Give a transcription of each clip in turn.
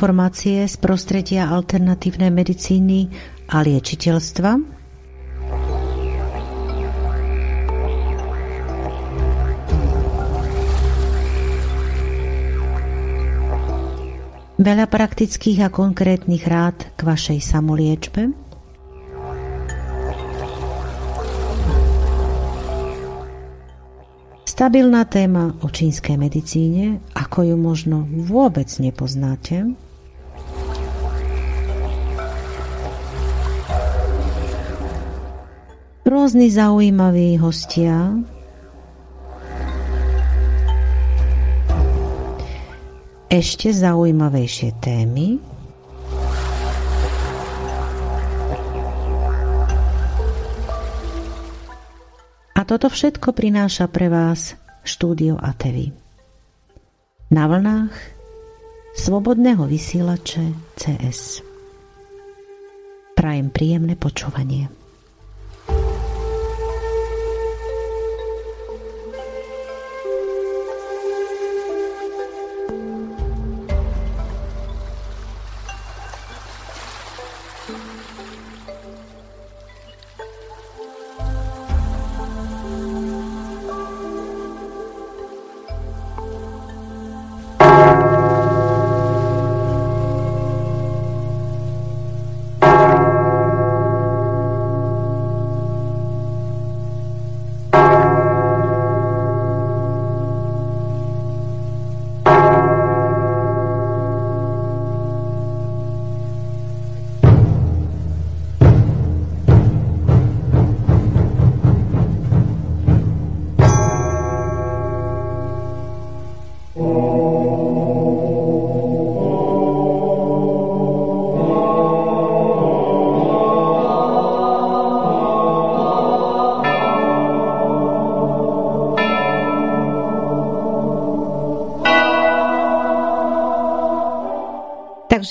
informácie z prostredia alternatívnej medicíny a liečiteľstva. Veľa praktických a konkrétnych rád k vašej samoliečbe. Stabilná téma o čínskej medicíne, ako ju možno vôbec nepoznáte. Rôzni zaujímaví hostia, ešte zaujímavejšie témy. A toto všetko prináša pre vás štúdio ATV. Na vlnách slobodného vysielače CS. Prajem príjemné počúvanie.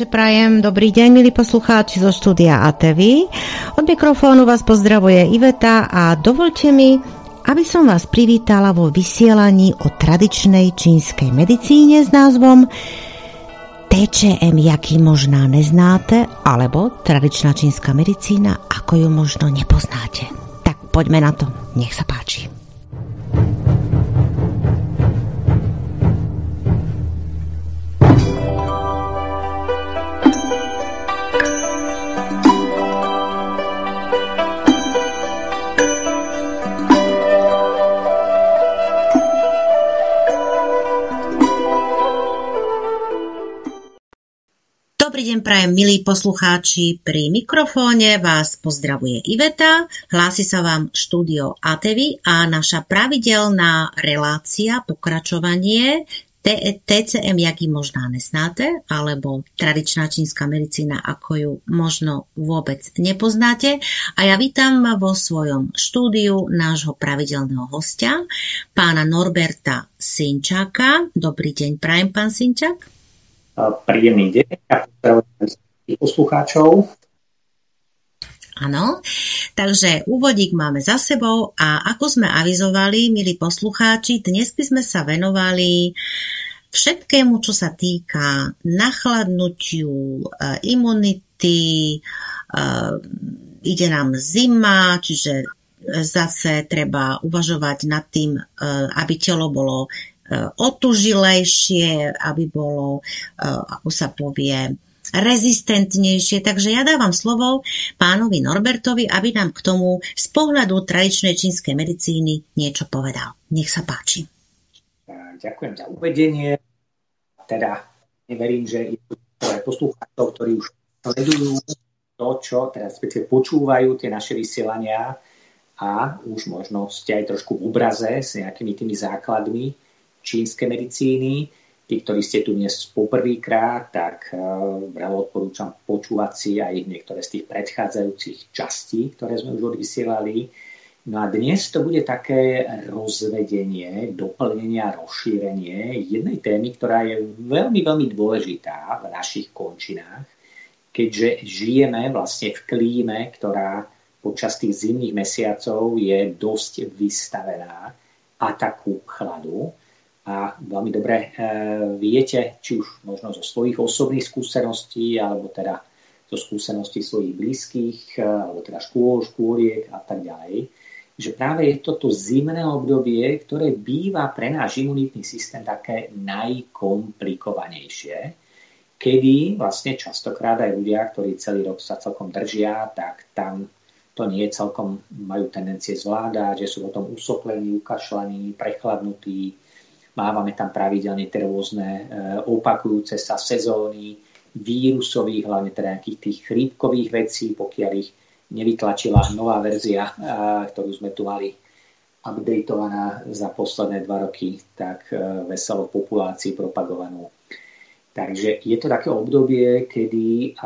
Prajem dobrý deň, milí poslucháči zo štúdia ATV. Od mikrofónu vás pozdravuje Iveta a dovolte mi, aby som vás privítala vo vysielaní o tradičnej čínskej medicíne s názvom TČM, jaký možná neznáte, alebo tradičná čínska medicína, ako ju možno nepoznáte. Tak poďme na to, nech sa páči. Deň prajem, milí poslucháči. Pri mikrofóne vás pozdravuje Iveta, hlási sa vám štúdio ATV a naša pravidelná relácia, pokračovanie TCM, jaký možná nesnáte, alebo tradičná čínska medicína, ako ju možno vôbec nepoznáte. A ja vítam vo svojom štúdiu nášho pravidelného hostia, pána Norberta Sinčáka. Dobrý deň, prajem, pán Sinčák príjemný deň a pozdravujem poslucháčov. Áno, takže úvodík máme za sebou a ako sme avizovali, milí poslucháči, dnes by sme sa venovali všetkému, čo sa týka nachladnutiu, e, imunity, e, ide nám zima, čiže zase treba uvažovať nad tým, e, aby telo bolo otužilejšie, aby bolo, eh, ako sa povie, rezistentnejšie. Takže ja dávam slovo pánovi Norbertovi, aby nám k tomu z pohľadu tradičnej čínskej medicíny niečo povedal. Nech sa páči. Ďakujem za uvedenie. Teda neverím, že je poslucháčov, ktorí už sledujú to, čo teraz počúvajú tie naše vysielania a už možno ste aj trošku v obraze s nejakými tými základmi čínskej medicíny. Tí, ktorí ste tu dnes poprvýkrát, tak veľmi eh, odporúčam počúvať si aj niektoré z tých predchádzajúcich častí, ktoré sme už odvysielali. No a dnes to bude také rozvedenie, doplnenie a rozšírenie jednej témy, ktorá je veľmi, veľmi dôležitá v našich končinách, keďže žijeme vlastne v klíme, ktorá počas tých zimných mesiacov je dosť vystavená ataku chladu. A veľmi dobre viete, či už možno zo svojich osobných skúseností, alebo teda zo skúseností svojich blízkych, alebo teda škôl, škôliek a tak ďalej, že práve je toto zimné obdobie, ktoré býva pre náš imunitný systém také najkomplikovanejšie, kedy vlastne častokrát aj ľudia, ktorí celý rok sa celkom držia, tak tam to nie celkom majú tendencie zvládať, že sú potom usoplení, ukašľaní, prechladnutí, mávame tam pravidelne tie rôzne e, opakujúce sa sezóny vírusových, hlavne teda nejakých tých chrípkových vecí, pokiaľ ich nevytlačila nová verzia, ktorú sme tu mali updateovaná za posledné dva roky, tak e, veselo populácii propagovanú. Takže je to také obdobie, kedy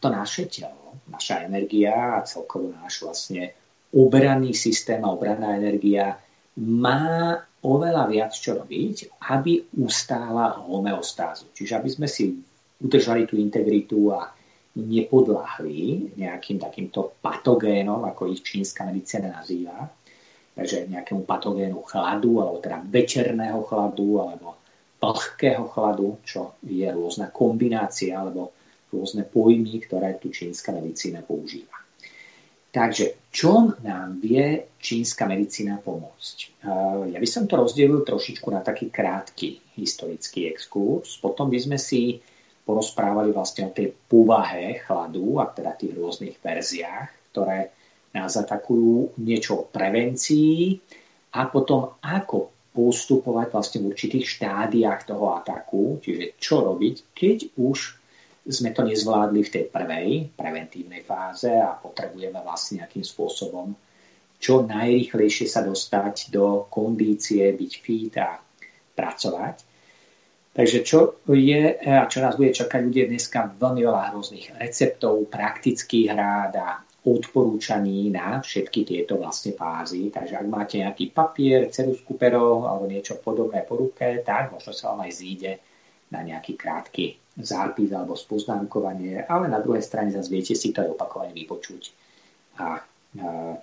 to naše telo, naša energia a celkovo náš vlastne obranný systém a obranná energia má oveľa viac čo robiť, aby ustála homeostázu. Čiže aby sme si udržali tú integritu a nepodláhli nejakým takýmto patogénom, ako ich čínska medicína nazýva, takže nejakému patogénu chladu, alebo teda večerného chladu, alebo vlhkého chladu, čo je rôzna kombinácia, alebo rôzne pojmy, ktoré tu čínska medicína používa. Takže čo nám vie čínska medicína pomôcť? Ja by som to rozdelil trošičku na taký krátky historický exkurs. Potom by sme si porozprávali vlastne o tej povahe chladu a teda tých rôznych verziách, ktoré nás atakujú niečo o prevencii a potom ako postupovať vlastne v určitých štádiách toho ataku, čiže čo robiť, keď už sme to nezvládli v tej prvej preventívnej fáze a potrebujeme vlastne nejakým spôsobom čo najrychlejšie sa dostať do kondície, byť fit a pracovať. Takže čo je a čo nás bude čakať, bude dneska veľmi veľa rôznych receptov, praktických rád a odporúčaní na všetky tieto vlastne fázy. Takže ak máte nejaký papier, cerusku pero alebo niečo podobné po ruke, tak možno sa vám aj zíde na nejaký krátky zápis alebo spoznámkovanie, ale na druhej strane zase viete si to aj opakovane vypočuť a, a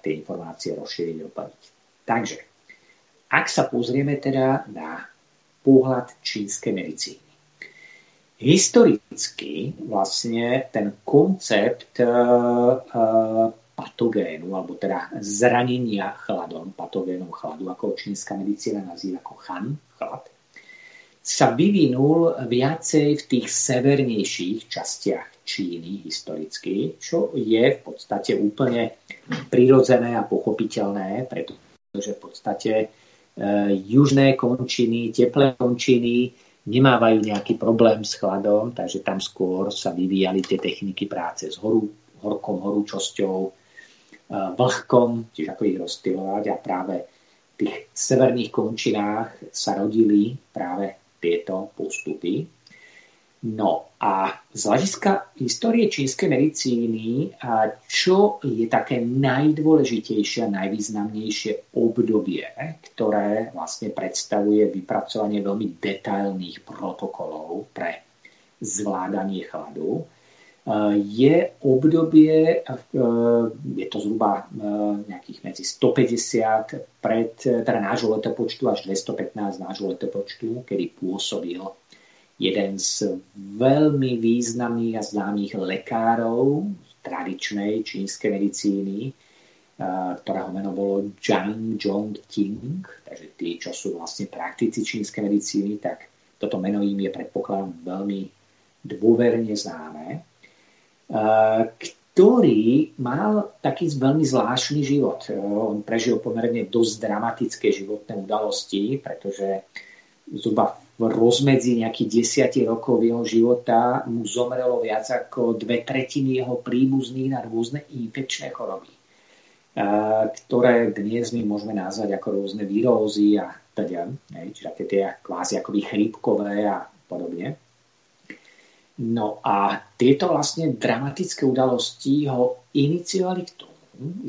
tie informácie rozšíriť, doplniť. Takže, ak sa pozrieme teda na pohľad čínskej medicíny. Historicky vlastne ten koncept uh, patogénu, alebo teda zranenia chladom, patogénom chladu, ako čínska medicína nazýva ako chan, chlad, sa vyvinul viacej v tých severnejších častiach Číny historicky, čo je v podstate úplne prirodzené a pochopiteľné, pretože v podstate Eh, južné končiny, teplé končiny nemávajú nejaký problém s chladom, takže tam skôr sa vyvíjali tie techniky práce s horu, horkom, horúčosťou, eh, vlhkom, čiže ako ich rozstylovať a práve v tých severných končinách sa rodili práve tieto postupy. No a z hľadiska histórie čínskej medicíny, čo je také najdôležitejšie a najvýznamnejšie obdobie, ktoré vlastne predstavuje vypracovanie veľmi detailných protokolov pre zvládanie chladu, je obdobie, je to zhruba nejakých medzi 150 pred, teda nášho letopočtu až 215 nášho letopočtu, kedy pôsobil jeden z veľmi významných a známych lekárov tradičnej čínskej medicíny, ktorého meno bolo Zhang Zhongqing, takže tí, čo sú vlastne praktici čínskej medicíny, tak toto meno im je predpokladom veľmi dôverne známe, ktorý mal taký veľmi zvláštny život. On prežil pomerne dosť dramatické životné udalosti, pretože zhruba v rozmedzi nejakých desiatich rokov jeho života mu zomrelo viac ako dve tretiny jeho príbuzných na rôzne infekčné choroby, ktoré dnes my môžeme nazvať ako rôzne vírózy a teda, čiže také tie kvázi akoby chrípkové a podobne. No a tieto vlastne dramatické udalosti ho iniciovali k tomu,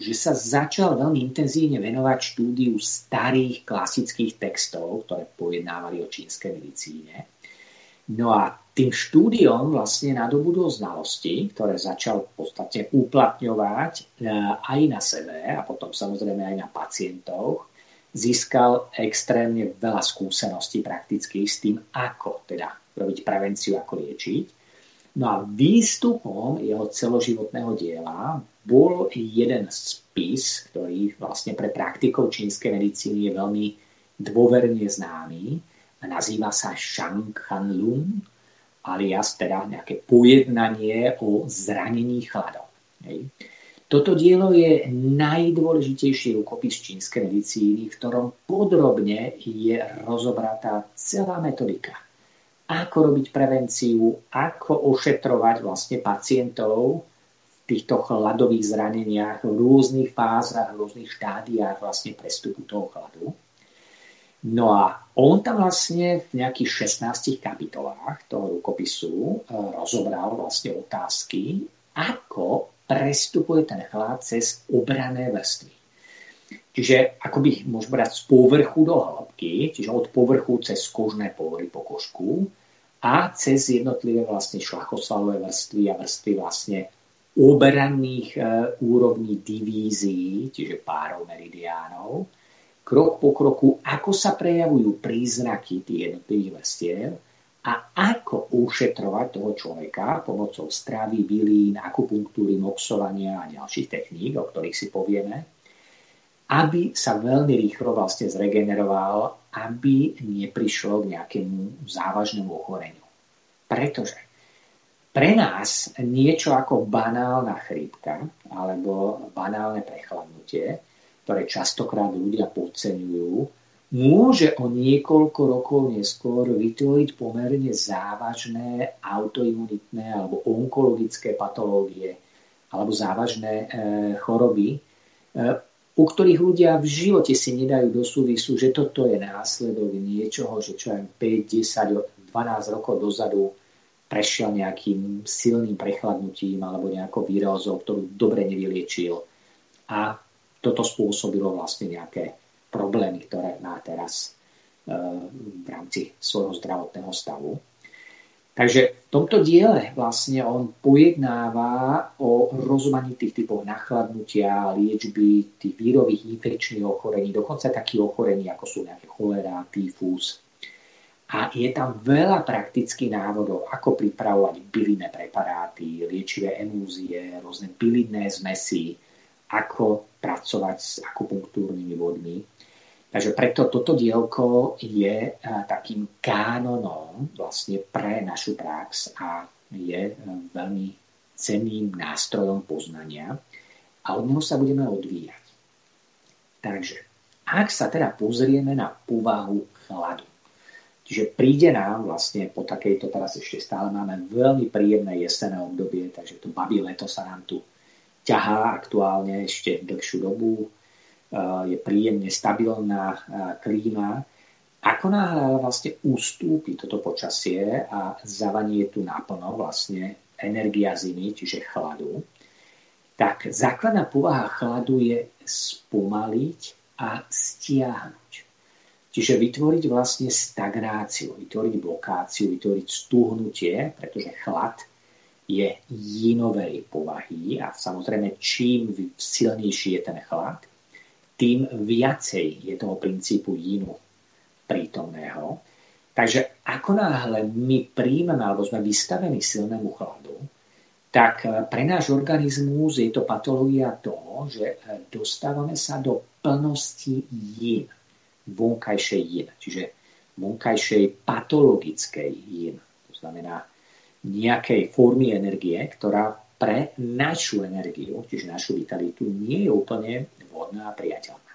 že sa začal veľmi intenzívne venovať štúdiu starých klasických textov, ktoré pojednávali o čínskej medicíne. No a tým štúdiom vlastne nadobudol znalosti, ktoré začal v podstate uplatňovať e, aj na sebe a potom samozrejme aj na pacientoch získal extrémne veľa skúseností prakticky s tým, ako teda robiť prevenciu, ako liečiť. No a výstupom jeho celoživotného diela bol jeden spis, ktorý vlastne pre praktikov čínskej medicíny je veľmi dôverne známy nazýva sa Shang Han Lung, alias teda nejaké pojednanie o zranení chladom. Hej. Toto dielo je najdôležitejší rukopis čínskej medicíny, v ktorom podrobne je rozobratá celá metodika. Ako robiť prevenciu, ako ošetrovať vlastne pacientov v týchto chladových zraneniach v rôznych fázach, v rôznych štádiách vlastne prestupu toho chladu. No a on tam vlastne v nejakých 16 kapitolách toho rukopisu eh, rozobral vlastne otázky, ako prestupuje ten chlad cez obrané vrstvy. Čiže akoby môžeme brať z povrchu do hĺbky, čiže od povrchu cez kožné pory po kožku a cez jednotlivé vlastne šlachosvalové vrstvy a vrstvy vlastne obranných e, úrovní divízií, čiže párov meridiánov, krok po kroku, ako sa prejavujú príznaky tých jednotlivých vrstiev a ako ušetrovať toho človeka pomocou stravy, bylín, akupunktúry, moxovania a ďalších techník, o ktorých si povieme, aby sa veľmi rýchlo vlastne zregeneroval, aby neprišlo k nejakému závažnému ochoreniu. Pretože pre nás niečo ako banálna chrípka alebo banálne prechladnutie, ktoré častokrát ľudia podceňujú, môže o niekoľko rokov neskôr vytvoriť pomerne závažné autoimunitné alebo onkologické patológie alebo závažné e, choroby, e, u ktorých ľudia v živote si nedajú do súvisu, že toto je následok niečoho, že čo aj 5, 10, 12 rokov dozadu prešiel nejakým silným prechladnutím alebo nejakou výrozou, ktorú dobre nevyliečil. A toto spôsobilo vlastne nejaké problémy, ktoré má teraz e, v rámci svojho zdravotného stavu. Takže v tomto diele vlastne on pojednáva o rozmanitých typoch nachladnutia, liečby tých vírových infekčných ochorení, dokonca takých ochorení, ako sú nejaké cholera, tyfus. A je tam veľa praktických návodov, ako pripravovať bylinné preparáty, liečivé emúzie, rôzne bylinné zmesy, ako pracovať s akupunktúrnymi vodmi. Takže preto toto dielko je eh, takým kánonom vlastne pre našu prax a je eh, veľmi cenným nástrojom poznania a od neho sa budeme odvíjať. Takže ak sa teda pozrieme na povahu chladu, čiže príde nám vlastne po takejto, teraz ešte stále máme veľmi príjemné jesenné obdobie, takže to babí leto sa nám tu ťahá aktuálne ešte dlhšiu dobu, je príjemne stabilná klíma. Ako náhle vlastne ustúpi toto počasie a zavanie tu naplno vlastne energia zimy, čiže chladu, tak základná povaha chladu je spomaliť a stiahnuť. Čiže vytvoriť vlastne stagnáciu, vytvoriť blokáciu, vytvoriť stúhnutie, pretože chlad je jinovej povahy a samozrejme čím silnejší je ten chlad, tým viacej je toho princípu jinu prítomného. Takže ako náhle my príjmeme alebo sme vystavení silnému chladu, tak pre náš organizmus je to patológia toho, že dostávame sa do plnosti yin, vonkajšej yin, čiže vonkajšej patologickej yin. To znamená nejakej formy energie, ktorá pre našu energiu, čiže našu vitalitu, nie je úplne vhodná a priateľná.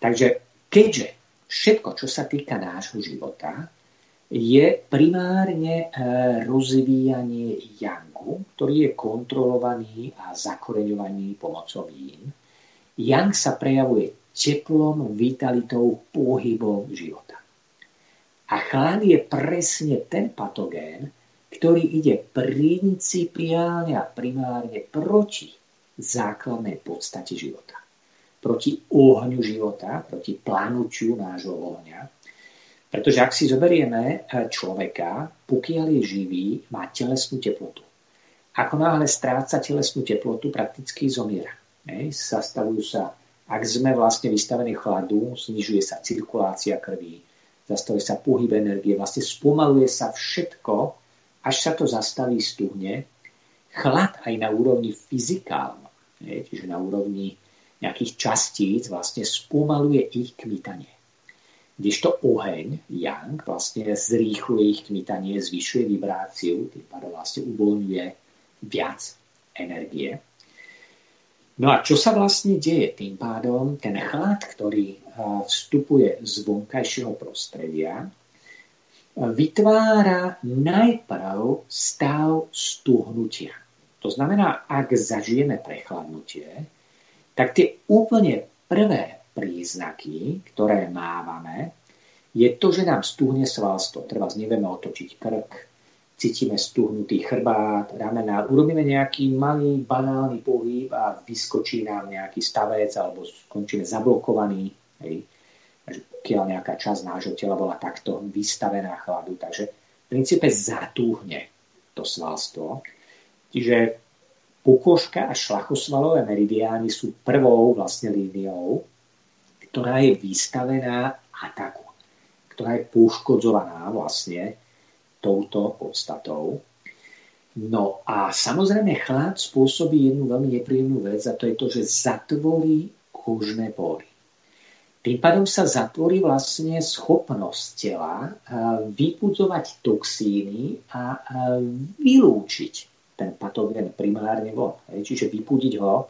Takže keďže všetko, čo sa týka nášho života, je primárne e, rozvíjanie yangu, ktorý je kontrolovaný a zakoreňovaný pomocou yin. Yang sa prejavuje teplom, vitalitou, pohybom života. A chlad je presne ten patogén, ktorý ide principiálne a primárne proti základnej podstate života. Proti ohňu života, proti planučiu nášho ohňa. Pretože ak si zoberieme eh, človeka, pokiaľ je živý, má telesnú teplotu. Ako náhle stráca telesnú teplotu, prakticky zomiera. Hej, zastavujú sa ak sme vlastne vystavení chladu, znižuje sa cirkulácia krvi, zastavuje sa pohyb energie, vlastne spomaluje sa všetko, až sa to zastaví, stuhne. Chlad aj na úrovni čiže na úrovni nejakých častíc, vlastne spomaluje ich kmitanie. Kdežto oheň, yang, vlastne zrýchluje ich kmitanie, zvyšuje vibráciu, tým pádom vlastne uvoľňuje viac energie. No a čo sa vlastne deje? Tým pádom ten chlad, ktorý vstupuje z vonkajšieho prostredia, vytvára najprv stav stuhnutia. To znamená, ak zažijeme prechladnutie, tak tie úplne prvé príznaky, ktoré mávame, je to, že nám stuhne svalstvo. Treba nevieme otočiť krk, cítime stuhnutý chrbát, ramena, urobíme nejaký malý banálny pohyb a vyskočí nám nejaký stavec alebo skončíme zablokovaní. Hej. Pokiaľ nejaká časť nášho tela bola takto vystavená chladu, takže v princípe zatúhne to svalstvo. Čiže pukoška a šlachosvalové meridiány sú prvou vlastne líniou, ktorá je vystavená ataku, ktorá je poškodzovaná vlastne touto podstatou. No a samozrejme chlad spôsobí jednu veľmi nepríjemnú vec a to je to, že zatvorí kožné pory. Tým pádom sa zatvorí vlastne schopnosť tela vypudzovať toxíny a vylúčiť ten patogén primárne von. Čiže vypudiť ho,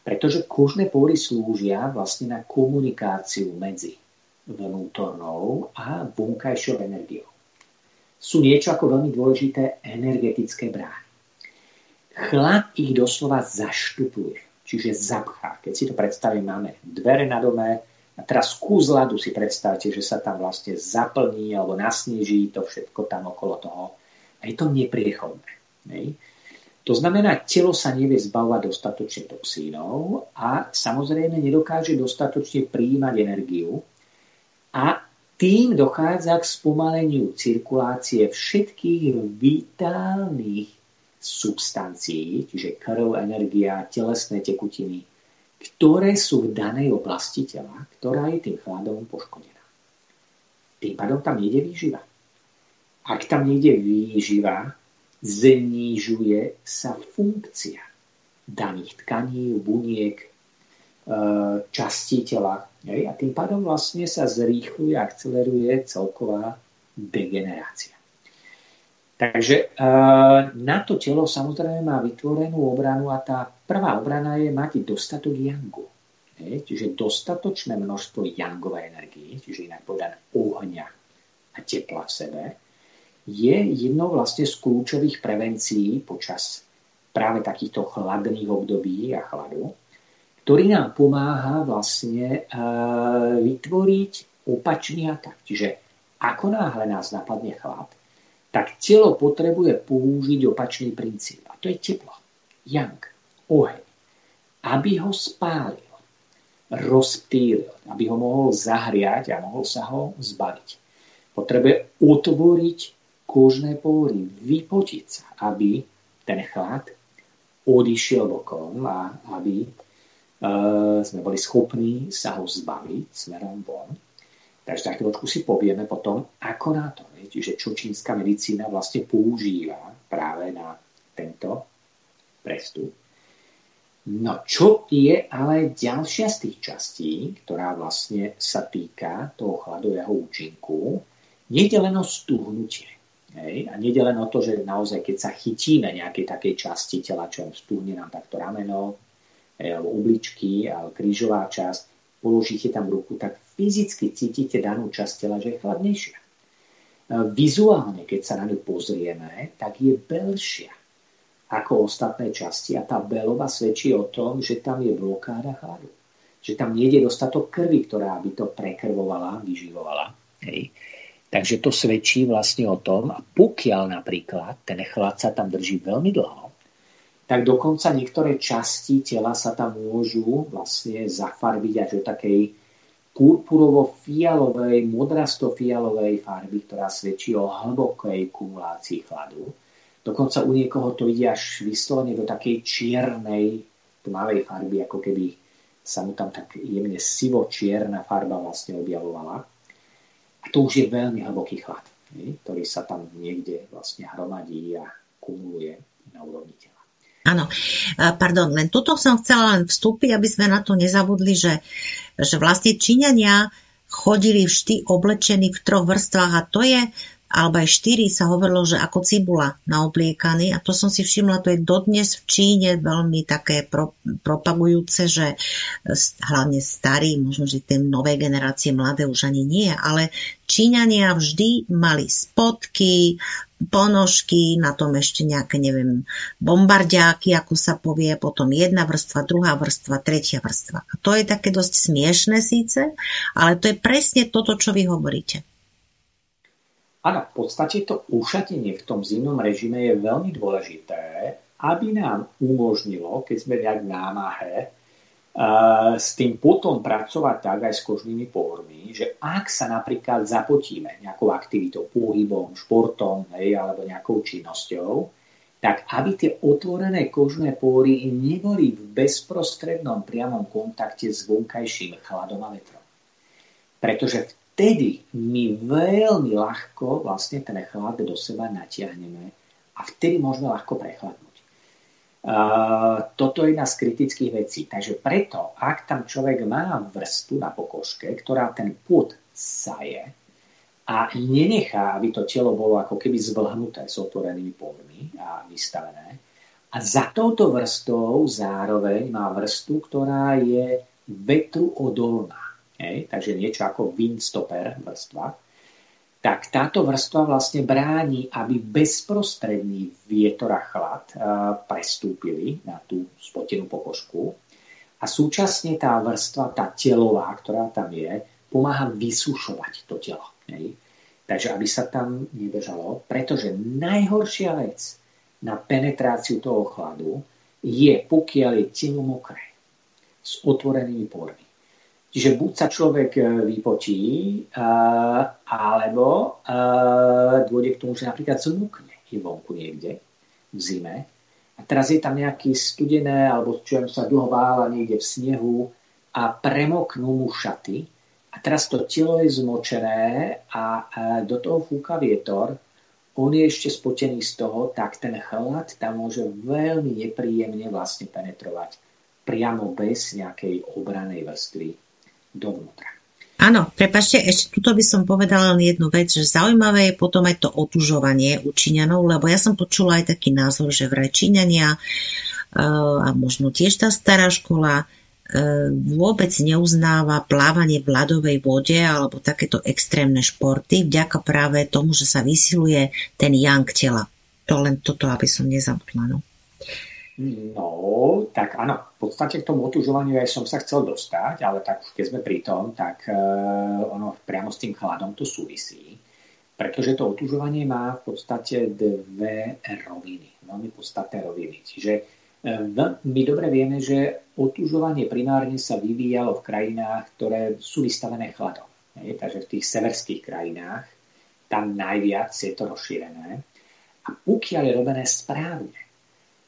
pretože kožné pory slúžia vlastne na komunikáciu medzi vnútornou a vonkajšou energiou sú niečo ako veľmi dôležité energetické brány. Chlad ich doslova zaštupuje, čiže zapchá. Keď si to predstavím, máme dvere na dome a teraz kus ľadu si predstavte, že sa tam vlastne zaplní alebo nasneží to všetko tam okolo toho. A je to nepriechodné. Nej? To znamená, telo sa nevie zbavovať dostatočne toxínov a samozrejme nedokáže dostatočne príjmať energiu a tým dochádza k spomaleniu cirkulácie všetkých vitálnych substancií, čiže krv, energia, telesné tekutiny, ktoré sú v danej oblasti tela, ktorá je tým chladom poškodená. Tým pádom tam nejde výživa. Ak tam nejde výživa, znižuje sa funkcia daných tkaní, buniek, e, častí tela? A tým pádom vlastne sa zrýchluje, akceleruje celková degenerácia. Takže e, na to telo samozrejme má vytvorenú obranu a tá prvá obrana je mať dostatok jangu. Čiže dostatočné množstvo jangovej energie, čiže inak povedané ohňa a tepla v sebe, je jednou vlastne z kľúčových prevencií počas práve takýchto chladných období a chladu ktorý nám pomáha vlastne e, vytvoriť opačný atak. Čiže ako náhle nás napadne chlad, tak telo potrebuje použiť opačný princíp. A to je teplo. Yang, oheň. Aby ho spálil, rozptýlil, aby ho mohol zahriať a mohol sa ho zbaviť. Potrebuje otvoriť kožné pory, vypotiť sa, aby ten chlad odišiel bokom a aby sme boli schopní sa ho zbaviť smerom von. Takže tak chvíľočku si povieme potom, ako na to. Čiže čo čínska medicína vlastne používa práve na tento prestup. No čo je ale ďalšia z tých častí, ktorá vlastne sa týka toho chladového účinku, je len o stuhnutie. Hej? A nie len o to, že naozaj, keď sa chytíme nejakej takej časti tela, čo stuhne nám takto rameno, E, obličky a krížová časť, položíte tam ruku, tak fyzicky cítite danú časť tela, že je chladnejšia. E, vizuálne, keď sa na ňu pozrieme, tak je belšia ako ostatné časti a tá belova svedčí o tom, že tam je blokáda chladu. Že tam nie je dostatok krvi, ktorá by to prekrvovala, vyživovala. Hej. Takže to svedčí vlastne o tom, a pokiaľ napríklad ten chlad sa tam drží veľmi dlho, tak dokonca niektoré časti tela sa tam môžu vlastne zafarbiť až do takej purpurovo-fialovej, modrasto-fialovej farby, ktorá svedčí o hlbokej kumulácii chladu. Dokonca u niekoho to ide až vyslovene do takej čiernej, tmavej farby, ako keby sa mu tam tak jemne sivo-čierna farba vlastne objavovala. A to už je veľmi hlboký chlad, ktorý sa tam niekde vlastne hromadí a kumuluje na úrovni tela. Áno, pardon, len tuto som chcela len vstúpiť, aby sme na to nezabudli, že, že vlastne Číňania chodili vždy oblečení v troch vrstvách a to je alebo aj štyri sa hovorilo, že ako cibula naobliekaný a to som si všimla, to je dodnes v Číne veľmi také pro, propagujúce, že hlavne starí, možno, že tie nové generácie mladé už ani nie, ale Číňania vždy mali spotky, ponožky, na tom ešte nejaké, neviem, bombardiáky, ako sa povie, potom jedna vrstva, druhá vrstva, tretia vrstva. A to je také dosť smiešne síce, ale to je presne toto, čo vy hovoríte. Áno, v podstate to ušatenie v tom zimnom režime je veľmi dôležité, aby nám umožnilo, keď sme nejak námahe, uh, s tým potom pracovať tak aj s kožnými pormi, že ak sa napríklad zapotíme nejakou aktivitou, pohybom, športom hej, alebo nejakou činnosťou, tak aby tie otvorené kožné pory neboli v bezprostrednom priamom kontakte s vonkajším chladom a vetrom. Pretože vtedy my veľmi ľahko vlastne ten chlad do seba natiahneme a vtedy môžeme ľahko prechladnúť. Uh, toto je jedna z kritických vecí. Takže preto, ak tam človek má vrstu na pokožke, ktorá ten pôd saje a nenechá, aby to telo bolo ako keby zvlhnuté s otvorenými pormi a vystavené, a za touto vrstou zároveň má vrstu, ktorá je vetru odolná hej, takže niečo ako windstopper vrstva, tak táto vrstva vlastne bráni, aby bezprostredný vietor a chlad uh, prestúpili na tú spotenú pokožku. A súčasne tá vrstva, tá telová, ktorá tam je, pomáha vysušovať to telo. Hej. Takže aby sa tam nedržalo, pretože najhoršia vec na penetráciu toho chladu je, pokiaľ je telo mokré, s otvorenými pormi. Čiže buď sa človek e, vypotí, alebo dôjde k tomu, že napríklad zmukne je vonku niekde v zime. A teraz je tam nejaký studené, alebo čo sa dlho vála niekde v snehu a premoknú mu šaty. A teraz to telo je zmočené a do toho fúka vietor, on je ešte spotený z toho, tak ten chlad tam môže veľmi nepríjemne vlastne penetrovať priamo bez nejakej obranej vrstvy dovnútra. Áno, prepačte, ešte tuto by som povedala len jednu vec, že zaujímavé je potom aj to otužovanie u Číňanov, lebo ja som počula aj taký názor, že vraj Číňania eh, a možno tiež tá stará škola eh, vôbec neuznáva plávanie v ľadovej vode alebo takéto extrémne športy vďaka práve tomu, že sa vysiluje ten yang tela. To len toto, aby som nezabudla. No. No, tak áno, podstate k tomu otužovaniu aj som sa chcel dostať, ale tak keď sme pri tom, tak uh, ono priamo s tým chladom to súvisí, pretože to otužovanie má v podstate dve roviny, veľmi podstatné roviny. Čiže uh, my dobre vieme, že otužovanie primárne sa vyvíjalo v krajinách, ktoré sú vystavené chladom. Takže v tých severských krajinách tam najviac je to rozšírené. A pokiaľ je robené správne,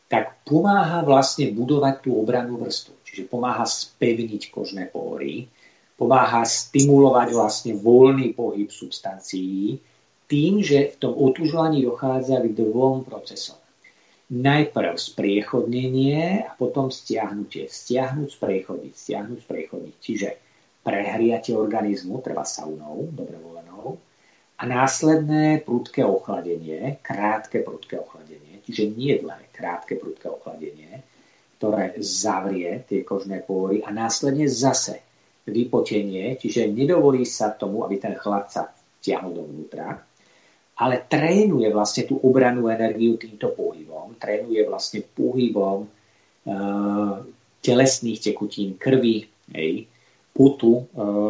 tak pomáha vlastne budovať tú obrannú vrstvu. Čiže pomáha spevniť kožné pory, pomáha stimulovať vlastne voľný pohyb substancií tým, že v tom otužovaní dochádza k dvom procesom. Najprv spriechodnenie a potom stiahnutie. Stiahnuť, spriechodiť, stiahnuť, spriechodiť. Čiže prehriate organizmu, treba saunou, dobrovolenou, a následné prudké ochladenie, krátke prudké ochladenie čiže nie dlhé, krátke, prudké ochladenie, ktoré zavrie tie kožné pory a následne zase vypotenie, čiže nedovolí sa tomu, aby ten chlad sa vtiahol dovnútra, ale trénuje vlastne tú obranú energiu týmto pohybom, trénuje vlastne pohybom e, telesných tekutín, krvi, hej, putu e,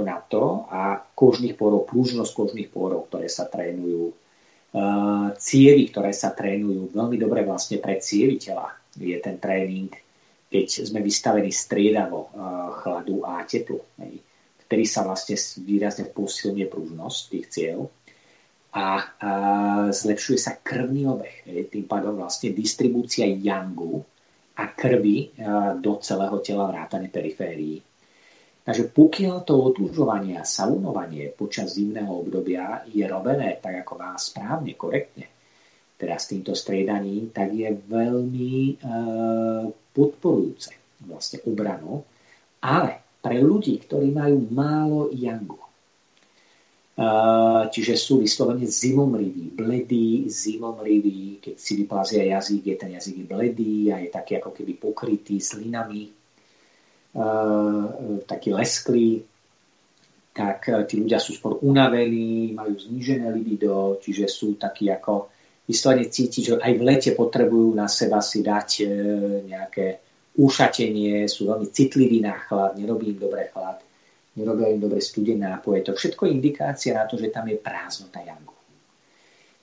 na to a kožných porov, prúžnosť kožných porov, ktoré sa trénujú cievy, ktoré sa trénujú veľmi dobre vlastne pre cievy tela. Je ten tréning, keď sme vystavení striedavo chladu a teplu, ktorý sa vlastne výrazne posilňuje prúžnosť tých ciev a, a zlepšuje sa krvný obeh. Tým pádom vlastne distribúcia yangu a krvi do celého tela vrátane periférií Takže pokiaľ to otužovanie a saunovanie počas zimného obdobia je robené tak, ako má správne, korektne, teda s týmto striedaním, tak je veľmi e, podporujúce vlastne obranu. Ale pre ľudí, ktorí majú málo yangu, e, čiže sú vyslovene zimomriví, bledí, zimomriví, keď si vyplazia jazyk, je ten jazyk bledý a je taký ako keby pokrytý slinami, taký lesklý, tak eh, tí ľudia sú skôr unavení, majú znížené libido, čiže sú takí ako vyslovene cítiť, že aj v lete potrebujú na seba si dať eh, nejaké ušatenie, sú veľmi citliví na chlad, nerobí im dobre chlad, nerobia im dobre studené nápoje. To všetko je indikácia na to, že tam je prázdnota jangu.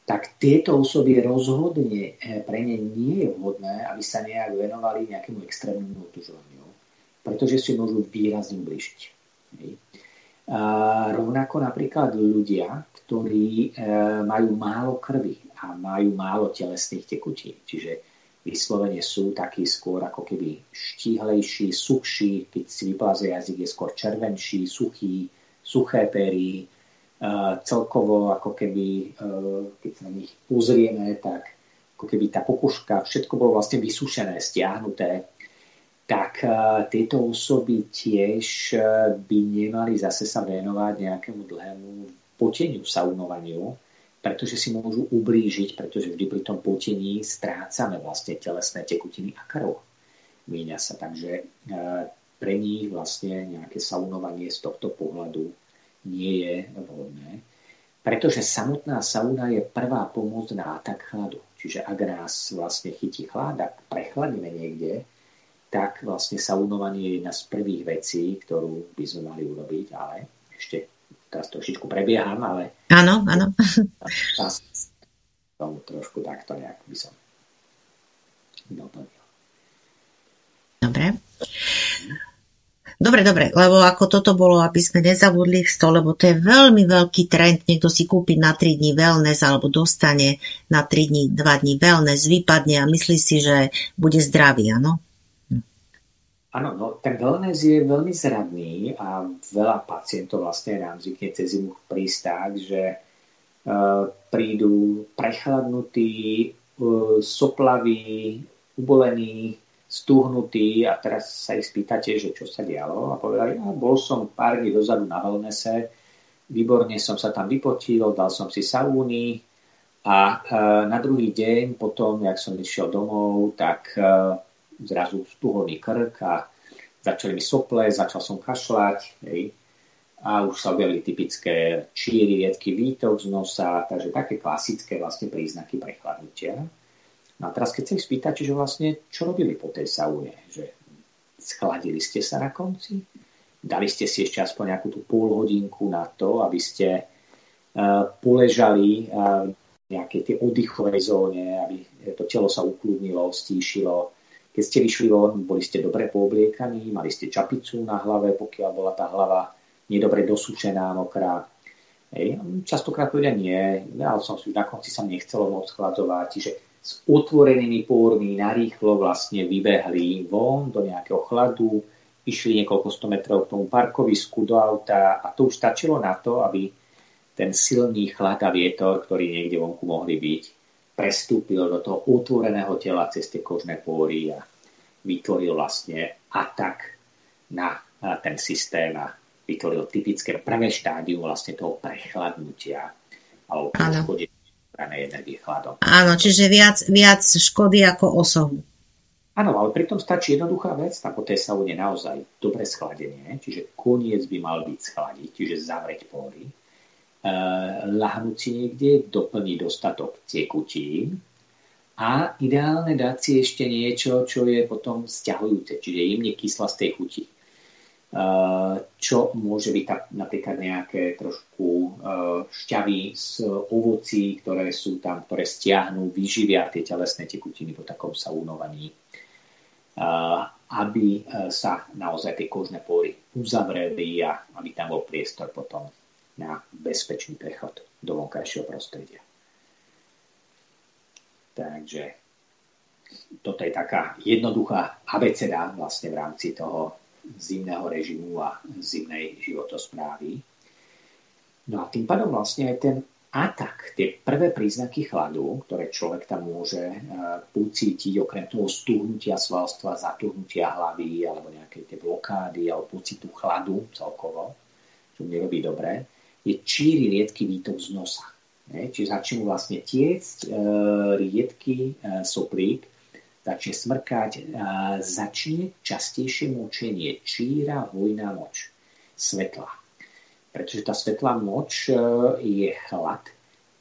Tak tieto osoby rozhodne pre ne nie je vhodné, aby sa nejak venovali nejakému extrémnemu otužovaniu pretože si môžu výrazne ubližiť. Rovnako napríklad ľudia, ktorí e, majú málo krvi a majú málo telesných tekutín, čiže vyslovene sú takí skôr ako keby štíhlejší, suchší, keď si vyplazuje jazyk, je skôr červenší, suchý, suché pery, e, celkovo ako keby, e, keď sa na nich pozrieme, tak ako keby tá pokuška, všetko bolo vlastne vysušené, stiahnuté, tak eh, tieto osoby tiež eh, by nemali zase sa venovať nejakému dlhému poteniu, saunovaniu, pretože si môžu ublížiť, pretože vždy pri tom potení strácame vlastne telesné tekutiny a krv. Míňa sa, takže eh, pre nich vlastne nejaké saunovanie z tohto pohľadu nie je vhodné, pretože samotná sauna je prvá pomoc na atak chladu. Čiže ak nás vlastne chytí chlad, ak prechladíme niekde, tak vlastne saunovanie je jedna z prvých vecí, ktorú by sme mali urobiť, ale ešte teraz trošičku prebieham, ale... Áno, áno. Tomu trošku takto nejak by som doplnil. Dobre. Dobre, dobre, lebo ako toto bolo, aby sme nezabudli v stole, lebo to je veľmi veľký trend, niekto si kúpi na 3 dní wellness alebo dostane na 3 dní, 2 dní wellness, vypadne a myslí si, že bude zdravý, áno? Áno, no, ten wellness je veľmi zradný a veľa pacientov vlastne nám zvykne cez zimu prísť tak, že uh, prídu prechladnutí, uh, soplaví, ubolení, stúhnutí a teraz sa ich spýtate, že čo sa dialo a povedali, a bol som pár dní dozadu na wellnesse, výborne som sa tam vypotil, dal som si saúny a uh, na druhý deň potom, jak som išiel domov, tak uh, zrazu stuholný krk a začali mi sople, začal som kašľať, hej, a už sa objavili typické číry, riedky výtok z nosa, takže také klasické vlastne príznaky prechladnutia. No a teraz keď sa ich spýtate, že vlastne čo robili po tej saune, že schladili ste sa na konci, dali ste si ešte aspoň nejakú tú pol hodinku na to, aby ste uh, poležali uh, v nejakej tej oddychovej zóne, aby to telo sa ukludnilo, stíšilo, keď ste vyšli von, boli ste dobre poobliekaní, mali ste čapicu na hlave, pokiaľ bola tá hlava nedobre dosúšená, mokrá. Hej. Častokrát povedia nie, ale som si na konci sa nechcelo moc chladzovať, čiže s otvorenými pórmi narýchlo vlastne vybehli von do nejakého chladu, išli niekoľko sto metrov k tomu parkovisku do auta a to už stačilo na to, aby ten silný chlad a vietor, ktorý niekde vonku mohli byť, prestúpil do toho otvoreného tela cez tie kožné pôry a vytvoril vlastne atak na ten systém a vytvoril typické prvé štádium vlastne toho prechladnutia alebo poškodenia energie chladom. Áno, čiže viac, viac škody ako osohu. Áno, ale pritom stačí jednoduchá vec, po tej saune naozaj dobre schladenie, čiže koniec by mal byť schladiť, čiže zavrieť pory Eh, lahnúť si niekde, doplniť dostatok tekutín a ideálne dať si ešte niečo, čo je potom stiahujúce, čiže jemne kyslastej chuti. Eh, čo môže byť napríklad nejaké trošku eh, šťavy z ovocí, ktoré sú tam, ktoré stiahnu, vyživia tie telesné tekutiny po takom saunovaní, aby sa naozaj tie kožné pory uzavreli a aby tam bol priestor potom na bezpečný prechod do vonkajšieho prostredia. Takže toto je taká jednoduchá abeceda vlastne v rámci toho zimného režimu a zimnej životosprávy. No a tým pádom vlastne aj ten atak, tie prvé príznaky chladu, ktoré človek tam môže e, pocítiť, okrem toho stúhnutia svalstva, zatuhnutia hlavy alebo nejaké tie blokády alebo pocitu chladu celkovo, čo nerobí dobre, je číri riedky výtok z nosa. Čiže začne mu vlastne tiecť e, riedky e, soplík, začne smrkať, začne častejšie močenie, číra, vojná moč, svetla. Pretože tá svetlá moč e, je chlad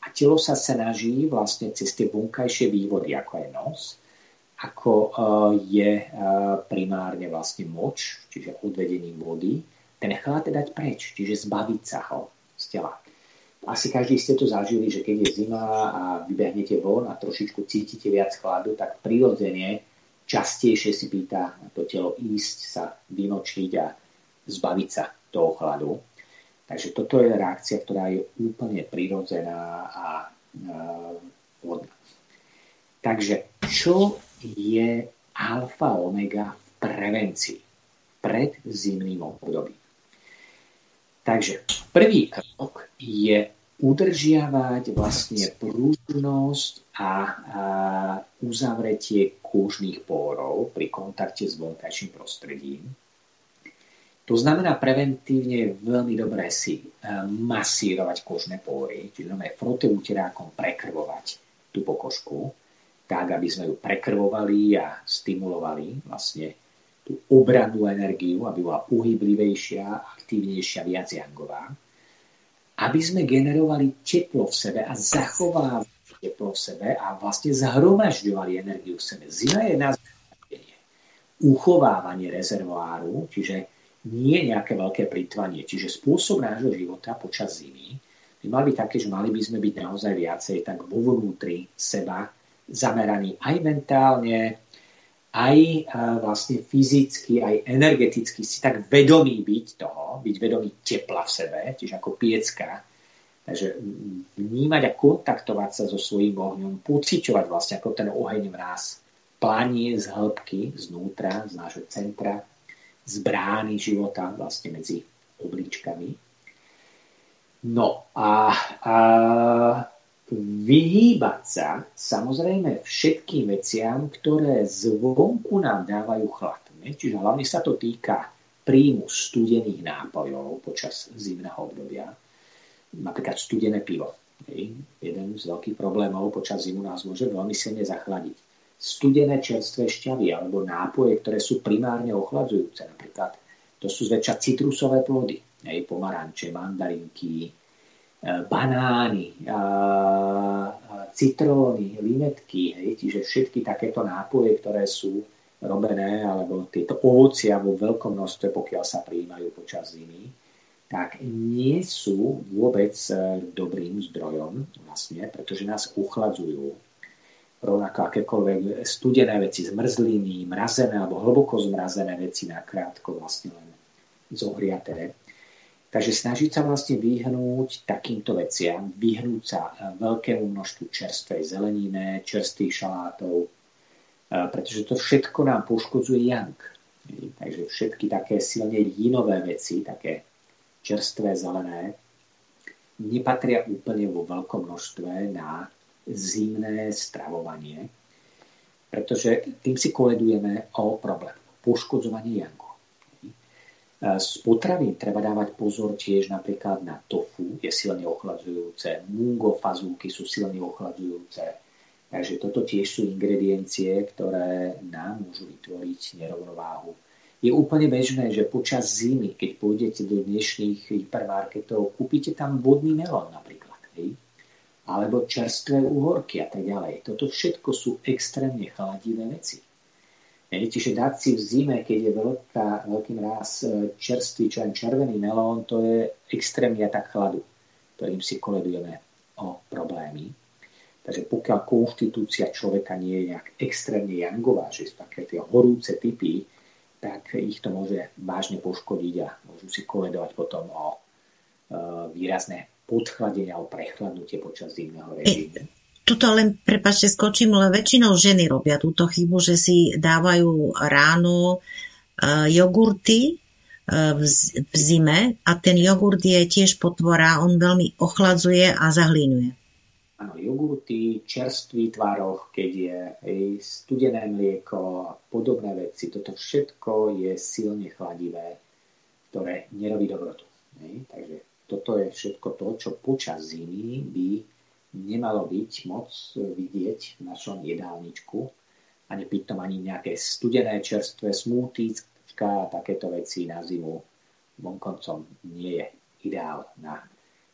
a telo sa snaží vlastne cez tie vonkajšie vývody, ako je nos, ako e, je e, primárne vlastne moč, čiže odvedením vody, ten chlad dať preč, čiže zbaviť sa ho z tela asi každý ste to zažili, že keď je zima a vybehnete von a trošičku cítite viac chladu, tak prirodzene častejšie si pýta to telo ísť sa vynočiť a zbaviť sa toho chladu. Takže toto je reakcia, ktorá je úplne prirodzená a vhodná. Takže čo je alfa omega v prevencii pred zimným obdobím? Takže prvý krok je udržiavať vlastne prúžnosť a, a uzavretie kôžnych pórov pri kontakte s vonkajším prostredím. To znamená preventívne veľmi dobré si e, masírovať kožné pory, čiže znamená frote uterákom prekrvovať tú pokožku, tak, aby sme ju prekrvovali a stimulovali vlastne tú obrannú energiu, aby bola uhyblivejšia, aktívnejšia, viac jangová. Aby sme generovali teplo v sebe a zachovávali teplo v sebe a vlastne zhromažďovali energiu v sebe. Zima je nás uchovávanie rezervoáru, čiže nie nejaké veľké plýtvanie. Čiže spôsob nášho života počas zimy by mal byť také, že mali by sme byť naozaj viacej tak vo vnútri seba zameraní aj mentálne, aj vlastne fyzicky, aj energeticky si tak vedomý byť toho, byť vedomý tepla v sebe, čiže ako piecka. Takže vnímať a kontaktovať sa so svojím ohňom, pociťovať vlastne ako ten oheň mráz planie z hĺbky, znútra, z nášho centra, z brány života vlastne medzi obličkami. No a, a vyhýbať sa samozrejme všetkým veciam, ktoré zvonku nám dávajú chlad. Čiže hlavne sa to týka príjmu studených nápojov počas zimného obdobia. Napríklad studené pivo. Jeden z veľkých problémov počas zimu nás môže veľmi silne zachladiť. Studené čerstvé šťavy alebo nápoje, ktoré sú primárne ochladzujúce. Napríklad to sú zväčša citrusové plody. Pomaranče, mandarinky, banány, citróny, limetky, hej, čiže všetky takéto nápoje, ktoré sú robené, alebo tieto ovocia vo veľkom množstve, pokiaľ sa prijímajú počas zimy, tak nie sú vôbec e, dobrým zdrojom, vlastne, pretože nás uchladzujú. Rovnako akékoľvek studené veci, zmrzliny, mrazené alebo hlboko zmrazené veci nakrátko vlastne len zohriaté Takže snažiť sa vlastne vyhnúť takýmto veciam, vyhnúť sa eh, veľkému množstvu čerstvej zelenine, čerstvých šalátov, eh, pretože to všetko nám poškodzuje yang. Takže všetky také silne jinové veci, také čerstvé zelené, nepatria úplne vo veľkom množstve na zimné stravovanie, pretože tým si koledujeme o problém. Poškodzovanie yangu. Z potravín treba dávať pozor tiež napríklad na tofu, je silne ochladzujúce, mungo fazúky sú silne ochladzujúce. Takže toto tiež sú ingrediencie, ktoré nám môžu vytvoriť nerovnováhu. Je úplne bežné, že počas zimy, keď pôjdete do dnešných hypermarketov, kúpite tam vodný melón napríklad. Hej? Alebo čerstvé uhorky a tak ďalej. Toto všetko sú extrémne chladivé veci. Čiže dať si v zime, keď je veľká, veľký mráz e, čerstvý, čo červený melón, to je extrémny tak chladu, ktorým si koledujeme o problémy. Takže pokiaľ konštitúcia človeka nie je nejak extrémne jangová, že sú také tie horúce typy, tak ich to môže vážne poškodiť a môžu si koledovať potom o e, výrazné podchladenie alebo prechladnutie počas zimného režimu. Tuto len, prepačte, skočím, ale väčšinou ženy robia túto chybu, že si dávajú ráno jogurty v zime a ten jogurt je tiež potvora, on veľmi ochladzuje a zahlínuje. Áno, jogurty, čerstvý tvaroh, keď je hej, studené mlieko a podobné veci, toto všetko je silne chladivé, ktoré nerobí dobrotu. Hej. Takže toto je všetko to, čo počas zimy by nemalo byť moc vidieť v našom jedálničku a nepiť ani nejaké studené čerstvé smoothies, a takéto veci na zimu vonkoncom nie je ideál na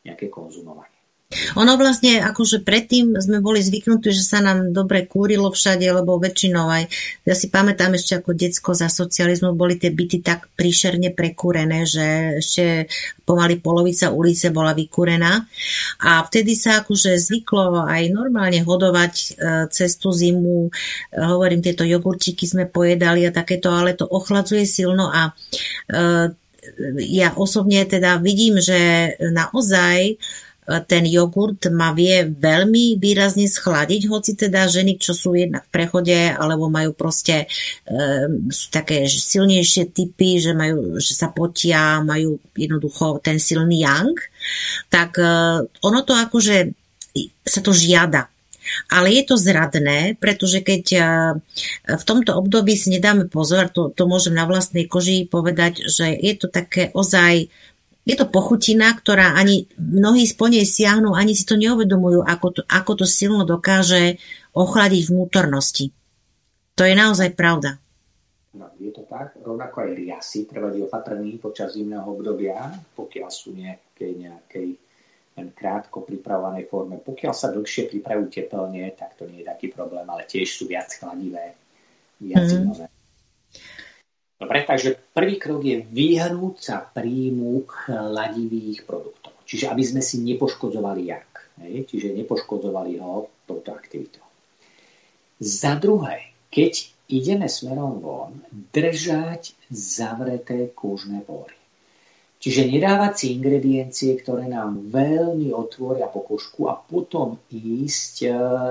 nejaké konzumovanie. Ono vlastne, akože predtým sme boli zvyknutí, že sa nám dobre kúrilo všade, lebo väčšinou aj, ja si pamätám ešte ako decko za socializmu, boli tie byty tak príšerne prekúrené, že ešte pomaly polovica ulice bola vykúrená. A vtedy sa akože zvyklo aj normálne hodovať e, cez tú zimu. E, hovorím, tieto jogurčiky sme pojedali a takéto, ale to ochladzuje silno a e, ja osobne teda vidím, že naozaj ten jogurt ma vie veľmi výrazne schladiť, hoci teda ženy, čo sú jednak v prechode alebo majú proste sú také silnejšie typy, že, majú, že sa potia, majú jednoducho ten silný yang, tak e, ono to akože sa to žiada. Ale je to zradné, pretože keď e, v tomto období si nedáme pozor, to, to môžem na vlastnej koži povedať, že je to také ozaj je to pochutina, ktorá ani mnohí po nej siahnu, ani si to neuvedomujú, ako to, ako to silno dokáže ochladiť vnútornosti. To je naozaj pravda. No, je to tak. Rovnako aj riasy treba byť opatrný počas zimného obdobia, pokiaľ sú nejakej, nejakej len krátko pripravovanej forme. Pokiaľ sa dlhšie pripravujú tepelne, tak to nie je taký problém, ale tiež sú viac chladivé, viac mm. Dobre, takže prvý krok je vyhnúť sa príjmu chladivých produktov. Čiže aby sme si nepoškodzovali jak. Hej? Čiže nepoškodzovali ho touto aktivitou. Za druhé, keď ideme smerom von, držať zavreté kúžne pory. Čiže nedávať si ingrediencie, ktoré nám veľmi otvoria pokožku a potom ísť e,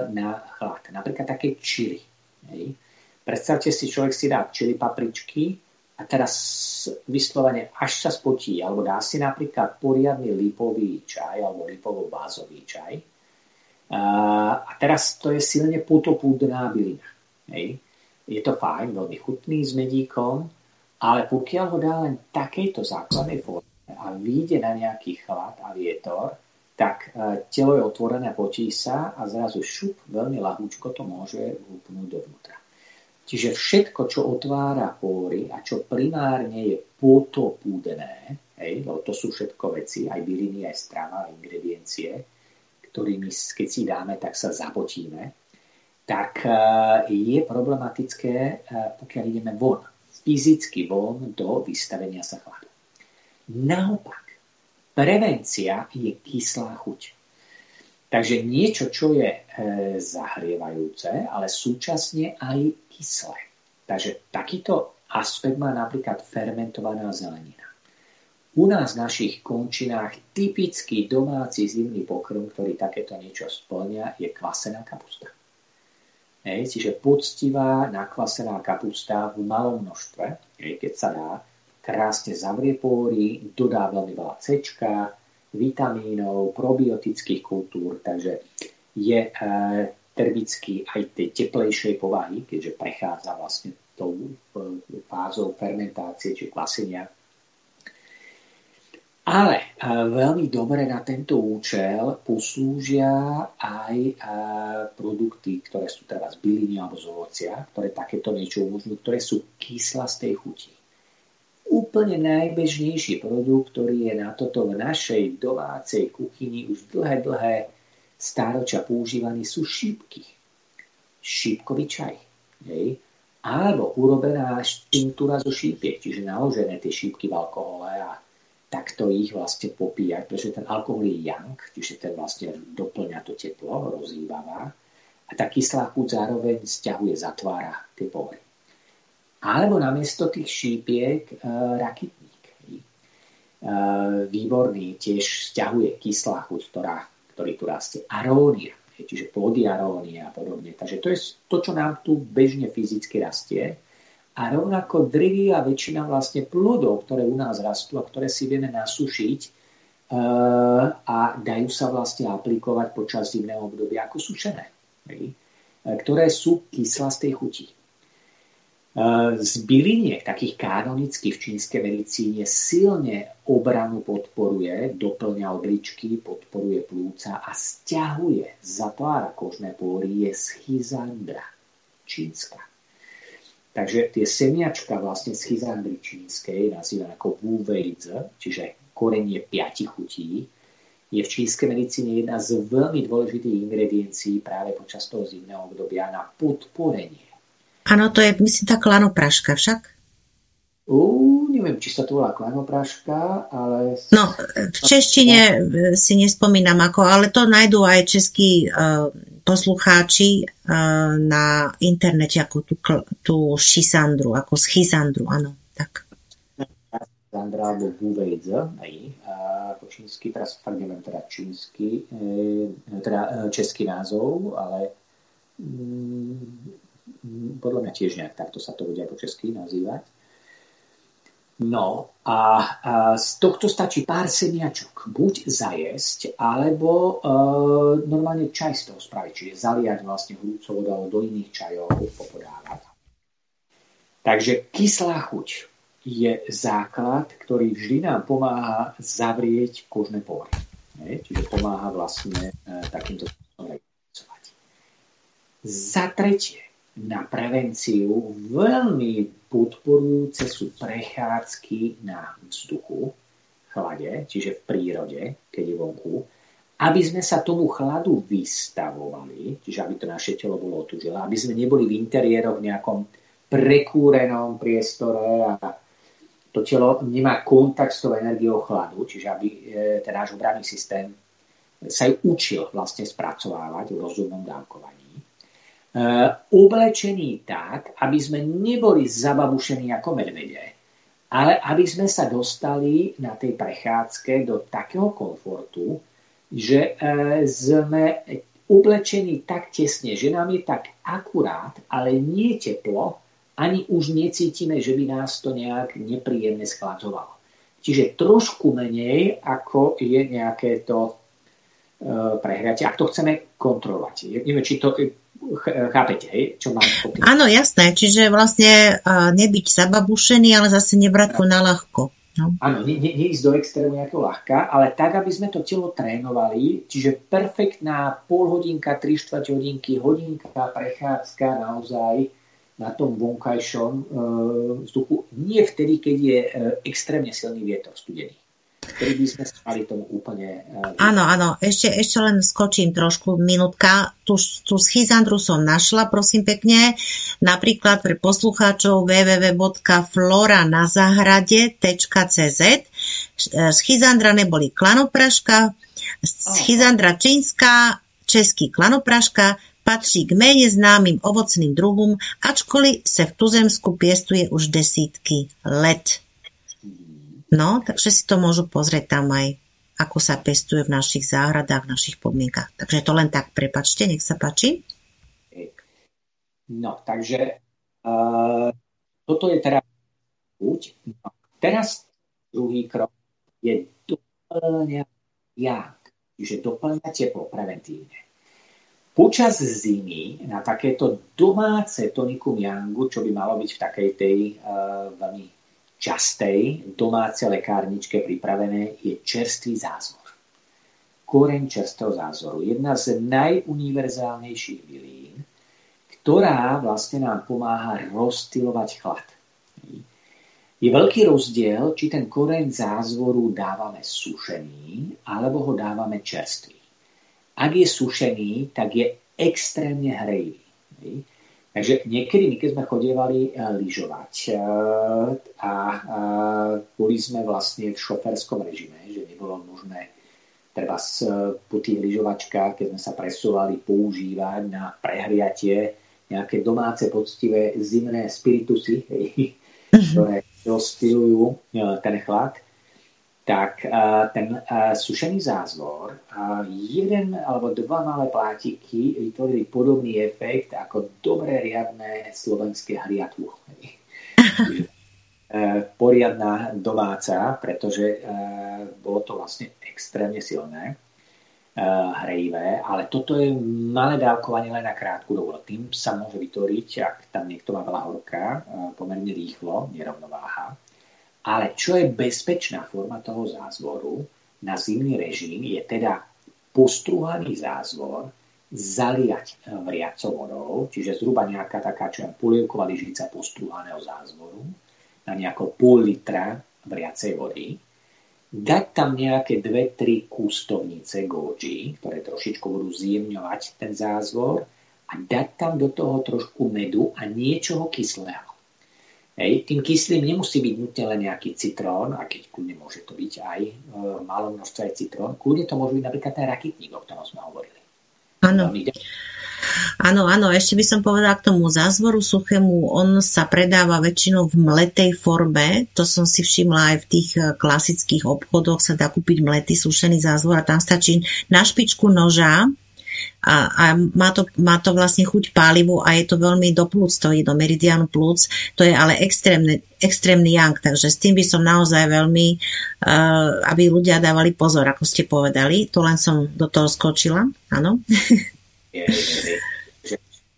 na chlad. Napríklad také čili. Hej? Predstavte si, človek si dá čili papričky a teraz vyslovene až sa spotí, alebo dá si napríklad poriadny lipový čaj alebo lipovo-bázový čaj. A teraz to je silne putopúdná bylina. Hej. Je to fajn, veľmi chutný s medíkom, ale pokiaľ ho dá len takejto základnej forme a vyjde na nejaký chlad a vietor, tak e, telo je otvorené, potí sa a zrazu šup, veľmi lahúčko to môže vúpnúť dovnútra. Čiže všetko, čo otvára pory a čo primárne je potopúdené, hej, lebo to sú všetko veci, aj byliny, aj strava, aj ingrediencie, ktorými keď si dáme, tak sa zapotíme, tak e, je problematické, e, pokiaľ ideme von, fyzicky von do vystavenia sa chladu. Naopak, prevencia je kyslá chuť. Takže niečo, čo je e, zahrievajúce, ale súčasne aj kyslé. Takže takýto aspekt má napríklad fermentovaná zelenina. U nás v našich končinách typický domáci zimný pokrm, ktorý takéto niečo splňa, je kvasená kapusta. Hej, čiže poctivá nakvasená kapusta v malom množstve, hej, keď sa dá, krásne zavrie póry, dodá veľmi veľa cečka, vitamínov, probiotických kultúr, takže je e, termicky aj tej teplejšej povahy, keďže prechádza vlastne tou e, fázou fermentácie či kvasenia. Ale e, veľmi dobre na tento účel poslúžia aj produkty, ktoré sú teraz byliny alebo z ovocia, ktoré takéto niečo umožňujú, ktoré sú kyslasté chuti úplne najbežnejší produkt, ktorý je na toto v našej domácej kuchyni už dlhé, dlhé stáročia používaný, sú šípky. Šípkový čaj. Hej. Alebo urobená tintúra zo šípiek, čiže naložené tie šípky v alkohole a takto ich vlastne popíjať, pretože ten alkohol je yang, čiže ten vlastne doplňa to teplo, rozhýbava a tá kyslá chuť zároveň stiahuje, zatvára tie pory. Alebo namiesto tých šípiek e, rakitník. E, výborný, tiež stiahuje kyslá chuť, ktorá, ktorý tu rastie. Arónia, čiže plody arónia a podobne. Takže to je to, čo nám tu bežne fyzicky rastie. A a rovnako drvivá väčšina vlastne plodov, ktoré u nás rastú a ktoré si vieme nasušiť eh, a dajú sa vlastne aplikovať počas zimného obdobia ako sušené, ktoré sú kyslastej chuti. Eh, z byliniek, takých kanonických v čínskej medicíne, silne obranu podporuje, doplňa obličky, podporuje plúca a stiahuje, zatvára kožné pory, je schizandra, čínska. Takže tie semiačka vlastne schizandry čínskej, nazývané ako Wu čiže korenie piati chutí, je v čínskej medicíne jedna z veľmi dôležitých ingrediencií práve počas toho zimného obdobia na podporenie. Áno, to je, myslím, tá klanopraška však? Uh, neviem, či sa to volá klanopraška, ale... No, v češtine si nespomínam ako, ale to nájdú aj českí uh, poslucháči uh, na internete ako tú, tú šisandru, ako schizandru, áno, tak. Sandra alebo Buvejdze, a po čínsky, teraz fakt neviem teda čínsky, e, teda e, český názov, ale mm, podľa mňa tiež nejak takto sa to bude aj po česky nazývať. No a, a z tohto stačí pár semiačok. Buď zajesť, alebo e, normálne čaj z toho spraviť, čiže zaliať vlastne hrúcov alebo do iných čajov popodávať. Takže kyslá chuť je základ, ktorý vždy nám pomáha zavrieť kožné pory. Čiže pomáha vlastne e, takýmto spôsobom Za tretie, na prevenciu veľmi podporujúce sú prechádzky na vzduchu, chlade, čiže v prírode, keď je vonku, aby sme sa tomu chladu vystavovali, čiže aby to naše telo bolo otužilé, aby sme neboli v interiéroch v nejakom prekúrenom priestore a to telo nemá kontakt s tou energiou chladu, čiže aby e, ten náš obranný systém sa ju učil vlastne spracovávať v rozumnom dávkovaní. Eh, oblečení tak, aby sme neboli zababušení ako medvede, ale aby sme sa dostali na tej prechádzke do takého komfortu, že eh, sme oblečení tak tesne, že nám je tak akurát, ale nie teplo, ani už necítime, že by nás to nejak nepríjemne schladzovalo. Čiže trošku menej, ako je nejaké to eh, prehratie, ak to chceme kontrolovať. Neviem, či to Chápete, hej? Čo mám Áno, jasné. Čiže vlastne nebyť zababušený, ale zase nebrať to na ľahko. No. Áno, ne, ne, neísť do extrému nejakého ľahka, ale tak, aby sme to telo trénovali, čiže perfektná pol hodinka, 3 čtvrť hodinky, hodinka prechádzka naozaj na tom vonkajšom e, vzduchu. Nie vtedy, keď je e, extrémne silný vietor studený ktorý by sme mali tomu úplne... Uh, áno, áno, ešte, ešte len skočím trošku, minútka. Tu, tú schizandru som našla, prosím pekne, napríklad pre poslucháčov www.floranazahrade.cz Schizandra neboli klanopraška, schizandra čínska, český klanopraška, patří k méně známým ovocným druhům, ačkoliv se v tuzemsku pěstuje už desítky let. No, takže si to môžu pozrieť tam aj, ako sa pestuje v našich záhradách, v našich podmienkach. Takže to len tak, prepačte, nech sa páči. No, takže uh, toto je teraz buď. No, teraz druhý krok je doplňať jak, čiže doplňať teplo preventívne. Počas zimy na takéto domáce tonikum yangu, čo by malo byť v takej tej uh, veľmi častej domácej lekárničke pripravené je čerstvý zázvor. Koreň čerstvého zázoru. Jedna z najuniverzálnejších bylín, ktorá vlastne nám pomáha rozstylovať chlad. Je veľký rozdiel, či ten koreň zázvoru dávame sušený, alebo ho dávame čerstvý. Ak je sušený, tak je extrémne hrejivý. Takže niekedy, my keď sme chodievali eh, lyžovať eh, a boli sme vlastne v šoferskom režime, že nebolo možné treba po tých lyžovačkách, keď sme sa presúvali, používať na prehriatie nejaké domáce poctivé zimné spiritusy, mhm. ktoré rozstylujú eh, ten chlad tak ten sušený zázvor, jeden alebo dva malé plátiky vytvorili podobný efekt ako dobré riadne slovenské hriatlo. poriadna domáca, pretože bolo to vlastne extrémne silné, hrejivé, ale toto je malé dávkovanie len na krátku dobu. Tým sa môže vytvoriť, ak tam niekto má veľa horka, pomerne rýchlo, nerovnováha. Ale čo je bezpečná forma toho zázvoru na zimný režim, je teda postruhaný zázvor, zaliať vriacou vodou, čiže zhruba nejaká taká, čo je polievková lyžica postruhaného zázvoru, na nejako pol litra vriacej vody, dať tam nejaké 2-3 kústovnice goji, ktoré trošičku budú zjemňovať ten zázvor a dať tam do toho trošku medu a niečoho kyslého. Hej, tým kyslým nemusí byť nutne len nejaký citrón, a keď kľudne môže to byť aj e, malo množstvo aj citrón, kľudne to môže byť napríklad ten rakitník, o ktorom sme hovorili. Áno. Áno, áno, ešte by som povedala k tomu zázvoru suchému, on sa predáva väčšinou v mletej forme, to som si všimla aj v tých e, klasických obchodoch, sa dá kúpiť mletý sušený zázvor a tam stačí na špičku noža a, a má, to, má to vlastne chuť pálivu a je to veľmi do plúc, to je do meridianu plúc, to je ale extrémne, extrémny yang, takže s tým by som naozaj veľmi, uh, aby ľudia dávali pozor, ako ste povedali, to len som do toho skočila, áno.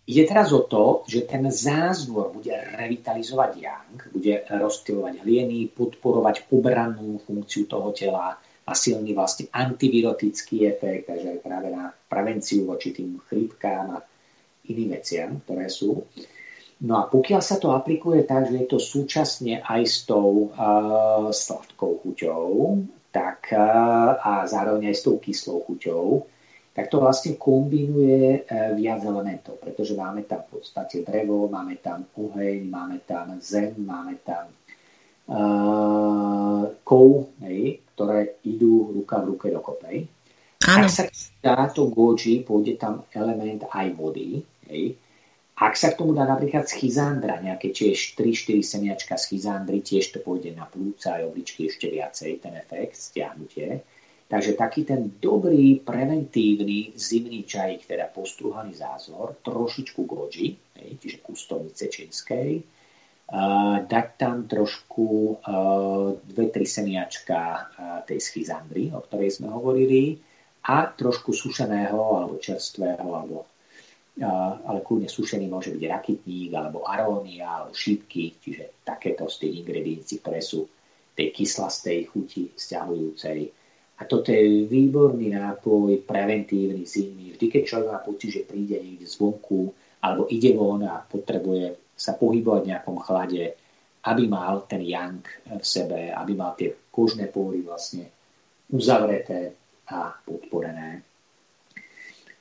Ide teraz o to, že ten zázvor bude revitalizovať yang, bude rozptýlovať hlieny, podporovať obrannú funkciu toho tela, a silný vlastne antivirotický efekt, takže aj práve na prevenciu voči tým chrípkám a iným veciam, ktoré sú. No a pokiaľ sa to aplikuje tak, že je to súčasne aj s tou uh, sladkou chuťou, tak, uh, a zároveň aj s tou kyslou chuťou, tak to vlastne kombinuje uh, viac elementov, pretože máme tam v podstate drevo, máme tam oheň, máme tam zem, máme tam uh, kov, hej, ktoré idú ruka v ruke dokopej. Ak sa dá to goji, pôjde tam element aj vody. Hej. Ak sa k tomu dá napríklad schizandra, nejaké tiež 3-4 semiačka schizandry, tiež to pôjde na plúca aj obličky ešte viacej, ten efekt, stiahnutie. Takže taký ten dobrý, preventívny zimný čajík, teda postruhaný zázor, trošičku goji, hej, čiže kustovnice čínskej, dať tam trošku dve, tri semiačka tej schizandry, o ktorej sme hovorili, a trošku sušeného alebo čerstvého, alebo, ale kľudne sušený môže byť rakitník, alebo arónia, alebo šípky, čiže takéto z tých ingrediencií, ktoré sú tej kyslastej chuti stiahujúcej. A toto je výborný nápoj, preventívny, zimný. Vždy, keď človek má pocit, že príde niekde zvonku, alebo ide von a potrebuje sa pohybovať v nejakom chlade, aby mal ten yang v sebe, aby mal tie kožné pory vlastne uzavreté a podporené.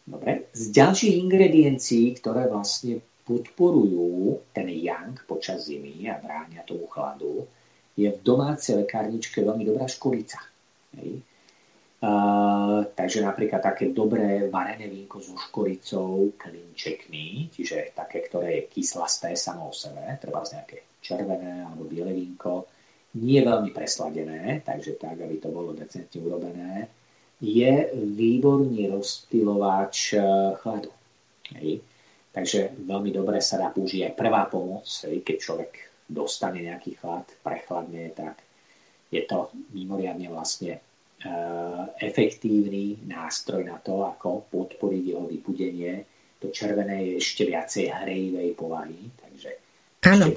Dobre. Z ďalších ingrediencií, ktoré vlastne podporujú ten yang počas zimy a bránia tomu chladu, je v domácej lekárničke veľmi dobrá školica. Hej. Uh, takže napríklad také dobré varené vínko so škoricou, klinčekmi, čiže také, ktoré je kyslasté samo o sebe, treba z nejaké červené alebo biele vínko, nie veľmi presladené, takže tak, aby to bolo decentne urobené, je výborný rozptýlovač e, chladu. Hej. Takže veľmi dobre sa dá použiť aj prvá pomoc, hej, keď človek dostane nejaký chlad, prechladne, tak je to mimoriadne vlastne Eh, efektívny nástroj na to, ako podporiť jeho vypudenie. To červené je ešte viacej hrejivej povahy, takže... Áno.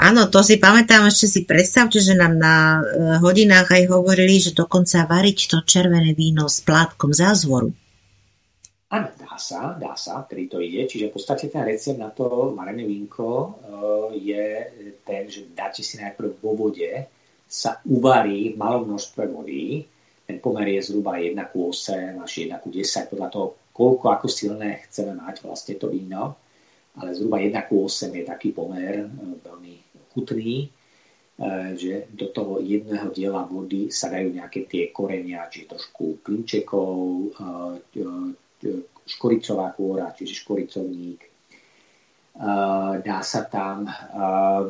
Áno, to si pamätám, ešte si predstavte, že nám na eh, hodinách aj hovorili, že dokonca variť to červené víno s plátkom zázvoru. Áno, dá sa, dá sa, ktorý to ide. Čiže v podstate ten recept na to varené vínko eh, je ten, že dáte si najprv vo vode sa uvarí v množstve vody. Ten pomer je zhruba 1 k 8 až 1 k 10 podľa toho, koľko ako silné chceme mať vlastne to víno. Ale zhruba 1 k 8 je taký pomer e, veľmi chutný, e, že do toho jedného diela vody sa dajú nejaké tie korenia, či trošku klinčekov, e, škoricová kôra, čiže škoricovník, dá sa tam,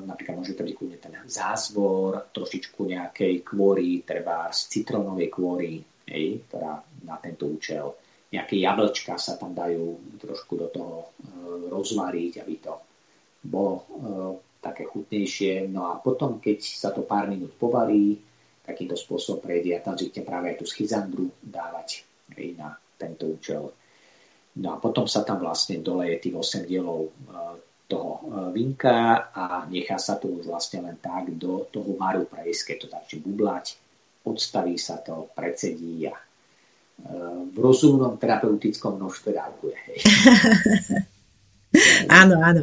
napríklad môže to byť ten zázvor, trošičku nejakej kôry, treba z citrónovej kôry, hej, ktorá na tento účel. Nejaké jablčka sa tam dajú trošku do toho e, rozvariť, aby to bolo také chutnejšie. No a potom, keď sa to pár minút povarí, takýmto spôsobom prejde a tam zvykne práve aj tú schizandru dávať aj na tento účel. No a potom sa tam vlastne doleje tých 8 dielov e, toho e, vinka a nechá sa to už vlastne len tak do toho varu prejsť, keď to začne bublať, odstaví sa to, predsedí a e, v rozumnom terapeutickom množstve dávkuje. áno, áno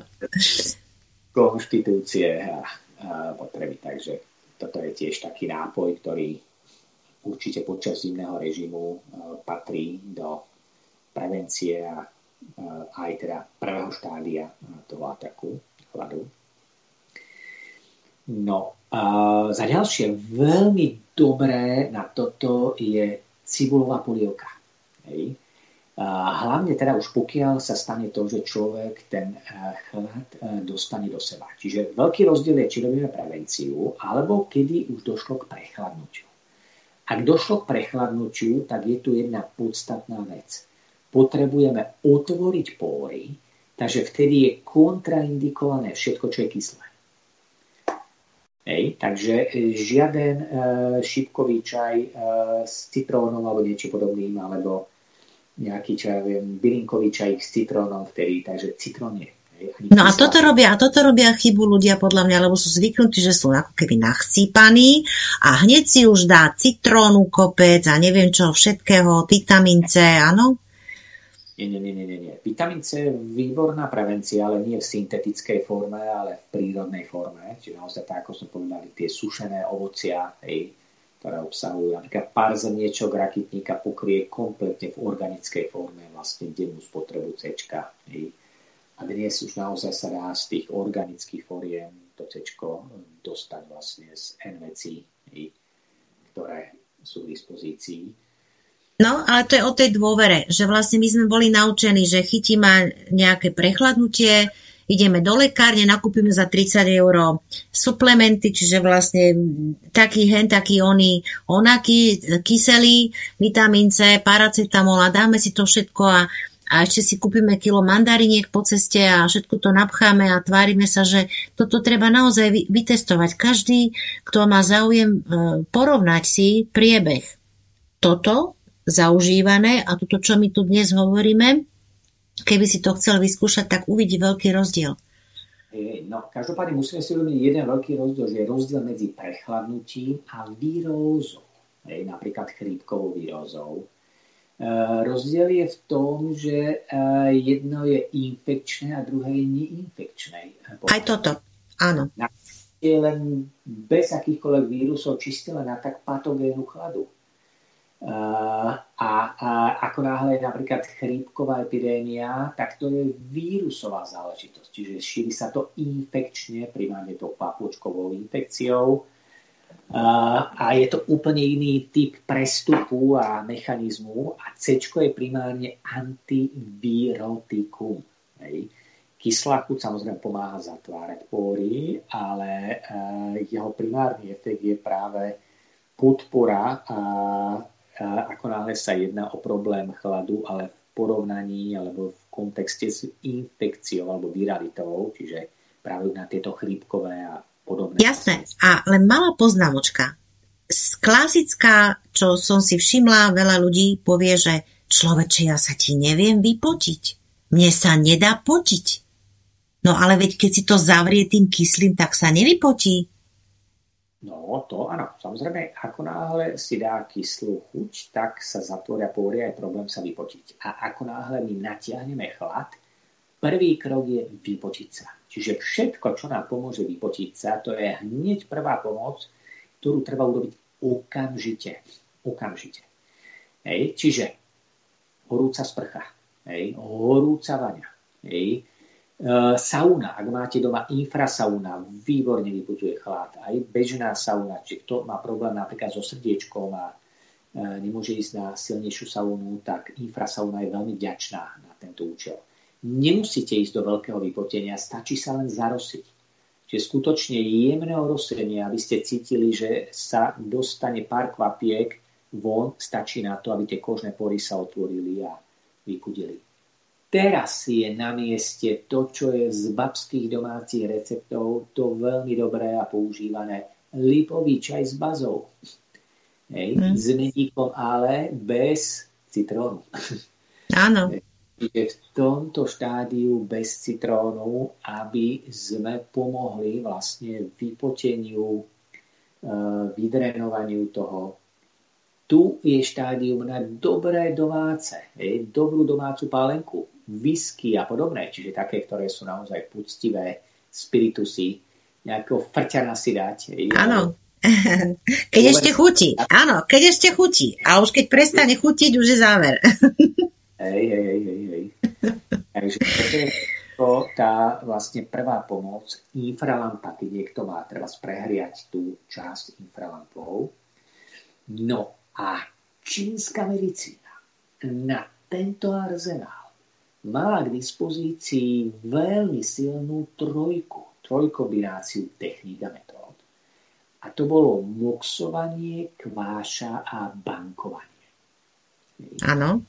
konštitúcie a, a potreby. Takže toto je tiež taký nápoj, ktorý určite počas zimného režimu patrí do prevencie a e, aj teda prvého štádia toho ataku hladu. No a za ďalšie veľmi dobré na toto je cibulová polievka. Hej Hlavne teda už pokiaľ sa stane to, že človek ten eh, chlad eh, dostane do seba. Čiže veľký rozdiel je, či robíme prevenciu, alebo kedy už došlo k prechladnutiu. Ak došlo k prechladnutiu, tak je tu jedna podstatná vec. Potrebujeme otvoriť pory, takže vtedy je kontraindikované všetko, čo je kyslé. Hej, takže eh, žiaden e, šipkový čaj e, s citrónom alebo niečo podobným, alebo nejaký, čo ja viem, bylinkový čaj s citrónom vtedy, takže citrón je. No a toto robia, a toto robia chybu ľudia podľa mňa, lebo sú zvyknutí, že sú ako keby nachcípaní a hneď si už dá citrónu kopec a neviem čo všetkého, vitamín C, áno? Nie, nie, nie, nie, nie. Vitamín C je výborná prevencia, ale nie v syntetickej forme, ale v prírodnej forme. Čiže naozaj tak, ako som povedal, tie sušené ovocia, hej, ktoré obsahujú napríklad pár zrniečok rakitníka pokrie kompletne v organickej forme vlastne dennú spotrebu C. A dnes už naozaj sa dá z tých organických foriem to C dostať vlastne z N vecí, ktoré sú k dispozícii. No, ale to je o tej dôvere, že vlastne my sme boli naučení, že chytí ma nejaké prechladnutie, ideme do lekárne, nakúpime za 30 eur suplementy, čiže vlastne taký hen, taký oný, onaký, kyselý, vitamín C, paracetamol a dáme si to všetko a, a ešte si kúpime kilo mandariniek po ceste a všetko to napcháme a tvárime sa, že toto treba naozaj vytestovať. Každý, kto má záujem e, porovnať si priebeh toto zaužívané a toto, čo my tu dnes hovoríme, keby si to chcel vyskúšať, tak uvidí veľký rozdiel. No, každopádne musíme si uvedomiť jeden veľký rozdiel, že je rozdiel medzi prechladnutím a výrózou. Hej, napríklad chrípkovou výrózou. E, rozdiel je v tom, že e, jedno je infekčné a druhé je neinfekčné. Aj toto, áno. Je len bez akýchkoľvek vírusov, čiste len na tak patogénu chladu. A, a ako náhle je napríklad chrípková epidémia, tak to je vírusová záležitosť. Čiže šíri sa to infekčne, primárne to papučkovou infekciou. A je to úplne iný typ prestupu a mechanizmu a C je primárne antivirotikum. Hej. Kyslá chuť samozrejme pomáha zatvárať pory, ale jeho primárny efekt je práve podpora a ako náhle sa jedná o problém chladu, ale v porovnaní alebo v kontexte s infekciou alebo viralitou, čiže práve na tieto chrípkové a podobné. Jasné. Len malá poznámočka. Klasická, čo som si všimla, veľa ľudí povie, že človeče, ja sa ti neviem vypotiť. Mne sa nedá potiť. No ale veď keď si to zavrie tým kyslým, tak sa nevypotí. No, to áno. Samozrejme, ako náhle si dá kyslú chuť, tak sa zatvoria pory aj problém sa vypotiť. A ako náhle my natiahneme chlad, prvý krok je vypotiť sa. Čiže všetko, čo nám pomôže vypotiť sa, to je hneď prvá pomoc, ktorú treba urobiť okamžite. Okamžite. Hej, čiže horúca sprcha, hej, horúca vaňa, hej, sauna, ak máte doma infrasauna, výborne vyputuje chlad. Aj bežná sauna, či kto má problém napríklad so srdiečkom a e, nemôže ísť na silnejšiu saunu, tak infrasauna je veľmi vďačná na tento účel. Nemusíte ísť do veľkého vypotenia, stačí sa len zarosiť. Čiže skutočne jemného rosenia, aby ste cítili, že sa dostane pár kvapiek von, stačí na to, aby tie kožné pory sa otvorili a vypudili. Teraz je na mieste to, čo je z babských domácich receptov, to veľmi dobré a používané. Lipový čaj s bazou. Hej, mm. S meníkom, ale bez citrónu. Áno. Je v tomto štádiu bez citrónu, aby sme pomohli vlastne vypoteniu, e, vydrenovaniu toho tu je štádium na dobré domáce, dobrú domácu pálenku, whisky a podobné, čiže také, ktoré sú naozaj poctivé, spiritusy, nejakého frťana si dať. Áno. Keď ešte chutí. Áno, keď ešte chutí. A už keď prestane chutiť, už je záver. Hej, hej, hej, hej. Takže toto je to, tá vlastne prvá pomoc. Infralampa, keď niekto má treba prehriať tú časť infralampov. No a čínska medicína na tento arzenál mala k dispozícii veľmi silnú trojku, trojkombináciu techník a metód. A to bolo moxovanie, kváša a bankovanie. Áno.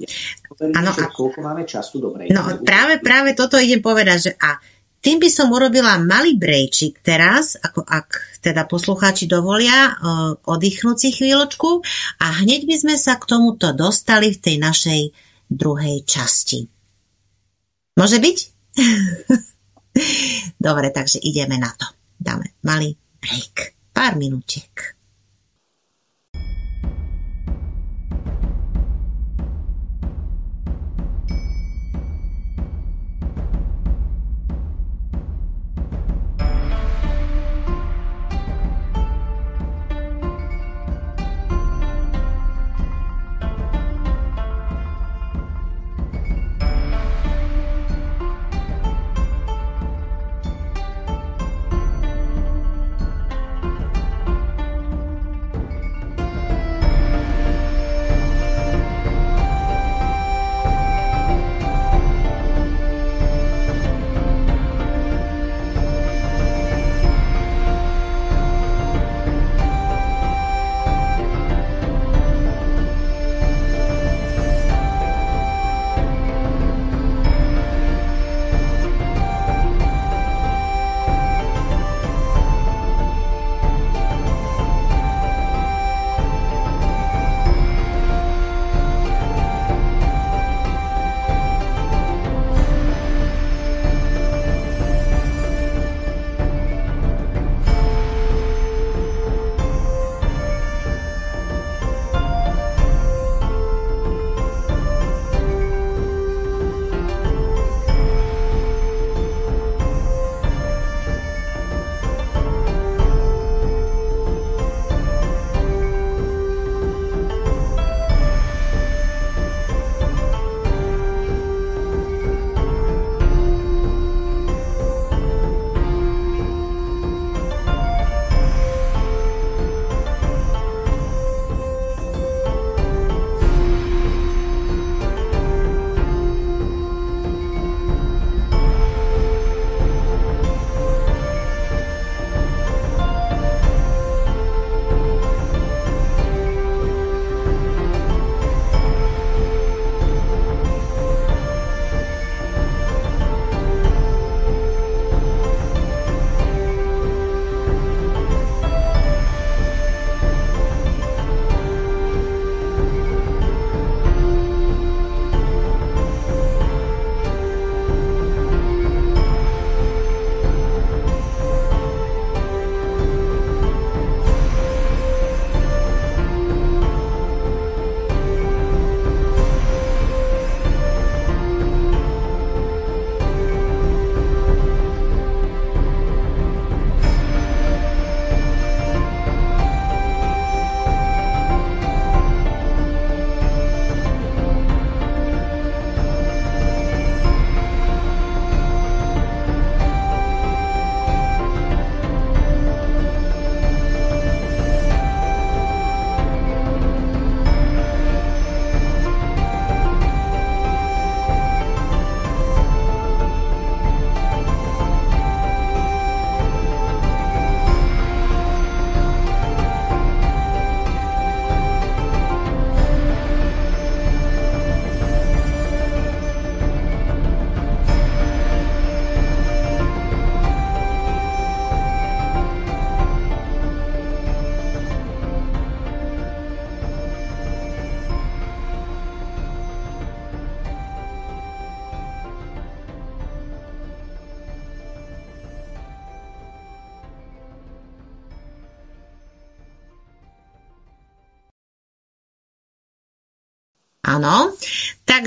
Áno. A... Koľko máme času? Dobre. No práve, práve toto idem povedať, že a tým by som urobila malý brejčik teraz, ako ak teda poslucháči dovolia uh, oddychnúť si chvíľočku a hneď by sme sa k tomuto dostali v tej našej druhej časti. Môže byť? Dobre, takže ideme na to. Dáme malý break. Pár minútiek.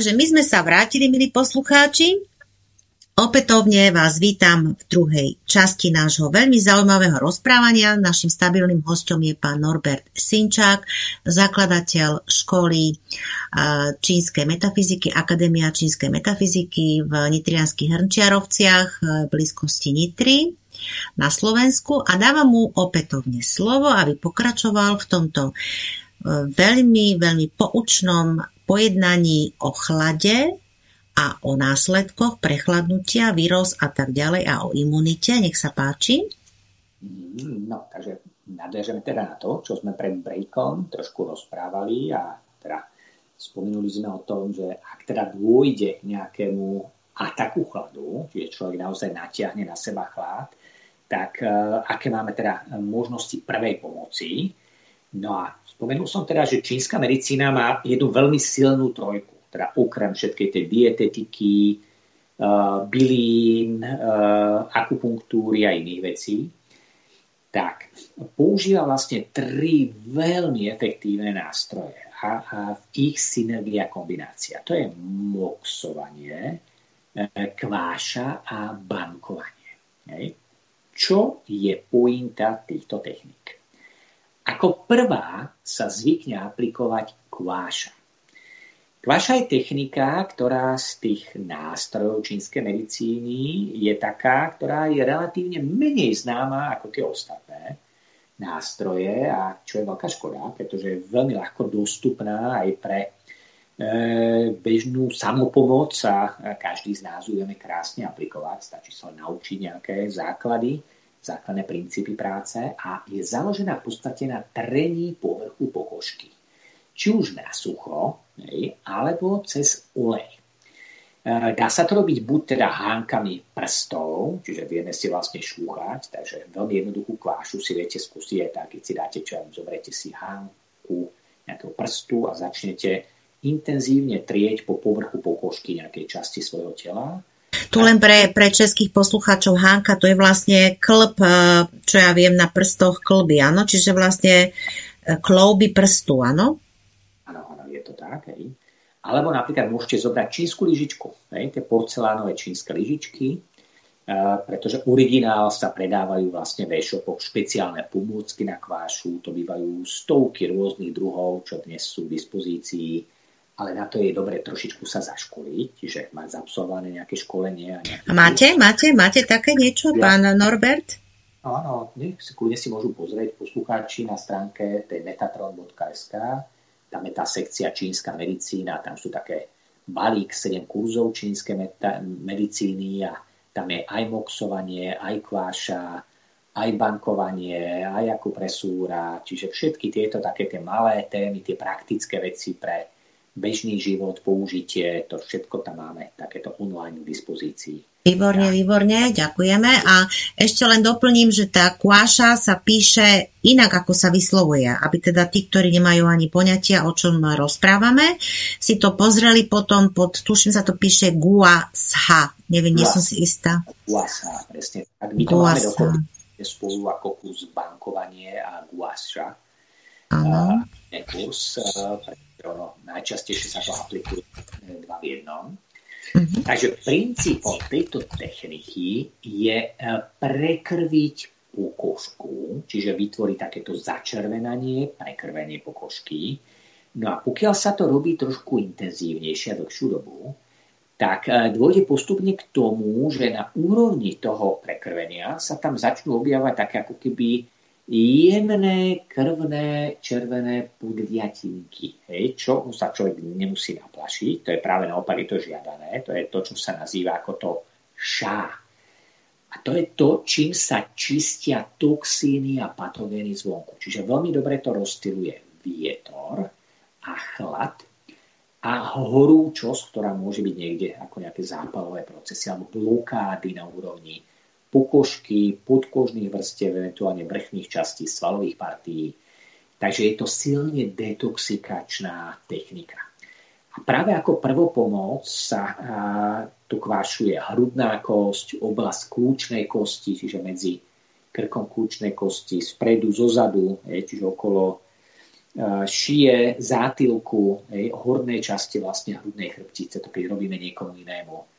Takže my sme sa vrátili, milí poslucháči. Opätovne vás vítam v druhej časti nášho veľmi zaujímavého rozprávania. Našim stabilným hostom je pán Norbert Sinčák, zakladateľ školy čínskej metafyziky, Akadémia čínskej metafyziky v Nitrianských Hrnčiarovciach v blízkosti Nitry na Slovensku a dávam mu opätovne slovo, aby pokračoval v tomto e, veľmi, veľmi poučnom pojednaní o chlade a o následkoch prechladnutia, vírus a tak ďalej a o imunite. Nech sa páči. No, takže nadviažeme teda na to, čo sme pred breakom trošku rozprávali a teda spomenuli sme o tom, že ak teda dôjde k nejakému ataku chladu, čiže človek naozaj natiahne na seba chlad, tak uh, aké máme teda možnosti prvej pomoci. No a spomenul som teda, že čínska medicína má jednu veľmi silnú trojku teda okrem všetkej tej dietetiky, uh, bylín, uh, akupunktúry a iných vecí, tak používa vlastne tri veľmi efektívne nástroje a, a ich synergia kombinácia. To je moxovanie, kváša a bankovanie. Čo je pointa týchto techník? Ako prvá sa zvykne aplikovať kváša. Kvaša je technika, ktorá z tých nástrojov čínskej medicíny je taká, ktorá je relatívne menej známa ako tie ostatné nástroje a čo je veľká škoda, pretože je veľmi ľahko dostupná aj pre e, bežnú samopomoc a každý z nás ju vieme krásne aplikovať. Stačí sa naučiť nejaké základy, základné princípy práce a je založená v podstate na trení povrchu pokožky či už na sucho, alebo cez olej. E, dá sa to robiť buď teda hánkami prstov, čiže vieme si vlastne šúchať, takže veľmi jednoduchú kvášu si viete skúsiť aj tak, keď si dáte čo, zoberiete si hánku nejakého prstu a začnete intenzívne trieť po povrchu pokožky nejakej časti svojho tela. Tu len pre, pre českých poslucháčov Hánka, to je vlastne klb, e, čo ja viem, na prstoch klby, áno? Čiže vlastne e, klouby prstu, áno? to tak. Hej. Alebo napríklad môžete zobrať čínsku lyžičku, hej, tie porcelánové čínske lyžičky, uh, pretože originál sa predávajú vlastne v e-shopoch špeciálne pomôcky na kvášu, to bývajú stovky rôznych druhov, čo dnes sú v dispozícii, ale na to je dobre trošičku sa zaškoliť, čiže mať zabsolvované nejaké školenie. A, a máte, máte, máte také niečo, ja. pán Norbert? Áno, nech si kľudne si môžu pozrieť poslucháči na stránke tej metatron.sk tam je tá sekcia čínska medicína, tam sú také balík 7 kurzov čínskej medicíny a tam je aj moxovanie, aj kváša, aj bankovanie, aj akupresúra, čiže všetky tieto také tie malé témy, tie praktické veci pre bežný život, použitie, to všetko tam máme, takéto online k dispozícii. Výborne, výborne, ďakujeme. A ešte len doplním, že tá kváša sa píše inak, ako sa vyslovuje, aby teda tí, ktorí nemajú ani poňatia, o čom rozprávame, si to pozreli potom pod, tuším sa to píše guasha. Neviem, nie som si istá. Guasha, presne. Tak my to guasa. máme dokopy spolu ako kurz bankovanie a guasha. Áno. Uh, uh, ono najčastejšie sa to aplikuje dva v jednom. Mm-hmm. Takže princípom tejto techniky je e, prekrviť pokožku, čiže vytvoriť takéto začervenanie, prekrvenie pokožky. No a pokiaľ sa to robí trošku intenzívnejšie a dlhšiu dobu, tak e, dôjde postupne k tomu, že na úrovni toho prekrvenia sa tam začnú objavať také ako keby jemné, krvné, červené podviatinky, hej, čo sa človek nemusí naplašiť, to je práve naopak je to žiadané, to je to, čo sa nazýva ako to šá. A to je to, čím sa čistia toxíny a patogény zvonku. Čiže veľmi dobre to rozstyluje vietor a chlad a horúčosť, ktorá môže byť niekde ako nejaké zápalové procesy alebo blokády na úrovni pokožky, podkožných vrstiev, eventuálne vrchných častí svalových partií. Takže je to silne detoxikačná technika. A práve ako prvopomoc sa tu kvášuje hrudná kosť, oblasť kľúčnej kosti, čiže medzi krkom kľúčnej kosti, spredu, zozadu, čiže okolo šije, zátilku, hornej časti vlastne hrudnej chrbtice, to keď robíme niekomu inému.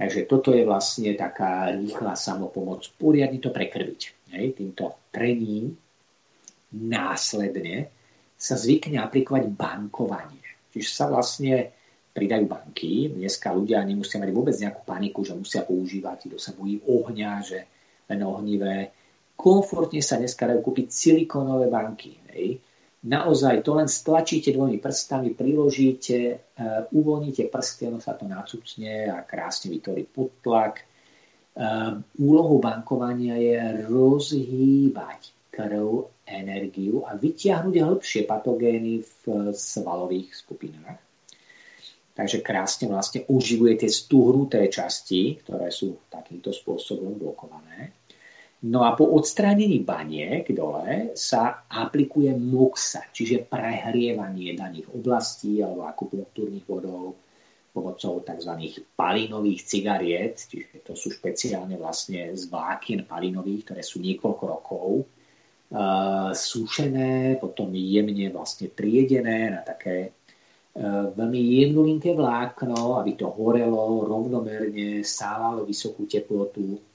Takže toto je vlastne taká rýchla samopomoc. Poriadne to prekrviť. Hej, týmto trením následne sa zvykne aplikovať bankovanie. Čiže sa vlastne pridajú banky. Dneska ľudia nemusia mať vôbec nejakú paniku, že musia používať, kto sa bojí ohňa, že len ohnivé. Komfortne sa dneska dajú kúpiť silikónové banky. Hej naozaj to len stlačíte dvomi prstami, priložíte, uh, uvoľníte prsty, ono sa to nacucne a krásne vytvorí podtlak. Uh, úlohou bankovania je rozhýbať krv, energiu a vytiahnuť hĺbšie patogény v svalových skupinách. Takže krásne vlastne uživujete stuhnuté časti, ktoré sú takýmto spôsobom blokované. No a po odstránení baniek dole sa aplikuje moxa, čiže prehrievanie daných oblastí alebo akupunktúrnych vodov pomocou tzv. palinových cigariet, čiže to sú špeciálne vlastne z vlákien palinových, ktoré sú niekoľko rokov uh, sušené, potom jemne vlastne triedené na také uh, veľmi jednolinké vlákno, aby to horelo rovnomerne, stávalo vysokú teplotu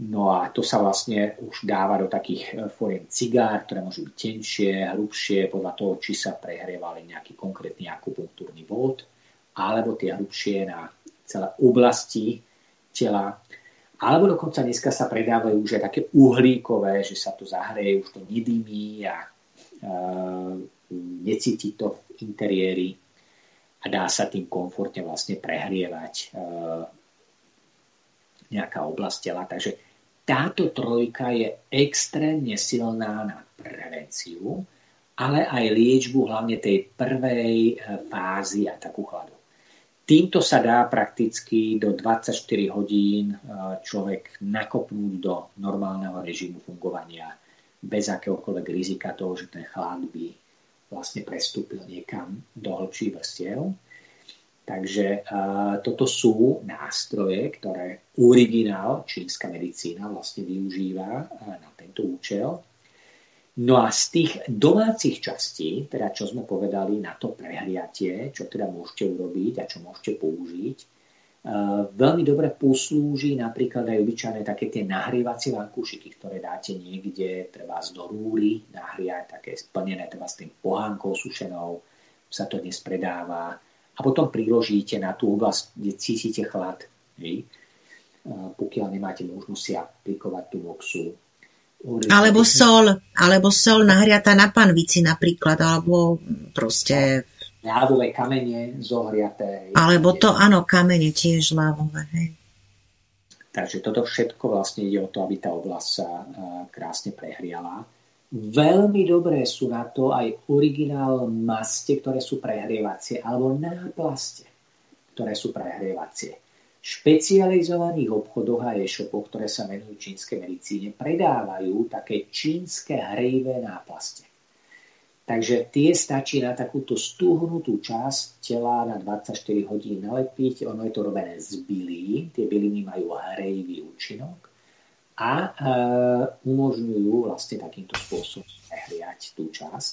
No a to sa vlastne už dáva do takých e, foriem cigár, ktoré môžu byť tenšie, hrubšie, podľa toho, či sa prehrievali nejaký konkrétny akupunktúrny bod, alebo tie hrubšie na celé oblasti tela. Alebo dokonca dneska sa predávajú už aj také uhlíkové, že sa to zahreje, už to nedymí a e, necíti to v interiéri a dá sa tým komfortne vlastne prehrievať e, nejaká oblasť tela. Takže táto trojka je extrémne silná na prevenciu, ale aj liečbu hlavne tej prvej eh, fázy a takú chladu. Týmto sa dá prakticky do 24 hodín eh, človek nakopnúť do normálneho režimu fungovania bez akéhokoľvek rizika toho, že ten chlad by vlastne prestúpil niekam do hĺbších vrstiev. Takže toto sú nástroje, ktoré originál čínska medicína vlastne využíva na tento účel. No a z tých domácich častí, teda čo sme povedali na to prehriatie, čo teda môžete urobiť a čo môžete použiť, veľmi dobre poslúži napríklad aj obyčajné také tie nahrievacie vankúšiky, ktoré dáte niekde, treba z do rúry, nahriať také splnené treba s tým pohánkou sušenou, sa to dnes predáva, a potom priložíte na tú oblasť, kde cítite chlad. Hej. Pokiaľ nemáte možnosť si aplikovať tú moxu. Alebo sol, alebo sol nahriata na panvici napríklad, alebo proste... Lávové kamene zohriaté. Alebo to, áno, kamene tiež lávové. Hej. Takže toto všetko vlastne ide o to, aby tá oblasť sa krásne prehriala Veľmi dobré sú na to aj originál maste, ktoré sú prehrievacie, alebo náplaste, ktoré sú prehrievacie. V špecializovaných obchodoch a e-shopoch, ktoré sa venujú čínskej medicíne, predávajú také čínske hrejivé náplaste. Takže tie stačí na takúto stúhnutú časť tela na 24 hodín nalepiť. Ono je to robené z bylín. Tie byliny majú hrejivý účinok a e, umožňujú vlastne takýmto spôsobom prehriať tú časť.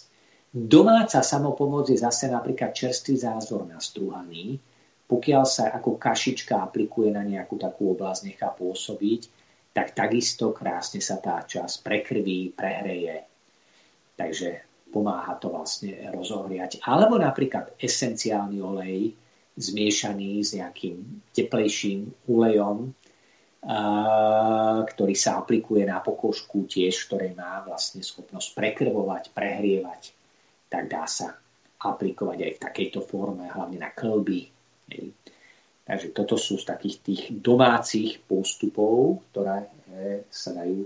Domáca samopomoc je zase napríklad čerstvý zázor nastrúhaný. Pokiaľ sa ako kašička aplikuje na nejakú takú oblasť, nechá pôsobiť, tak takisto krásne sa tá časť prekrví, prehreje. Takže pomáha to vlastne rozohriať. Alebo napríklad esenciálny olej zmiešaný s nejakým teplejším ulejom, ktorý sa aplikuje na pokožku tiež, ktoré má vlastne schopnosť prekrvovať, prehrievať, tak dá sa aplikovať aj v takejto forme, hlavne na klby. Takže toto sú z takých tých domácich postupov, ktoré e, sa dajú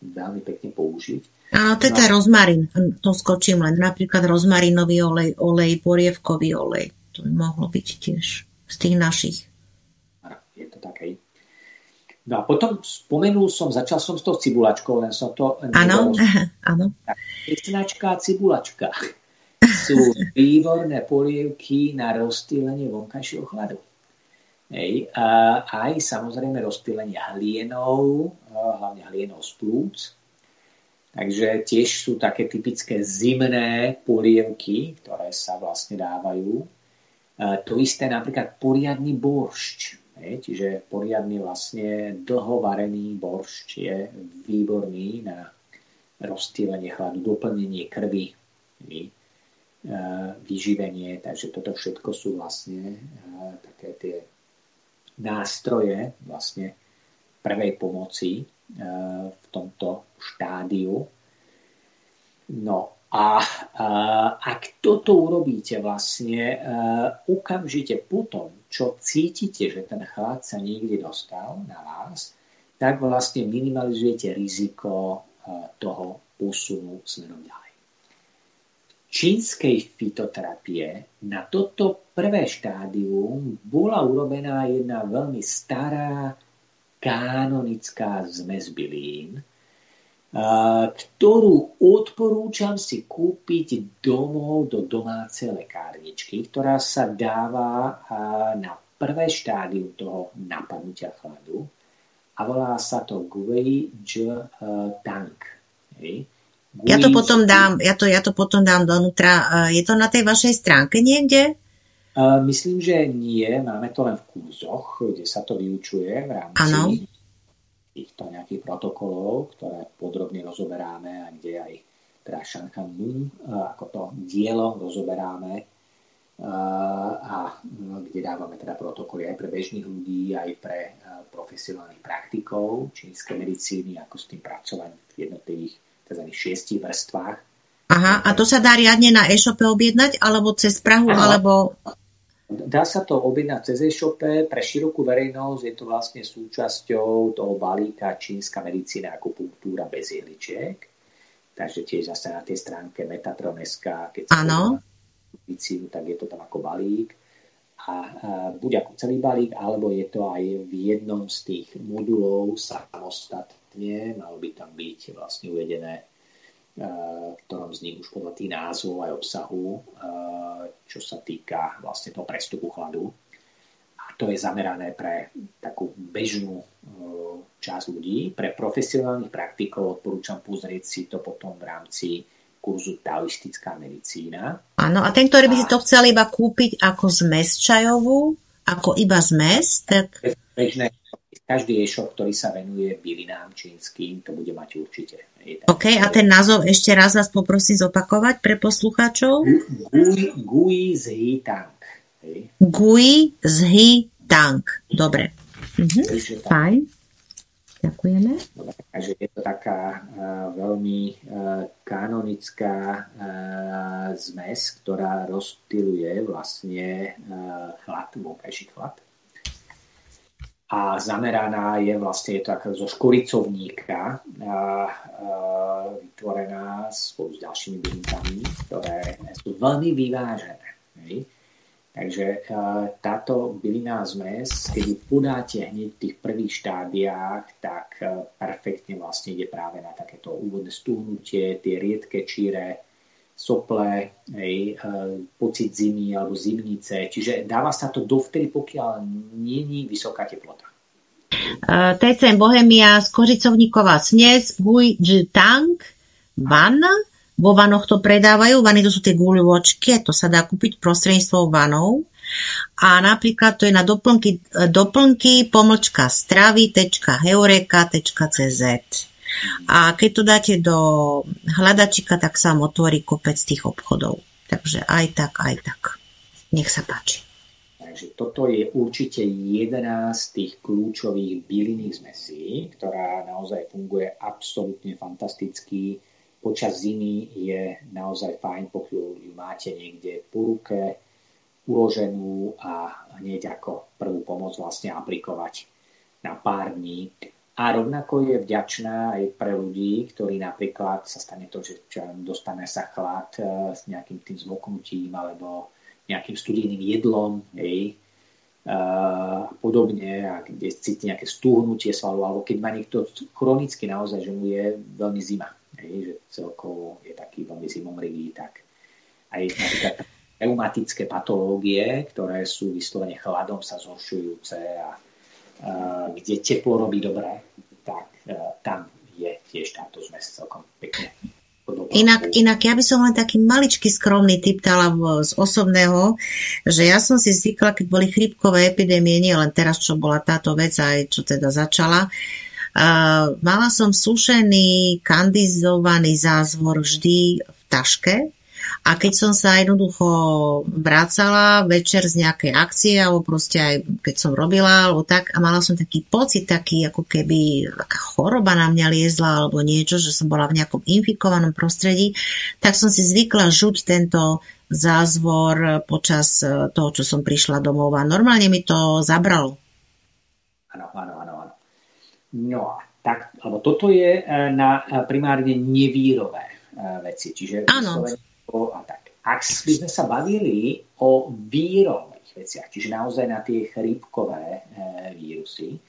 veľmi pekne použiť. Áno, to je no. rozmarín. To skočím len. Napríklad rozmarinový olej, olej, porievkový olej. To by mohlo byť tiež z tých našich. Je to také No a potom spomenul som, začal som s tou cibulačkou, len som to... Áno, áno. Česnačka a cibulačka sú výborné polievky na rozstýlenie vonkajšieho chladu. Hej. A aj samozrejme rozptýlenie hlienov, hlavne hlienov z plúc. Takže tiež sú také typické zimné polievky, ktoré sa vlastne dávajú. To isté napríklad poriadny boršč. Čiže poriadny vlastne dlhovarený boršč je výborný na rozstýlenie chladu, doplnenie krvi, vyživenie. Takže toto všetko sú vlastne také tie nástroje vlastne prvej pomoci v tomto štádiu. No a ak toto urobíte vlastne okamžite potom, čo cítite, že ten chlad sa niekde dostal na vás, tak vlastne minimalizujete riziko toho posunu smerom ďalej. Čínskej fitoterapie na toto prvé štádium bola urobená jedna veľmi stará kanonická zmes bylín, ktorú odporúčam si kúpiť domov do domácej lekárničky, ktorá sa dáva na prvé štádium toho napadnutia chladu a volá sa to Gui J Tank. Ja to potom dám, ja to, ja to potom dám donútra. Je to na tej vašej stránke niekde? Myslím, že nie. Máme to len v kurzoch, kde sa to vyučuje v rámci ano týchto nejakých protokolov, ktoré podrobne rozoberáme a kde aj teda Shanghai Moon, ako to dielo rozoberáme a kde dávame teda protokoly aj pre bežných ľudí, aj pre profesionálnych praktikov čínskej medicíny, ako s tým pracovať v jednotlivých tzv. šiestich vrstvách. Aha, a to sa dá riadne na e-shope objednať, alebo cez Prahu, Aha. alebo... Dá sa to objednať cez e-shope, pre širokú verejnosť je to vlastne súčasťou toho balíka čínska medicína ako kultúra bez jehličiek. Takže tiež zase na tej stránke Metatron.sk, keď sa medicínu, tak je to tam ako balík. A, a buď ako celý balík, alebo je to aj v jednom z tých modulov samostatne, malo by tam byť vlastne uvedené v ktorom z nich už podľa tých názvov aj obsahu, čo sa týka vlastne toho prestupu chladu. A to je zamerané pre takú bežnú časť ľudí. Pre profesionálnych praktikov odporúčam pozrieť si to potom v rámci kurzu Taoistická medicína. Áno, a ten, ktorý by si to chcel iba kúpiť ako zmes čajovú, ako iba zmes, tak... Bežné každý e-shop, ktorý sa venuje bylinám čínskym, to bude mať určite. OK, a ten názov ešte raz vás poprosím zopakovať pre poslucháčov. Gui, gui z Hitang. Gui z Hitang. Dobre. Mhm. Fajn. Ďakujeme. Dobre, takže je to taká uh, veľmi uh, kanonická uh, zmes, ktorá rozptiluje vlastne uh, chlad, vonkajší chlad a zameraná je vlastne je to zo škoricovníka a, a, vytvorená spolu s ďalšími bylinkami, ktoré sú veľmi vyvážené. Hej. Takže táto bylinná zmes, keď ju podáte hneď v tých prvých štádiách, tak perfektne vlastne ide práve na takéto úvodné stúhnutie, tie riedke číre, sople, hej, pocit zimy alebo zimnice. Čiže dáva sa to dovtedy, pokiaľ je vysoká teplota. TCM Bohemia z Kořicovníková snes, Gui Tang, Van, vo vanoch to predávajú, vany to sú tie guľočky, to sa dá kúpiť prostredníctvom vanov. A napríklad to je na doplnky, doplnky pomlčka stravy.heureka.cz. A keď to dáte do hľadačika, tak sa vám otvorí kopec tých obchodov. Takže aj tak, aj tak. Nech sa páči. Takže toto je určite jedna z tých kľúčových bylinných zmesí, ktorá naozaj funguje absolútne fantasticky. Počas zimy je naozaj fajn, pokiaľ ju máte niekde po ruke, uloženú a hneď ako prvú pomoc vlastne aplikovať na pár dní a rovnako je vďačná aj pre ľudí, ktorí napríklad sa stane to, že dostane sa chlad e, s nejakým tým zmoknutím alebo nejakým studeným jedlom, hej, a podobne, a kde cíti nejaké stúhnutie svalu, alebo keď má niekto chronicky naozaj, že mu je veľmi zima, hej, že celkovo je taký veľmi zimomrivý, tak aj napríklad reumatické patológie, ktoré sú vyslovene chladom sa zhoršujúce a kde teplo robí dobre, tak e, tam je tiež táto zmes celkom pekne. Inak, inak ja by som len taký maličký skromný typ dala z osobného, že ja som si zvykla, keď boli chrípkové epidémie, nie len teraz, čo bola táto vec, aj čo teda začala, uh, mala som sušený, kandizovaný zázvor vždy v taške, a keď som sa jednoducho vracala večer z nejakej akcie, alebo proste aj keď som robila, alebo tak, a mala som taký pocit, taký ako keby taká choroba na mňa liezla, alebo niečo, že som bola v nejakom infikovanom prostredí, tak som si zvykla žuť tento zázvor počas e, toho, čo som prišla domov a normálne mi to zabralo. Áno, áno, áno. No, tak, lebo toto je e, na e, primárne nevírové veci. Čiže áno a tak. Ak by sme sa bavili o vírových veciach, čiže naozaj na tie chrípkové e, vírusy, e,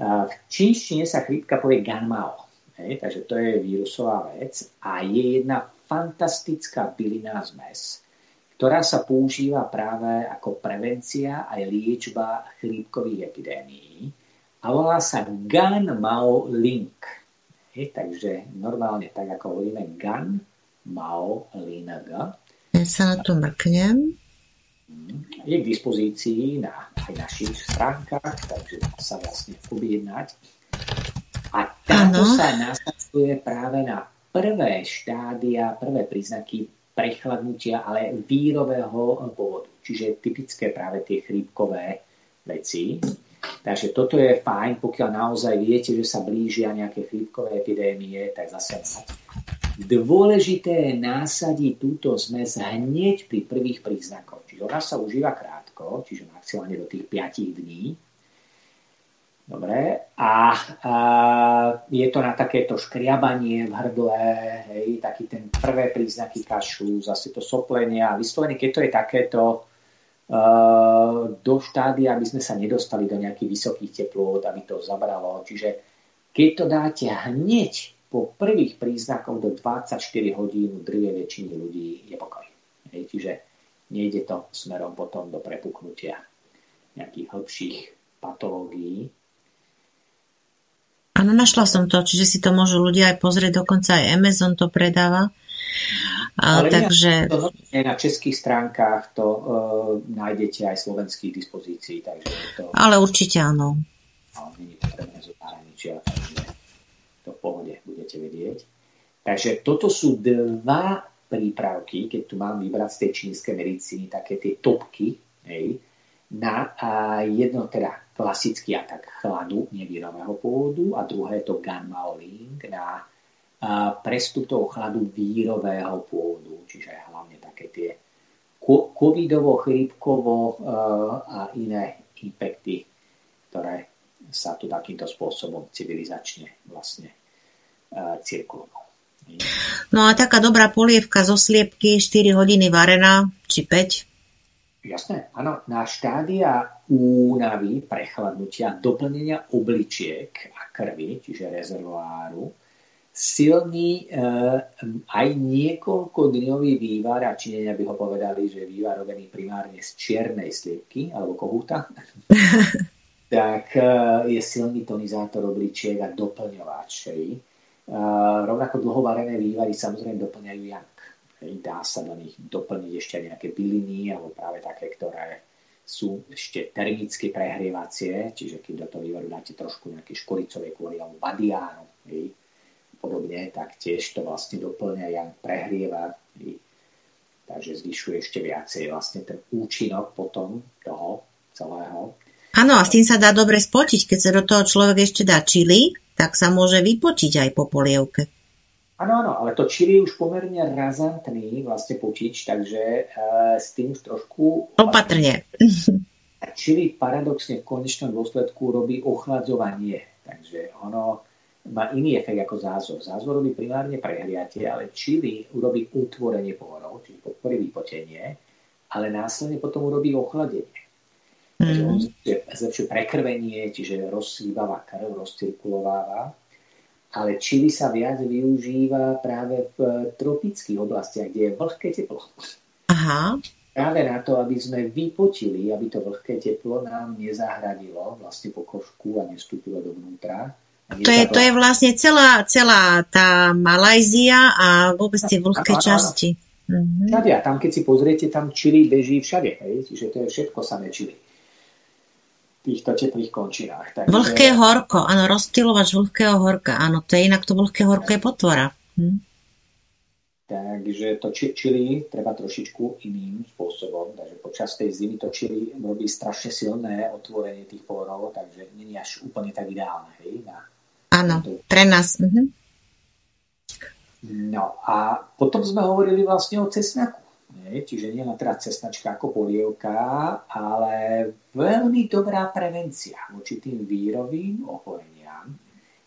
v čínštine sa chrípka povie ganmao. Hej, takže to je vírusová vec a je jedna fantastická bylinná zmes, ktorá sa používa práve ako prevencia aj liečba chrípkových epidémií a volá sa Gan Mao Link. Hej, takže normálne tak ako hovoríme Gan Mao Linaga. Ja sa na to mrknem. Je k dispozícii na aj našich stránkach, takže dá sa vlastne objednať. A táto ano. sa nasadzuje práve na prvé štádia, prvé príznaky prechladnutia, ale vírového pôvodu. Čiže typické práve tie chrípkové veci. Takže toto je fajn, pokiaľ naozaj viete, že sa blížia nejaké chrípkové epidémie, tak zase Dôležité je násadiť túto zmes hneď pri prvých príznakoch. Čiže ona sa užíva krátko, čiže maximálne do tých 5 dní. Dobre. A, a je to na takéto škriabanie v hrdle, hej, taký ten prvé príznaky kašlu, zase to soplenie a vyslovene, keď to je takéto do štádia, aby sme sa nedostali do nejakých vysokých teplôt, aby to zabralo. Čiže keď to dáte hneď po prvých príznakoch do 24 hodín u drvej väčšiny ľudí je pokoj. Hej, čiže nejde to smerom potom do prepuknutia nejakých hĺbších patológií. Áno, našla som to, čiže si to môžu ľudia aj pozrieť, dokonca aj Amazon to predáva. Ale takže... To na českých stránkach to uh, nájdete aj slovenských dispozícií. Takže to... Ale určite áno. Ale je potrebné zo zahraničia, takže to v pohode budete vedieť. Takže toto sú dva prípravky, keď tu mám vybrať z tej čínskej medicíny také tie topky, hej, na a jedno teda klasický atak chladu nevírového pôvodu a druhé je to gamma link na a prestup toho chladu vírového pôvodu, čiže hlavne také tie covidovo-chrípkovo a iné infekty, ktoré sa tu takýmto spôsobom civilizačne vlastne uh, cirkuloval. No a taká dobrá polievka zo sliepky, 4 hodiny varená, či 5? Jasné, áno. Na štádia únavy, prechladnutia, doplnenia obličiek a krvi, čiže rezervoáru, silný e, aj niekoľko dňový vývar, a Číňania by ho povedali, že je vývar robený primárne z čiernej sliepky alebo kohúta, tak e, je silný tonizátor obličiek a doplňovač. Hej. Rovnako dlhovarené vývary samozrejme doplňajú jak. Dá sa do nich doplniť ešte nejaké byliny alebo práve také, ktoré sú ešte termicky prehrievacie, čiže keď do toho vývaru dáte trošku nejaké škoricové kôry alebo badiánu, hej, podobne, tak tiež to vlastne doplňa, jak prehrieva. Takže zvyšuje ešte viacej vlastne ten účinok potom toho celého. Áno, a s tým sa dá dobre spotiť, keď sa do toho človek ešte dá čili, tak sa môže vypočiť aj po polievke. Áno, áno, ale to čili je už pomerne razantný vlastne počič, takže uh, s tým už trošku... Opatrne. Čili paradoxne v konečnom dôsledku robí ochladzovanie, takže ono má iný efekt ako zázor. Zázor robí primárne prehriatie, ale čili urobí utvorenie pohorov, čiže podporí vypotenie, ale následne potom urobí ochladenie. Takže on mhm. zlepšuje prekrvenie, čiže rozsývava krv, rozcirkulováva. Ale čili sa viac využíva práve v tropických oblastiach, kde je vlhké teplo. Aha. Práve na to, aby sme vypotili, aby to vlhké teplo nám nezahradilo vlastne po košku a nestúpilo dovnútra, To je, to je vlastne celá, celá tá Malajzia a vôbec tie vlhké časti. Mm-hmm. Všade. A tam, keď si pozriete, tam čili beží všade. Hej? Čiže to je všetko samé čili. Týchto teplých končinách. Takže... Vlhké horko, áno, rozptýlovač vlhkého horka. Áno, to je inak to vlhké horko je potvora. Hm? Takže to čili treba trošičku iným spôsobom. Takže počas tej zimy to čili robí strašne silné otvorenie tých porov, takže je až úplne tak ideálne. Hej, na Áno, pre nás. Mhm. No a potom sme hovorili vlastne o cesnaku. Nie? Čiže nie len teda cesnačka ako polievka, ale veľmi dobrá prevencia voči tým výrovým ochoreniam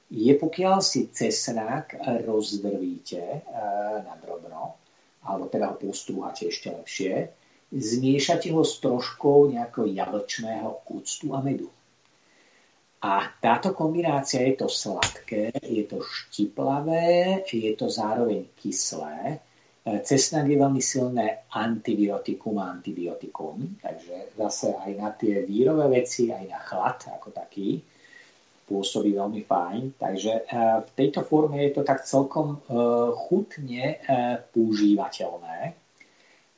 je, pokiaľ si cesnak rozdrvíte e, na drobno, alebo teda ho postrúhate ešte lepšie, zmiešate ho s troškou nejakého jablčného úctu a medu. A táto kombinácia je to sladké, je to štiplavé, je to zároveň kyslé. E, cesnak je veľmi silné antibiotikum a antibiotikum, takže zase aj na tie vírové veci, aj na chlad ako taký pôsobí veľmi fajn. Takže eh, v tejto forme je to tak celkom eh, chutne používateľné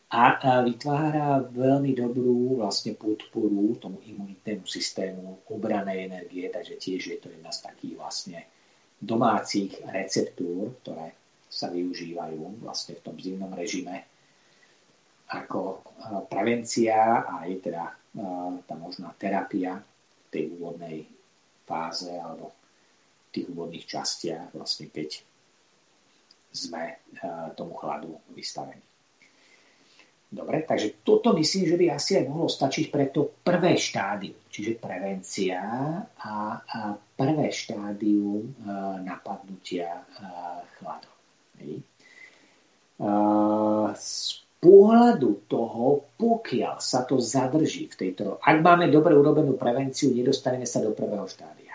a vytvára veľmi dobrú vlastne podporu tomu imunitnému systému obranej energie, takže tiež je to jedna z takých vlastne domácich receptúr, ktoré sa využívajú vlastne v tom zimnom režime ako prevencia a aj teda tá možná terapia tej úvodnej fáze alebo v tých úvodných častiach, vlastne keď sme tomu chladu vystavení. Dobre, takže toto myslím, že by asi aj mohlo stačiť pre to prvé štádium, čiže prevencia a, a prvé štádium e, napadnutia e, chladom. E, z pohľadu toho, pokiaľ sa to zadrží v tejto... Ak máme dobre urobenú prevenciu, nedostaneme sa do prvého štádia.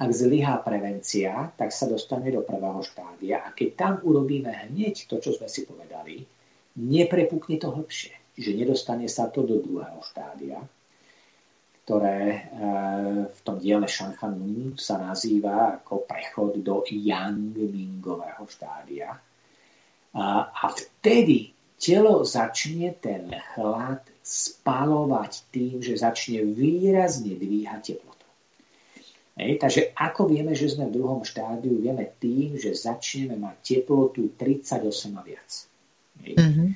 Ak zlyhá prevencia, tak sa dostane do prvého štádia a keď tam urobíme hneď to, čo sme si povedali, neprepukne to hlbšie. Čiže nedostane sa to do druhého štádia, ktoré e, v tom diele Shanghanu sa nazýva ako prechod do Yang-Mingového štádia. A vtedy telo začne ten chlad spalovať tým, že začne výrazne dvíhať teplo. Hej, takže ako vieme, že sme v druhom štádiu? Vieme tým, že začneme mať teplotu 38 a viac. Mm-hmm.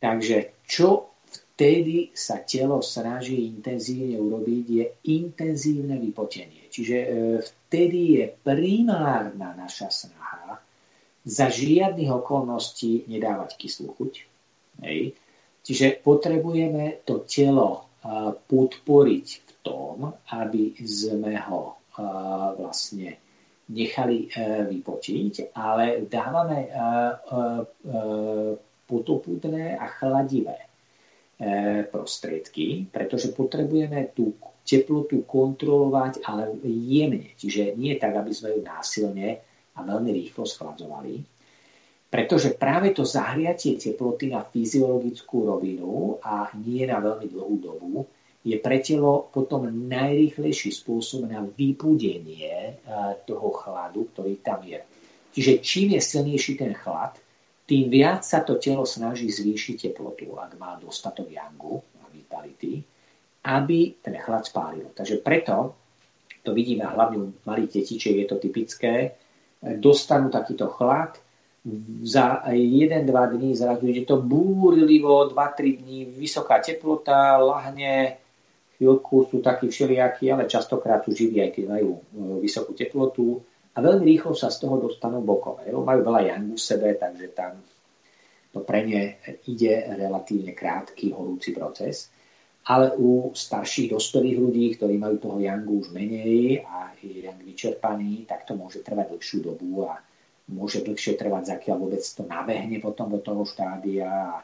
Takže čo vtedy sa telo snaží intenzívne urobiť, je intenzívne vypotenie. Čiže e, vtedy je primárna naša snaha za žiadnych okolností nedávať kyslú chuť. Hej. Čiže potrebujeme to telo podporiť v tom, aby sme ho vlastne nechali e, vypočiť, ale dávame e, e, potopudné a chladivé prostriedky, pretože potrebujeme tú teplotu kontrolovať, ale jemne. Čiže nie tak, aby sme ju násilne a veľmi rýchlo schladzovali. Pretože práve to zahriatie teploty na fyziologickú rovinu a nie na veľmi dlhú dobu je pre telo potom najrýchlejší spôsob na vypudenie e, toho chladu, ktorý tam je. Čiže čím je silnejší ten chlad, tým viac sa to telo snaží zvýšiť teplotu, ak má dostatok yangu a vitality, aby ten chlad spálil. Takže preto, to vidíme hlavne u malých detičiek, je to typické, dostanú takýto chlad, za 1-2 dní zrazu je to búrlivo, 2-3 dní, vysoká teplota, lahne, chvíľku sú takí všelijakí, ale častokrát sú živí, aj keď majú e, vysokú teplotu a veľmi rýchlo sa z toho dostanú bokom. Majú veľa jangu v sebe, takže tam to pre ne ide relatívne krátky horúci proces. Ale u starších dospelých ľudí, ktorí majú toho jangu už menej a je yang vyčerpaný, tak to môže trvať dlhšiu dobu a môže dlhšie trvať, zakiaľ vôbec to nabehne potom do toho štádia a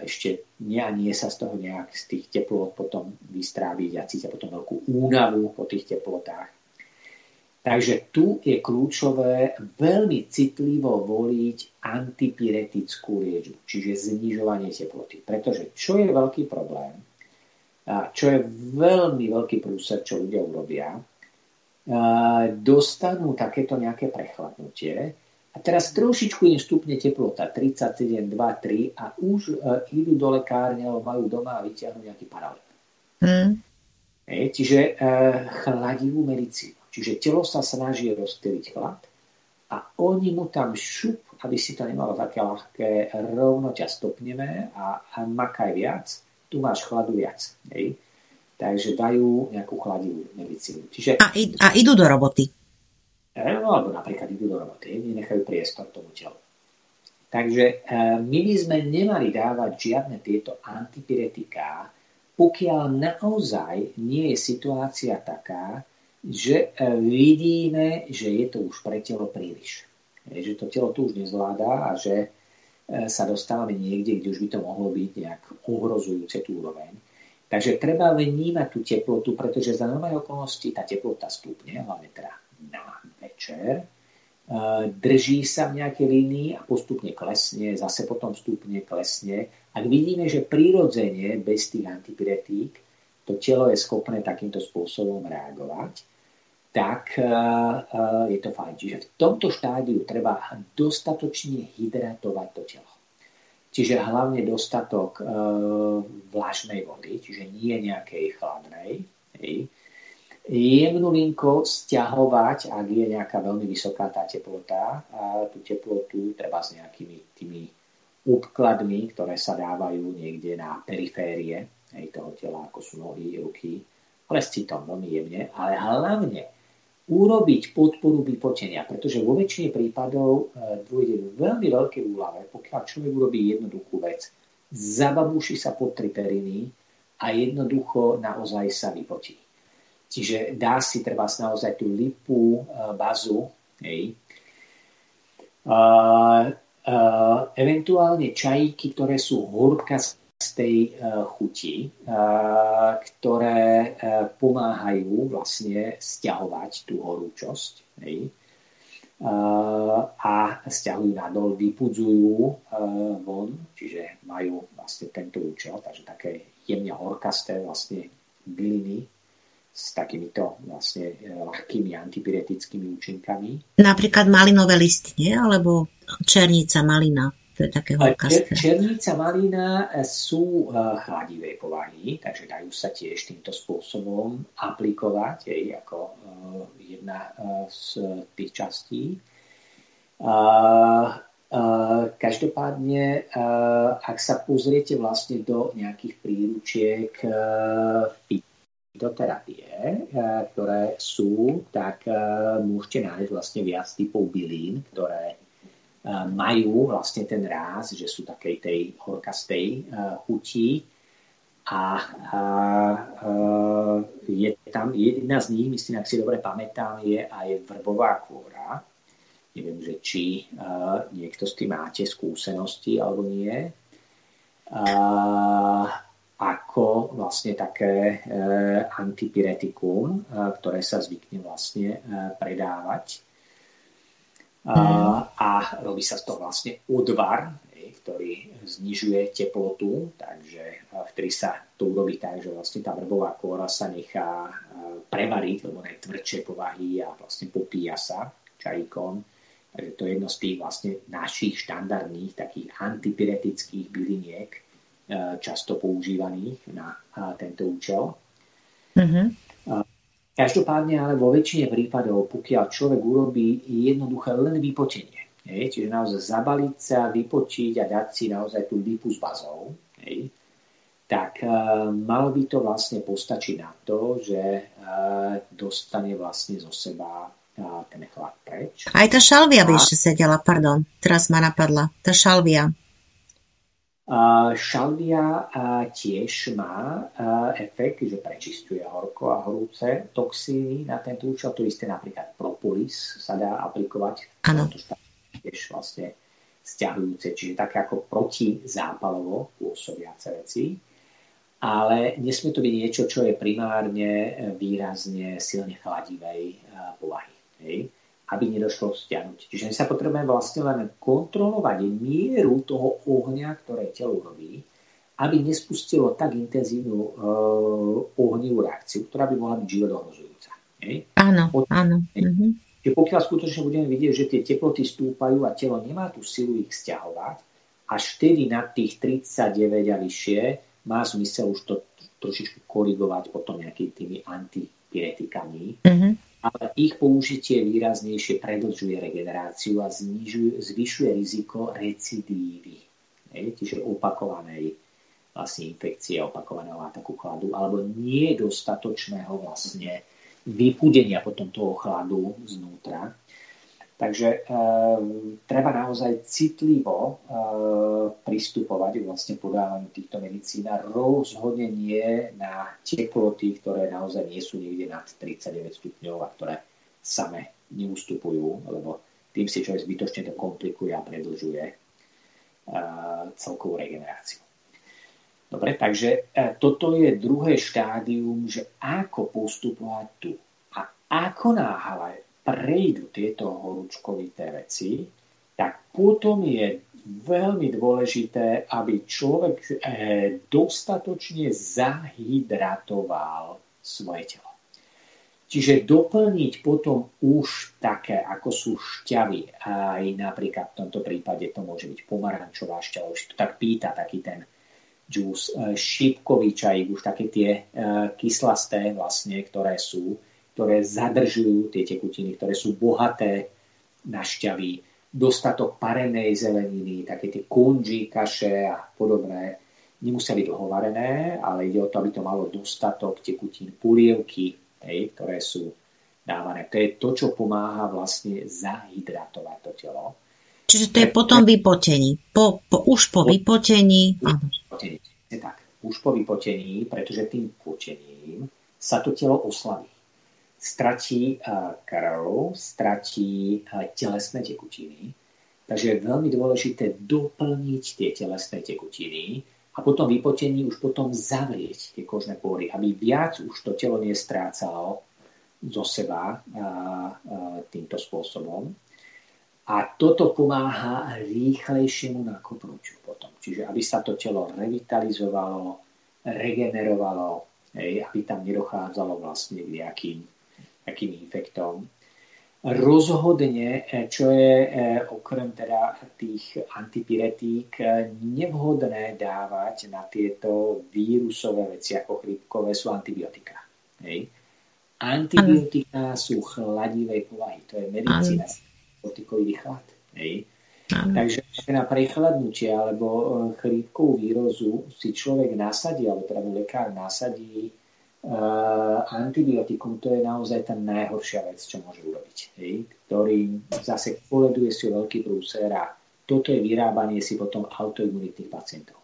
ešte nie a nie sa z toho nejak z tých teplot potom vystráviť a cítia potom veľkú únavu po tých teplotách. Takže tu je kľúčové veľmi citlivo voliť antipyretickú liečbu, čiže znižovanie teploty. Pretože čo je veľký problém, a čo je veľmi veľký prúser, čo ľudia urobia, dostanú takéto nejaké prechladnutie a teraz trošičku im stupne teplota 37, 2, 3 a už uh, idú do lekárne alebo majú doma a vyťahnú nejaký paralel. Mm. E, čiže uh, chladivú medicínu. Čiže telo sa snaží rozptýliť chlad a oni mu tam šup, aby si to nemalo také ľahké, rovno ťa stopneme a, a makaj viac, tu máš chladu viac. Hej. Takže dajú nejakú chladivú medicínu. Čiže, a, a idú do roboty. E, no, alebo napríklad idú do roboty, nechajú priestor tomu telu. Takže e, my by sme nemali dávať žiadne tieto antipyretiká, pokiaľ naozaj nie je situácia taká, že e, vidíme, že je to už pre telo príliš. Že to telo tu už nezvláda a že sa dostávame niekde, kde už by to mohlo byť nejak ohrozujúce tú úroveň. Takže treba vnímať tú teplotu, pretože za normálne okolnosti tá teplota stúpne, hlavne teda na večer, e, drží sa v nejakej línii a postupne klesne, zase potom stupne, klesne. Ak vidíme, že prirodzene bez tých antipyretík to telo je schopné takýmto spôsobom reagovať, tak e, e, je to fajn. Čiže v tomto štádiu treba dostatočne hydratovať to telo. Čiže hlavne dostatok e, vlažnej vody, čiže nie nejakej chladnej. Hej. Jemnulinko stiahovať, ak je nejaká veľmi vysoká tá teplota, a tú teplotu treba s nejakými tými úkladmi, ktoré sa dávajú niekde na periférie hej, toho tela, ako sú nohy, ruky, ale s citom veľmi jemne, ale hlavne urobiť podporu vypočenia, pretože vo väčšine prípadov e, dôjde veľmi veľkej úlave, pokiaľ človek urobí jednoduchú vec. Zababúši sa pod tri periny a jednoducho naozaj sa vypotí. Čiže dá si treba naozaj tú lipu, e, bazu, hej. Uh, eventuálne čajíky, ktoré sú horka z tej uh, chuti, uh, ktoré uh, pomáhajú vlastne stiahovať tú horúčosť. A stiahujú nadol, vypudzujú von, čiže majú vlastne tento účel, takže také jemne horkasté vlastne byliny s takýmito vlastne ľahkými antipyretickými účinkami. Napríklad malinové listy, nie? Alebo černica, malina. To je také horkasté. Černica, malina sú eh, chladivej povahy, takže dajú sa tiež týmto spôsobom aplikovať jej ako eh, jedna eh, z tých častí. Každopádne, ak sa pozriete vlastne do nejakých príručiek fitoterapie, ktoré sú, tak môžete nájsť vlastne viac typov bylín, ktoré majú vlastne ten ráz, že sú takej tej horkastej chuti a, a, a je tam jedna z nich, myslím, ak si dobre pamätám, je aj vrbová kôra. Neviem, že či niekto s tým máte skúsenosti alebo nie. Uh, ako vlastne také uh, antipyretikum, uh, ktoré sa zvykne vlastne uh, predávať a, a robí sa z toho vlastne odvar, ktorý znižuje teplotu, takže vtedy sa to urobí tak, že vlastne tá vrbová kôra sa nechá prevariť, lebo je tvrdšie povahy a vlastne popíja sa čajíkom. Takže to je jedno z tých vlastne našich štandardných takých antipyretických byliniek, často používaných na tento účel. Mm-hmm. Každopádne ale vo väčšine prípadov, pokiaľ človek urobí jednoduché len vypočenie, hej, čiže naozaj zabaliť sa, vypočiť a dať si naozaj tú lipu s bazou, hej, tak uh, malo by to vlastne postačiť na to, že uh, dostane vlastne zo seba uh, ten chlad preč. Aj tá šalvia by ešte sedela, pardon, teraz ma napadla, tá šalvia. Šalvia tiež má efekt, že prečistuje horko a horúce toxíny na tento účel. To isté napríklad propolis sa dá aplikovať. Áno. Tiež vlastne stiahujúce, čiže tak ako protizápalovo pôsobiace veci. Ale nesmie to byť niečo, čo je primárne výrazne silne chladivej povahy. Hej? Aby nedošlo stiahnuť. Čiže my sa potrebujeme vlastne len kontrolovať mieru toho ohňa, ktoré telo robí, aby nespustilo tak intenzívnu uh, ohnivú reakciu, ktorá by mohla byť život ohrozujúca. Hej? Áno, Od, áno. Hej? pokiaľ skutočne budeme vidieť, že tie teploty stúpajú a telo nemá tú silu ich stiahovať, až vtedy nad tých 39 a vyššie má zmysel už to trošičku korigovať potom nejakými tými antipiretikami. Uh-huh. Ale ich použitie výraznejšie predlžuje regeneráciu a znižuje, zvyšuje riziko recidívy, hej, čiže opakovanej vlastne infekcie, opakovaného ataku chladu, alebo nie dostatočného vlastne vypudenia potom toho chladu znútra. Takže e, treba naozaj citlivo e, pristupovať vlastne podávaniu týchto medicín a rozhodne nie na teploty, ktoré naozaj nie sú niekde nad 39 stupňov a ktoré same neustupujú, lebo tým si človek zbytočne to komplikuje a predlžuje e, celkovú regeneráciu. Dobre, takže e, toto je druhé štádium, že ako postupovať tu. A ako náhle prejdú tieto horúčkovité veci, tak potom je veľmi dôležité, aby človek eh, dostatočne zahydratoval svoje telo. Čiže doplniť potom už také, ako sú šťavy, aj napríklad v tomto prípade to môže byť pomarančová šťava, už to tak pýta taký ten džús, eh, šípkový čajík, už také tie eh, kyslasté vlastne, ktoré sú, ktoré zadržujú tie tekutiny, ktoré sú bohaté na šťavy, dostatok parenej zeleniny, také tie kunži, kaše a podobné. Nemusia byť dlho varené, ale ide o to, aby to malo dostatok tekutín, pulievky, hej, ktoré sú dávané. To je to, čo pomáha vlastne zahydratovať to telo. Čiže to je potom vypotení. Po, po, už po vypotení. Po vypotení. Tak, už po vypotení, pretože tým potením sa to telo oslaví stratí krv, stratí telesné tekutiny. Takže je veľmi dôležité doplniť tie telesné tekutiny a potom vypotení už potom zavrieť tie kožné pory, aby viac už to telo nestrácalo zo seba týmto spôsobom. A toto pomáha rýchlejšiemu nakopnutiu potom. Čiže aby sa to telo revitalizovalo, regenerovalo, aby tam nedochádzalo vlastne k nejakým takým infektom. Rozhodne, eh, čo je eh, okrem teda tých antipiretík eh, nevhodné dávať na tieto vírusové veci ako chrípkové sú antibiotika. Hej. Antibiotika sú chladivej povahy, to je medicína, kortikoidný chlad. Hej. Takže na prechladnutie alebo chrípkovú výrozu si človek nasadí, alebo teda lekár nasadí antibiotikum to je naozaj tá najhoršia vec, čo môže urobiť. Hej? Ktorý zase koleduje si veľký prúser a toto je vyrábanie si potom autoimunitných pacientov.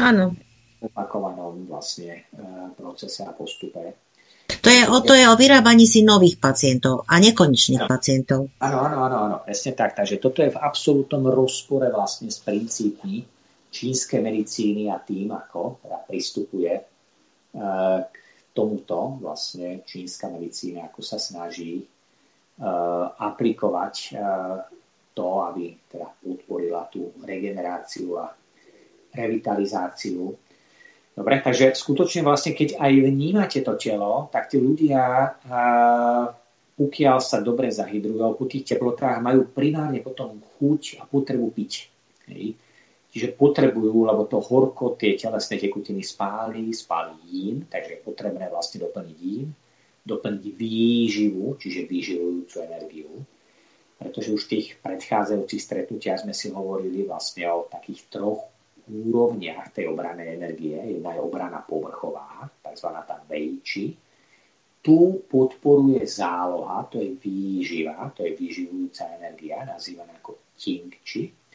Áno. Opakovanom vlastne uh, procese a postupe. To je, o, to je o vyrábaní si nových pacientov a nekonečných no. pacientov. Áno, áno, áno, áno, presne tak. Takže toto je v absolútnom rozpore vlastne s princípmi čínskej medicíny a tým, ako teda pristupuje uh, k tomuto vlastne čínska medicína, ako sa snaží uh, aplikovať uh, to, aby teda podporila tú regeneráciu a revitalizáciu. Dobre, takže skutočne vlastne, keď aj vnímate to telo, tak tí ľudia, uh, pokiaľ sa dobre zahydrujú, po tých teplotách majú primárne potom chuť a potrebu piť. Hej. Čiže potrebujú, lebo to horko tie telesné tekutiny spáli, spáli jín, takže je potrebné vlastne doplniť jín, doplniť výživu, čiže vyživujúcu energiu. Pretože už v tých predchádzajúcich stretnutiach sme si hovorili vlastne o takých troch úrovniach tej obranej energie. Jedna je obrana povrchová, tzv. tá vejči. Tu podporuje záloha, to je výživa, to je vyživujúca energia, nazývaná ako tingči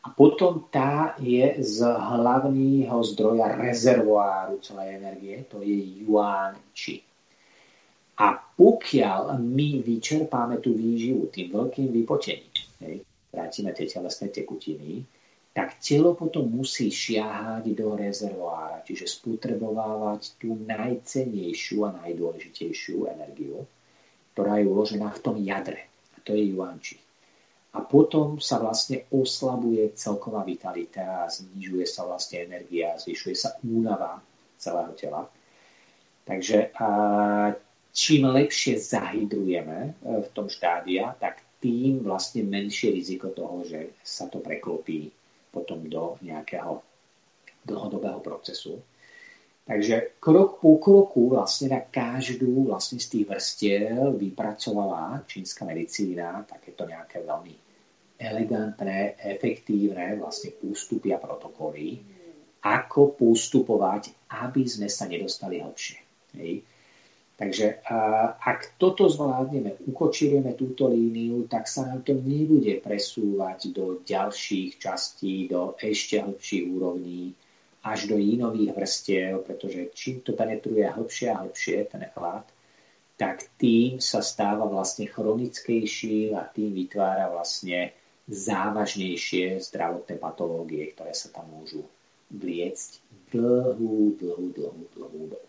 a potom tá je z hlavného zdroja rezervoáru celej energie, to je yuan chi. A pokiaľ my vyčerpáme tú výživu tým veľkým vypočením, hej, vrátime tie telesné tekutiny, tak telo potom musí šiahať do rezervoára, čiže spotrebovávať tú najcennejšiu a najdôležitejšiu energiu, ktorá je uložená v tom jadre. A to je yuan chi a potom sa vlastne oslabuje celková vitalita znižuje sa vlastne energia, zvyšuje sa únava celého tela. Takže a čím lepšie zahydrujeme v tom štádia, tak tým vlastne menšie riziko toho, že sa to preklopí potom do nejakého dlhodobého procesu. Takže krok po kroku vlastne na každú vlastne z tých vrstiev vypracovala čínska medicína takéto nejaké veľmi elegantné, efektívne vlastne ústupy a protokoly, ako postupovať, aby sme sa nedostali hlbšie. Takže ak toto zvládneme, ukočírujeme túto líniu, tak sa nám to nebude presúvať do ďalších častí, do ešte hlbších úrovní, až do jínových vrstiev, pretože čím to penetruje hlbšie a hlbšie, ten chlad, tak tým sa stáva vlastne chronickejší a tým vytvára vlastne závažnejšie zdravotné patológie, ktoré sa tam môžu vliecť dlhú, dlhú, dlhú, dlhú dobu.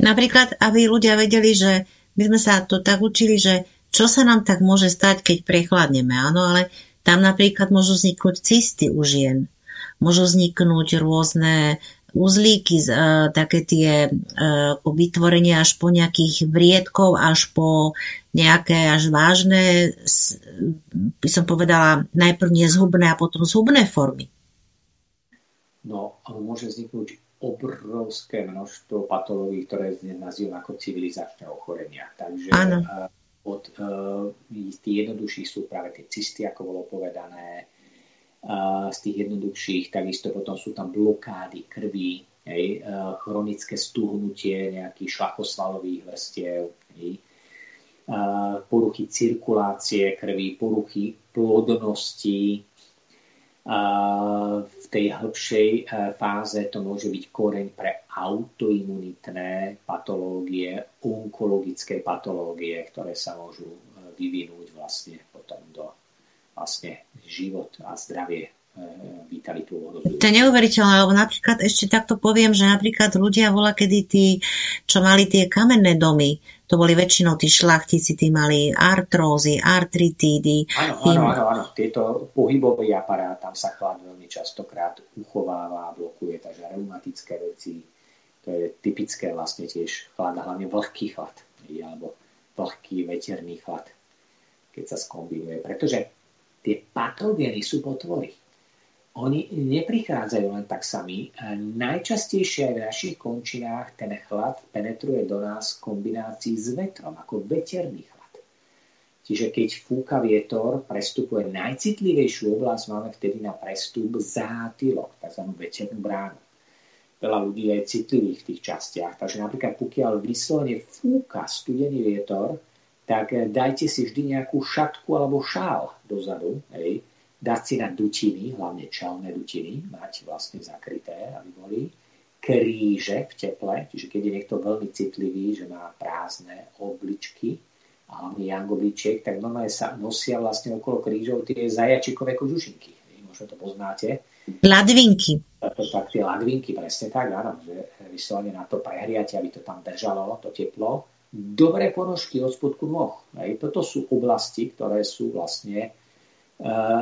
Napríklad, aby ľudia vedeli, že my sme sa to tak učili, že čo sa nám tak môže stať, keď prechladneme. Áno, ale tam napríklad môžu vzniknúť cysty u žien môžu vzniknúť rôzne uzlíky, e, také tie e, vytvorenie až po nejakých vriedkov, až po nejaké až vážne, by som povedala, najprv nezhubné a potom zhubné formy. No, môže vzniknúť obrovské množstvo patológií, ktoré dnes nazývam ako civilizačné ochorenia. Takže ano. E, od uh, tých jednoduchších sú práve tie cysty, ako bolo povedané, z tých jednoduchších, takisto potom sú tam blokády krvi, hej, chronické stuhnutie nejakých šlachosvalových vrstiev, hej, poruchy cirkulácie krvi, poruchy plodnosti. V tej hĺbšej e, fáze to môže byť koreň pre autoimunitné patológie, onkologické patológie, ktoré sa môžu e, vyvinúť vlastne potom do vlastne život a zdravie e, vitalitu ohrozujú. To je neuveriteľné, lebo napríklad ešte takto poviem, že napríklad ľudia vola, kedy tí, čo mali tie kamenné domy, to boli väčšinou tí šlachtici, tí mali artrózy, artritídy. Áno, áno, áno. Tieto pohybový aparát, tam sa chlad veľmi častokrát uchováva, blokuje, takže reumatické veci, to je typické vlastne tiež chlad, hlavne vlhký chlad, alebo vlhký veterný chlad, keď sa skombinuje. Pretože tie patogény sú potvory. Oni neprichádzajú len tak sami. Najčastejšie aj v našich končinách ten chlad penetruje do nás v kombinácii s vetrom, ako veterný chlad. Čiže keď fúka vietor, prestupuje najcitlivejšiu oblasť, máme vtedy na prestup zátylok, tzv. veternú bránu. Veľa ľudí je citlivých v tých častiach. Takže napríklad pokiaľ vyslovene fúka studený vietor, tak eh, dajte si vždy nejakú šatku alebo šál dozadu, hej, dať si na dutiny, hlavne čelné dutiny, mať vlastne zakryté, aby boli kríže v teple, čiže keď je niekto veľmi citlivý, že má prázdne obličky, a hlavne jangobličiek, tak normálne sa nosia vlastne okolo krížov tie zajačikové kožušinky. Možno to poznáte. Ladvinky. To tak tie ladvinky, presne tak, áno, že vyslovene na to prehriate, aby to tam držalo, to teplo dobré ponožky od spodku nôh. Toto sú oblasti, ktoré sú vlastne e,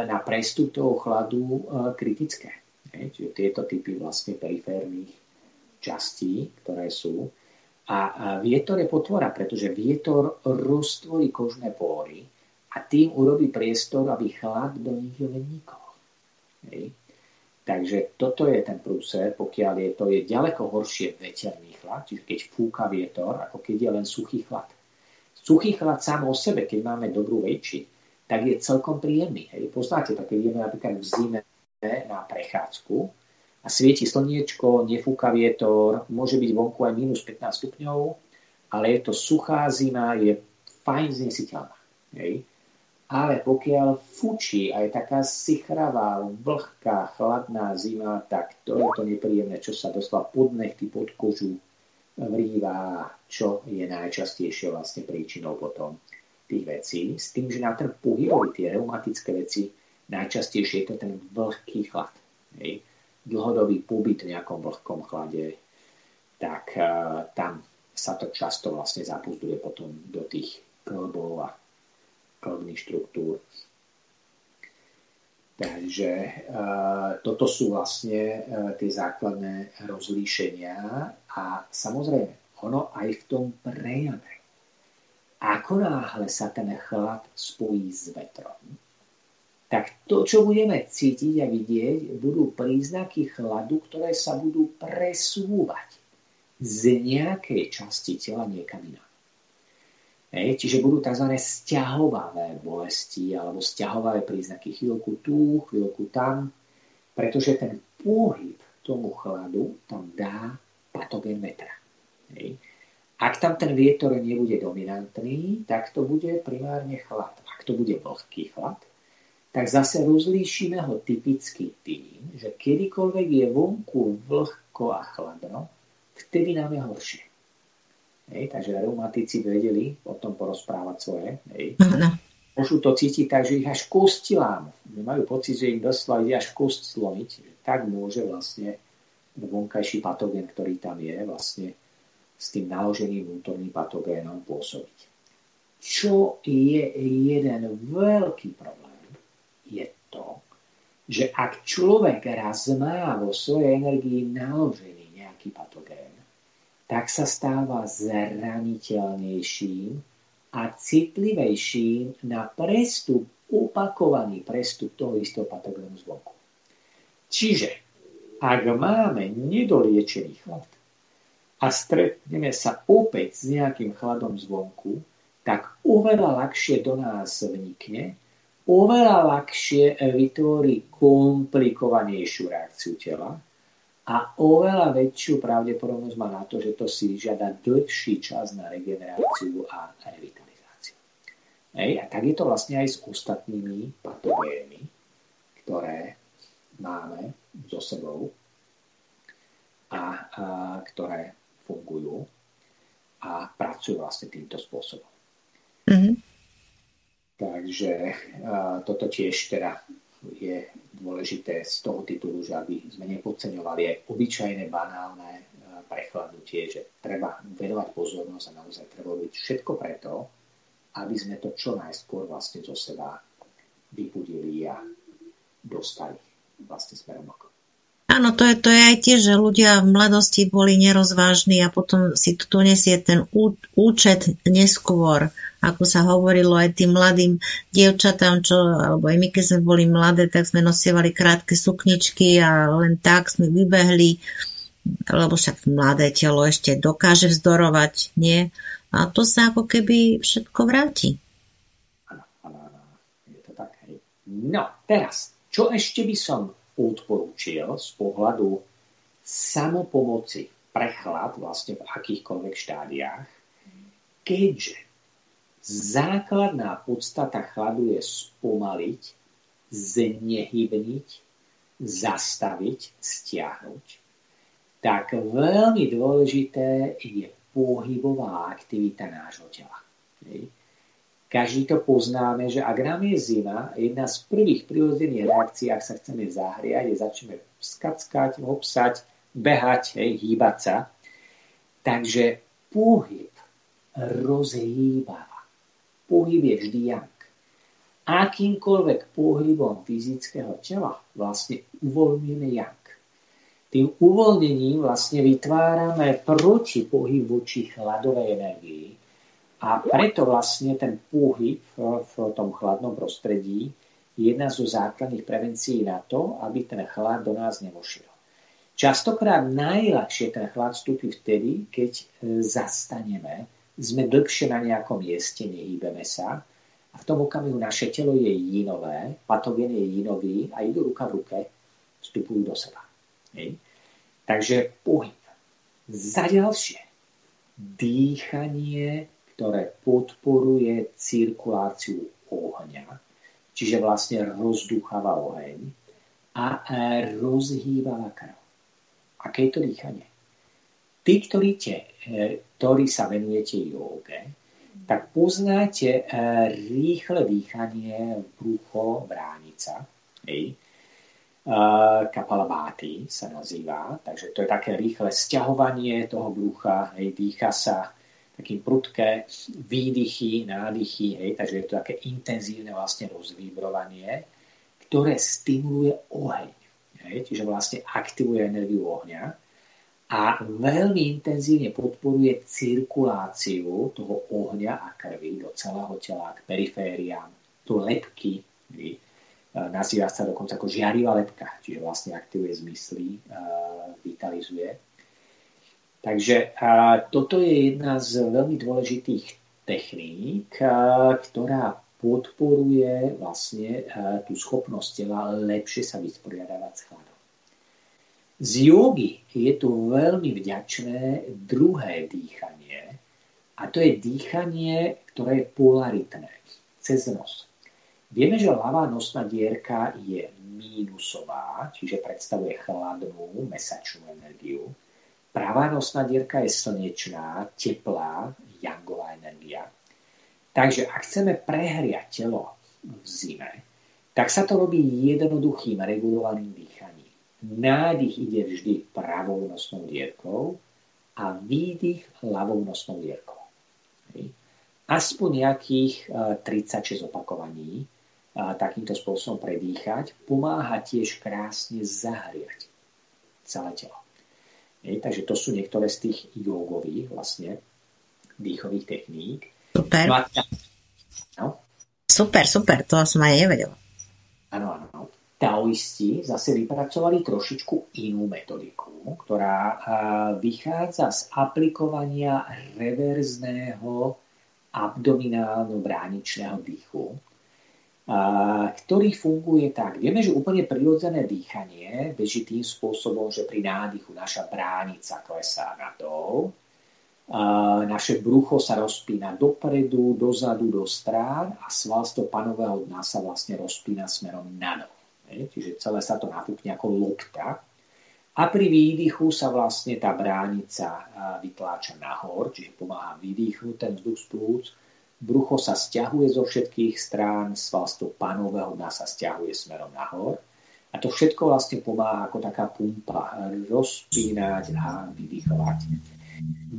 na prestup toho chladu e, kritické. Tieto typy vlastne periférnych častí, ktoré sú. A vietor je potvora, pretože vietor roztvorí kožné pory a tým urobí priestor, aby chlad do nich vnikol. Hej. Takže toto je ten prúser, pokiaľ je to je ďaleko horšie veterný chlad, čiže keď fúka vietor, ako keď je len suchý chlad. Suchý chlad sám o sebe, keď máme dobrú väčši, tak je celkom príjemný. Hej. Poznáte to, keď ideme napríklad v zime na prechádzku a svieti slniečko, nefúka vietor, môže byť vonku aj minus 15 stupňov, ale je to suchá zima, je fajn znesiteľná. Hej. Ale pokiaľ fučí a je taká sichravá, vlhká, chladná zima, tak to je to nepríjemné, čo sa doslova pod nechty, pod kožu vrýva, čo je najčastejšie vlastne príčinou potom tých vecí. S tým, že na ten pohybový, tie reumatické veci, najčastejšie je to ten vlhký chlad. Hej. Dlhodobý pobyt v nejakom vlhkom chlade, tak uh, tam sa to často vlastne zapuzduje potom do tých klbov a kódnych štruktúr. Takže uh, toto sú vlastne uh, tie základné rozlíšenia a samozrejme, ono aj v tom prejave ako náhle sa ten chlad spojí s vetrom, tak to, čo budeme cítiť a vidieť, budú príznaky chladu, ktoré sa budú presúvať z nejakej časti tela niekam inám. Hej, čiže budú tzv. stiahovavé bolesti alebo stiahovavé príznaky chvíľku tu, chvíľku tam, pretože ten pohyb tomu chladu tam dá patogen vetra. Hej. Ak tam ten vietor nebude dominantný, tak to bude primárne chlad. Ak to bude vlhký chlad, tak zase rozlíšime ho typicky tým, že kedykoľvek je vonku vlhko a chladno, vtedy nám je horšie. Hej, takže reumatici vedeli o tom porozprávať svoje. Hej. No. Môžu to cítiť tak, že ich až lámu. Majú pocit, že im doslova ide až kost zlomiť. Že tak môže vlastne vonkajší patogen, ktorý tam je, vlastne s tým naloženým vnútorným patogénom pôsobiť. Čo je jeden veľký problém, je to, že ak človek raz má vo svojej energii naložený nejaký patogén, tak sa stáva zraniteľnejším a citlivejším na prestup, opakovaný prestup toho istého patogénu zvonku. Čiže, ak máme nedoliečený chlad a stretneme sa opäť s nejakým chladom zvonku, tak oveľa ľahšie do nás vnikne, oveľa ľahšie vytvorí komplikovanejšiu reakciu tela, a oveľa väčšiu pravdepodobnosť má na to, že to si žiada dlhší čas na regeneráciu a revitalizáciu. Hej, a tak je to vlastne aj s ostatnými patogénmi, ktoré máme so sebou a, a ktoré fungujú a pracujú vlastne týmto spôsobom. Mm-hmm. Takže a, toto tiež teda je dôležité z toho titulu, že aby sme nepodceňovali aj obyčajné, banálne e, prechladnutie, že treba venovať pozornosť a naozaj treba robiť všetko preto, aby sme to čo najskôr vlastne zo seba vypudili a dostali vlastne smerom okolo. Áno, to je, to je aj tiež, že ľudia v mladosti boli nerozvážni a potom si tu nesie ten ú, účet neskôr, ako sa hovorilo aj tým mladým dievčatám, čo, alebo aj my, keď sme boli mladé, tak sme nosievali krátke sukničky a len tak sme vybehli, lebo však mladé telo ešte dokáže vzdorovať, nie? A to sa ako keby všetko vráti. Áno, áno, áno, je to tak. No, teraz, čo ešte by som odporúčil z pohľadu samopomoci prechlad vlastne v akýchkoľvek štádiách, keďže základná podstata chladu je spomaliť, znehybniť, zastaviť, stiahnuť, tak veľmi dôležité je pohybová aktivita nášho tela. Každý to poznáme, že ak nám je zima, jedna z prvých prirodzených reakcií, ak sa chceme zahriať, je začneme skackať, hopsať, behať, hej, hýbať sa. Takže pohyb rozhýbava. Pohyb je vždy jak. Akýmkoľvek pohybom fyzického tela vlastne uvoľníme jak. Tým uvoľnením vlastne vytvárame proti pohyb voči chladovej energii, a preto vlastne ten pohyb v tom chladnom prostredí je jedna zo základných prevencií na to, aby ten chlad do nás nevošiel. Častokrát najľahšie ten chlad vstúpi vtedy, keď e, zastaneme, sme dlhšie na nejakom mieste, nehýbeme sa a v tom okamihu naše telo je jinové, patogen je jinový a idú ruka v ruke, vstupujú do seba. Hej. Takže pohyb. Za ďalšie, dýchanie ktoré podporuje cirkuláciu ohňa, čiže vlastne rozducháva oheň a rozhýva krv. Aké je to dýchanie? Tí, ktorí, te, ktorí sa venujete joge, tak poznáte rýchle dýchanie brucho bránica. Hej. Kapalabáty sa nazýva, takže to je také rýchle sťahovanie toho brucha, hej, dýcha sa také prudké výdychy, nádychy, hej, takže je to také intenzívne vlastne rozvibrovanie, ktoré stimuluje oheň. Hej, čiže vlastne aktivuje energiu ohňa. a veľmi intenzívne podporuje cirkuláciu toho ohňa a krvi do celého tela, k perifériám, do lepky, nazýva sa dokonca ako žiarivá lepka, čiže vlastne aktivuje zmysly, vitalizuje. Takže toto je jedna z veľmi dôležitých techník, ktorá podporuje vlastne tú schopnosť tela lepšie sa vysporiadavať s chladom. Z jogy je tu veľmi vďačné druhé dýchanie a to je dýchanie, ktoré je polaritné, cez nos. Vieme, že ľavá nosná dierka je mínusová, čiže predstavuje chladnú mesačnú energiu. Pravá nosná dierka je slnečná, teplá, jangová energia. Takže ak chceme prehriať telo v zime, tak sa to robí jednoduchým regulovaným dýchaním. Nádych ide vždy pravou nosnou dierkou a výdych ľavou nosnou dierkou. Aspoň nejakých 36 eh, opakovaní takýmto spôsobom predýchať, pomáha tiež krásne zahriať celé telo. Hej, takže to sú niektoré z tých jogových vlastne dýchových techník. Super. No, no? Super, super, to som aj nevedela. Áno, áno. Taoisti zase vypracovali trošičku inú metodiku, ktorá vychádza z aplikovania reverzného abdominálno-bráničného dýchu, ktorý funguje tak. Vieme, že úplne prirodzené dýchanie beží tým spôsobom, že pri nádychu naša bránica klesá na dol, naše brucho sa rozpína dopredu, dozadu, do strán a sval panového dna sa vlastne rozpína smerom nadol. Čiže celé sa to nafúkne ako lopta. A pri výdychu sa vlastne tá bránica vytláča nahor, čiže pomáha vydýchnuť ten vzduch z plúc Brucho sa stiahuje zo všetkých strán, svalstvo panového dna sa stiahuje smerom nahor. A to všetko vlastne pomáha ako taká pumpa rozpínať a vydýchovať.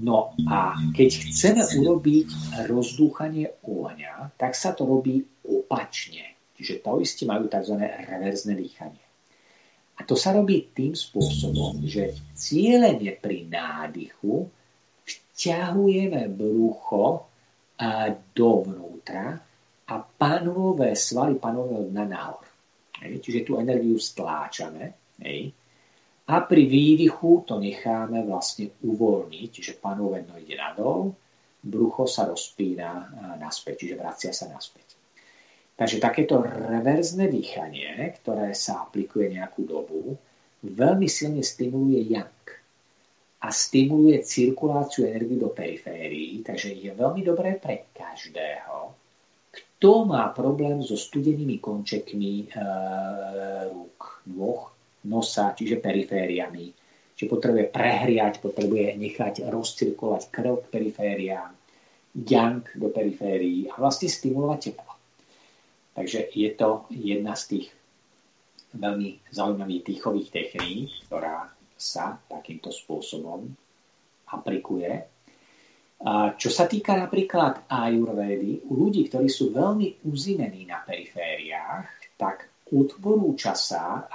No a keď chceme urobiť rozdúchanie ohňa, tak sa to robí opačne. Čiže taoisti majú tzv. reverzné dýchanie. A to sa robí tým spôsobom, že cieľene pri nádychu vťahujeme brucho dovnútra a panové svaly panového dna nahor. Hej. Čiže tú energiu stláčame. Hej. A pri výdychu to necháme vlastne uvoľniť, čiže panové dno ide nadol, brucho sa rozpína naspäť, čiže vracia sa naspäť. Takže takéto reverzné dýchanie, ktoré sa aplikuje nejakú dobu, veľmi silne stimuluje yang a stimuluje cirkuláciu energie do periférií, takže je veľmi dobré pre každého, kto má problém so studenými končekmi e, rúk, nôh, nosa, čiže perifériami, či potrebuje prehriať, potrebuje nechať rozcirkulovať krv k perifériám, yang do periférií a vlastne stimulovať teplo. Takže je to jedna z tých veľmi zaujímavých dýchových techník, ktorá sa takýmto spôsobom aplikuje. A čo sa týka napríklad ajurvédy, u ľudí, ktorí sú veľmi uzinení na perifériách, tak odporúča sa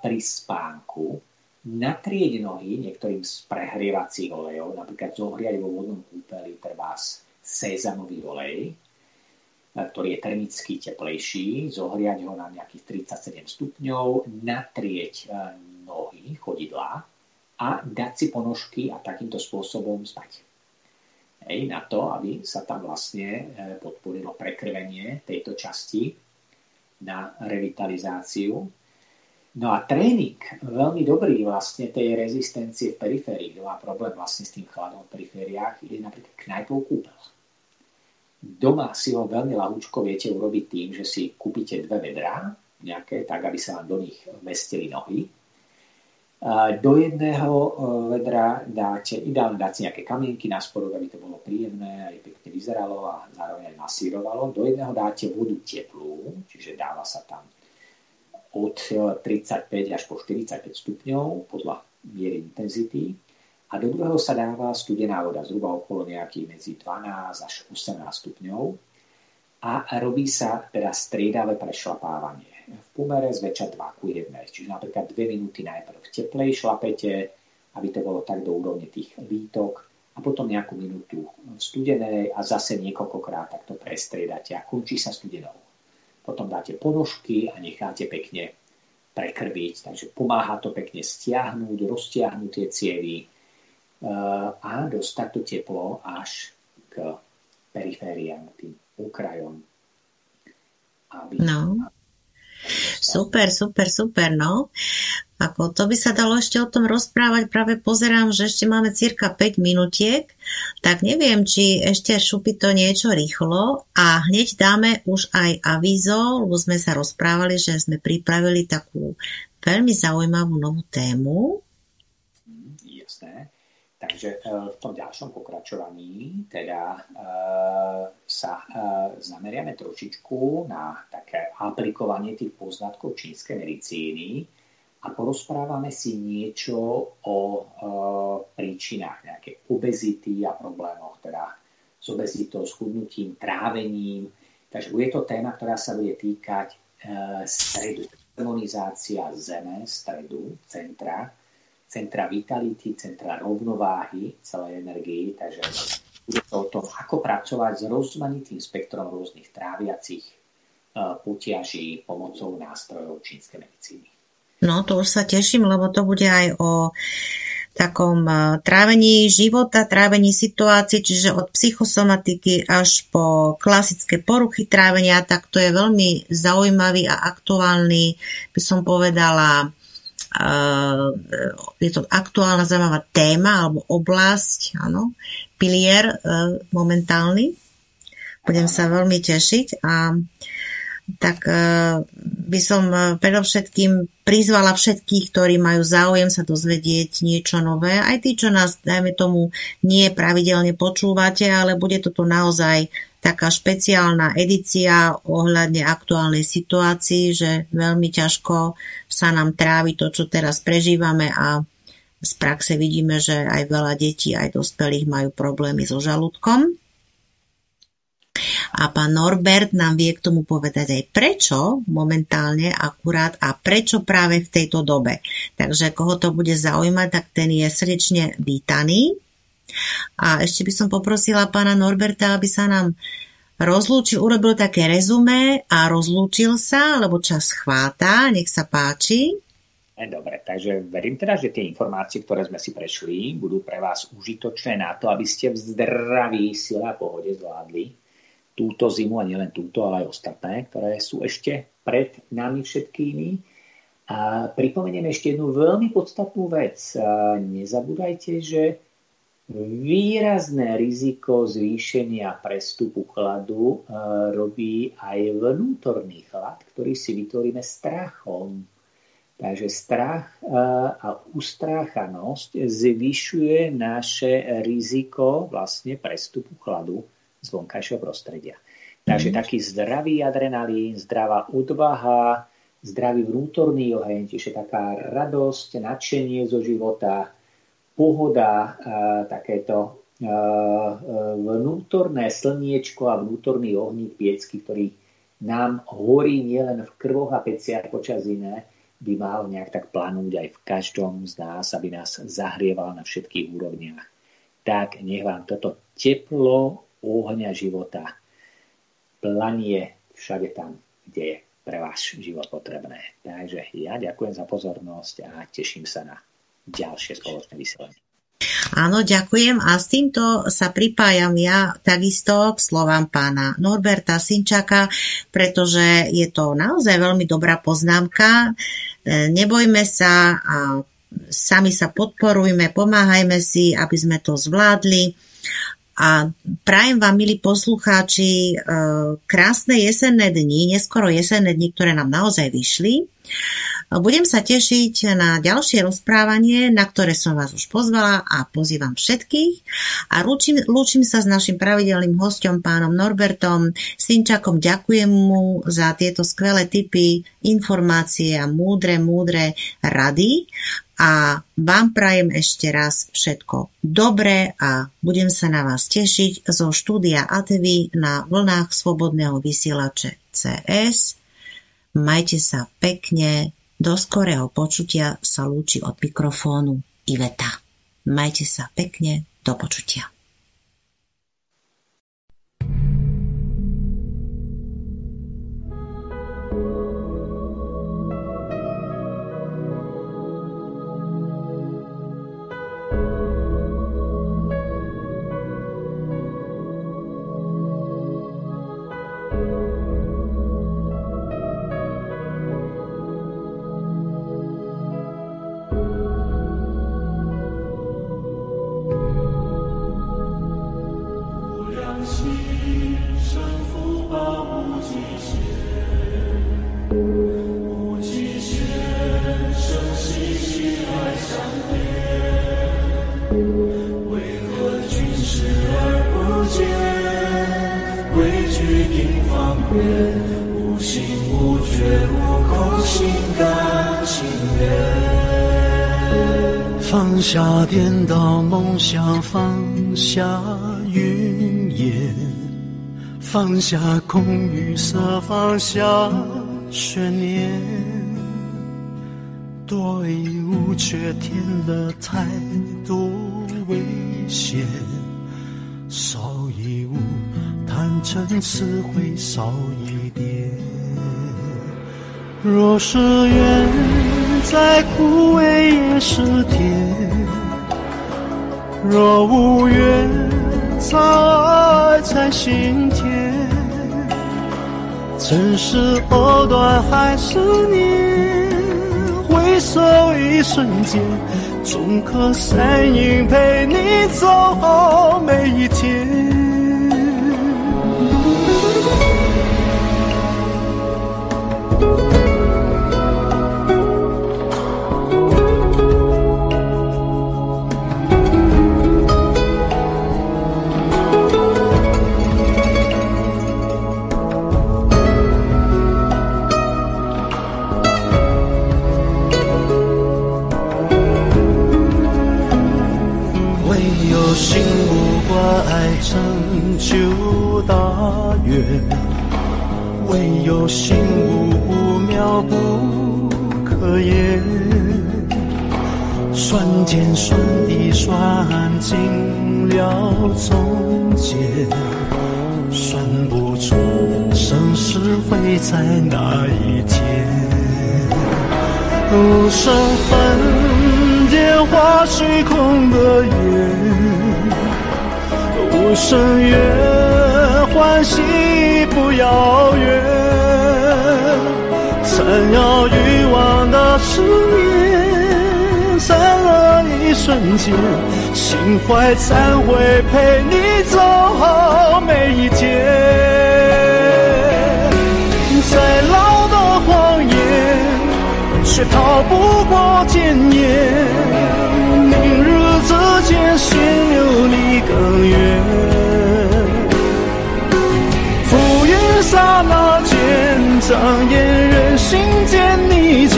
pri spánku natrieť nohy niektorým z prehrievacích olejov, napríklad zohriať vo vodnom kúpeli treba sezamový olej, ktorý je termicky teplejší, zohriať ho na nejakých 37 stupňov, natrieť nohy, chodidlá a dať si ponožky a takýmto spôsobom spať. Hej, na to, aby sa tam vlastne e, podporilo prekrvenie tejto časti na revitalizáciu. No a tréning veľmi dobrý vlastne tej rezistencie v periférii, kto má problém vlastne s tým chladom v perifériách, je napríklad knajpov kúpel. Doma si ho veľmi lahúčko viete urobiť tým, že si kúpite dve vedrá, nejaké, tak aby sa vám do nich vmestili nohy do jedného e, vedra dáte, ideálne dáte nejaké kamienky na spodok, aby to bolo príjemné, aj pekne vyzeralo a zároveň aj masírovalo. Do jedného dáte vodu teplú, čiže dáva sa tam od 35 až po 45 stupňov podľa miery intenzity. A do druhého sa dáva studená voda, zhruba okolo nejakých medzi 12 až 18 stupňov. A robí sa teda striedavé prešlapávanie v pomere zväčša 2 ku 1. Čiže napríklad 2 minúty najprv v teplej šlapete, aby to bolo tak do úrovne tých lítok a potom nejakú minútu v studenej a zase niekoľkokrát takto prestriedate a končí sa studenou. Potom dáte ponožky a necháte pekne prekrviť, takže pomáha to pekne stiahnuť, roztiahnuť tie cievy eh, a dostať to teplo až k perifériám, tým okrajom. Aby, no. Super, super, super, no. Ako to by sa dalo ešte o tom rozprávať, práve pozerám, že ešte máme cirka 5 minutiek, tak neviem, či ešte šupí to niečo rýchlo a hneď dáme už aj avízo, lebo sme sa rozprávali, že sme pripravili takú veľmi zaujímavú novú tému. Takže e, v tom ďalšom pokračovaní teda e, sa e, zameriame trošičku na také aplikovanie tých poznatkov čínskej medicíny a porozprávame si niečo o príčinách nejakej obezity a problémoch teda s obezitou, s chudnutím, trávením. Takže bude to téma, ktorá sa bude týkať stredu, harmonizácia zeme, stredu, centra, centra vitality, centra rovnováhy celej energii, takže bude to o tom, ako pracovať s rozmanitým spektrom rôznych tráviacich e, potiaží pomocou nástrojov čínskej medicíny. No, to už sa teším, lebo to bude aj o takom e, trávení života, trávení situácií, čiže od psychosomatiky až po klasické poruchy trávenia, tak to je veľmi zaujímavý a aktuálny, by som povedala, je to aktuálna zaujímavá téma alebo oblasť, áno, pilier e, momentálny. Budem sa veľmi tešiť a tak e, by som e, predovšetkým prizvala všetkých, ktorí majú záujem sa dozvedieť niečo nové. Aj tí, čo nás, dajme tomu, nie pravidelne počúvate, ale bude toto naozaj taká špeciálna edícia ohľadne aktuálnej situácii, že veľmi ťažko sa nám trávi to, čo teraz prežívame a z praxe vidíme, že aj veľa detí, aj dospelých majú problémy so žalúdkom. A pán Norbert nám vie k tomu povedať aj prečo momentálne akurát a prečo práve v tejto dobe. Takže koho to bude zaujímať, tak ten je srdečne vítaný. A ešte by som poprosila pána Norberta, aby sa nám rozlúčil, urobil také rezumé a rozlúčil sa, lebo čas chváta. Nech sa páči. E, dobre, takže verím teda, že tie informácie, ktoré sme si prešli, budú pre vás užitočné na to, aby ste v zdraví, sile a pohode zvládli túto zimu a nielen túto, ale aj ostatné, ktoré sú ešte pred nami všetkými. A pripomeniem ešte jednu veľmi podstatnú vec. Nezabúdajte, že Výrazné riziko zvýšenia prestupu chladu e, robí aj vnútorný chlad, ktorý si vytvoríme strachom. Takže strach e, a ustráchanosť zvyšuje naše riziko vlastne prestupu chladu z vonkajšieho prostredia. Takže mm. taký zdravý adrenalín, zdravá odvaha, zdravý vnútorný oheň, čiže taká radosť, nadšenie zo života, pohoda, takéto vnútorné slniečko a vnútorný ohník piecky, ktorý nám horí nielen v krvoch a peciach počas iné, by mal nejak tak planúť aj v každom z nás, aby nás zahrieval na všetkých úrovniach. Tak nech vám toto teplo ohňa života planie všade tam, kde je pre váš život potrebné. Takže ja ďakujem za pozornosť a teším sa na ďalšie spoločné vysielanie. Áno, ďakujem a s týmto sa pripájam ja takisto k slovám pána Norberta Sinčaka, pretože je to naozaj veľmi dobrá poznámka. E, nebojme sa a sami sa podporujme, pomáhajme si, aby sme to zvládli. A prajem vám, milí poslucháči, e, krásne jesenné dni, neskoro jesenné dni, ktoré nám naozaj vyšli. Budem sa tešiť na ďalšie rozprávanie, na ktoré som vás už pozvala a pozývam všetkých. A lúčim, lúčim sa s našim pravidelným hostom, pánom Norbertom Sinčakom. Ďakujem mu za tieto skvelé tipy, informácie a múdre, múdre rady. A vám prajem ešte raz všetko dobré a budem sa na vás tešiť zo štúdia ATV na vlnách Slobodného vysielače CS. Majte sa pekne, do skorého počutia sa lúči od mikrofónu Iveta. Majte sa pekne, do počutia. 放下颠倒梦想，放下云烟，放下空与色，放下悬念。多一物却添了太多危险，少一物坦诚词汇少一点。若是缘，再枯萎也是甜。若无缘，才爱在心田。曾是藕断还是念，回首一瞬间，总可身影陪你走好每一天。唯有心无不妙不可言算天算地算尽了从前算不出生世会在哪一天无声分蝶化虚空的夜无声月欢喜不遥远。曾要遗忘的思念，在了一瞬间，心怀忏悔，陪你走好每一天。再老的谎言，却逃不过检验。明日之间，心有你更远。刹那间，张眼人心间你见，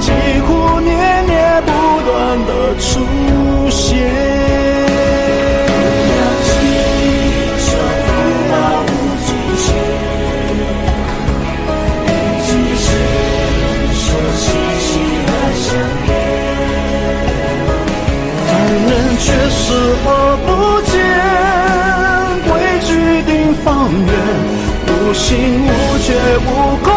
疾苦念念不断的出心无觉无空，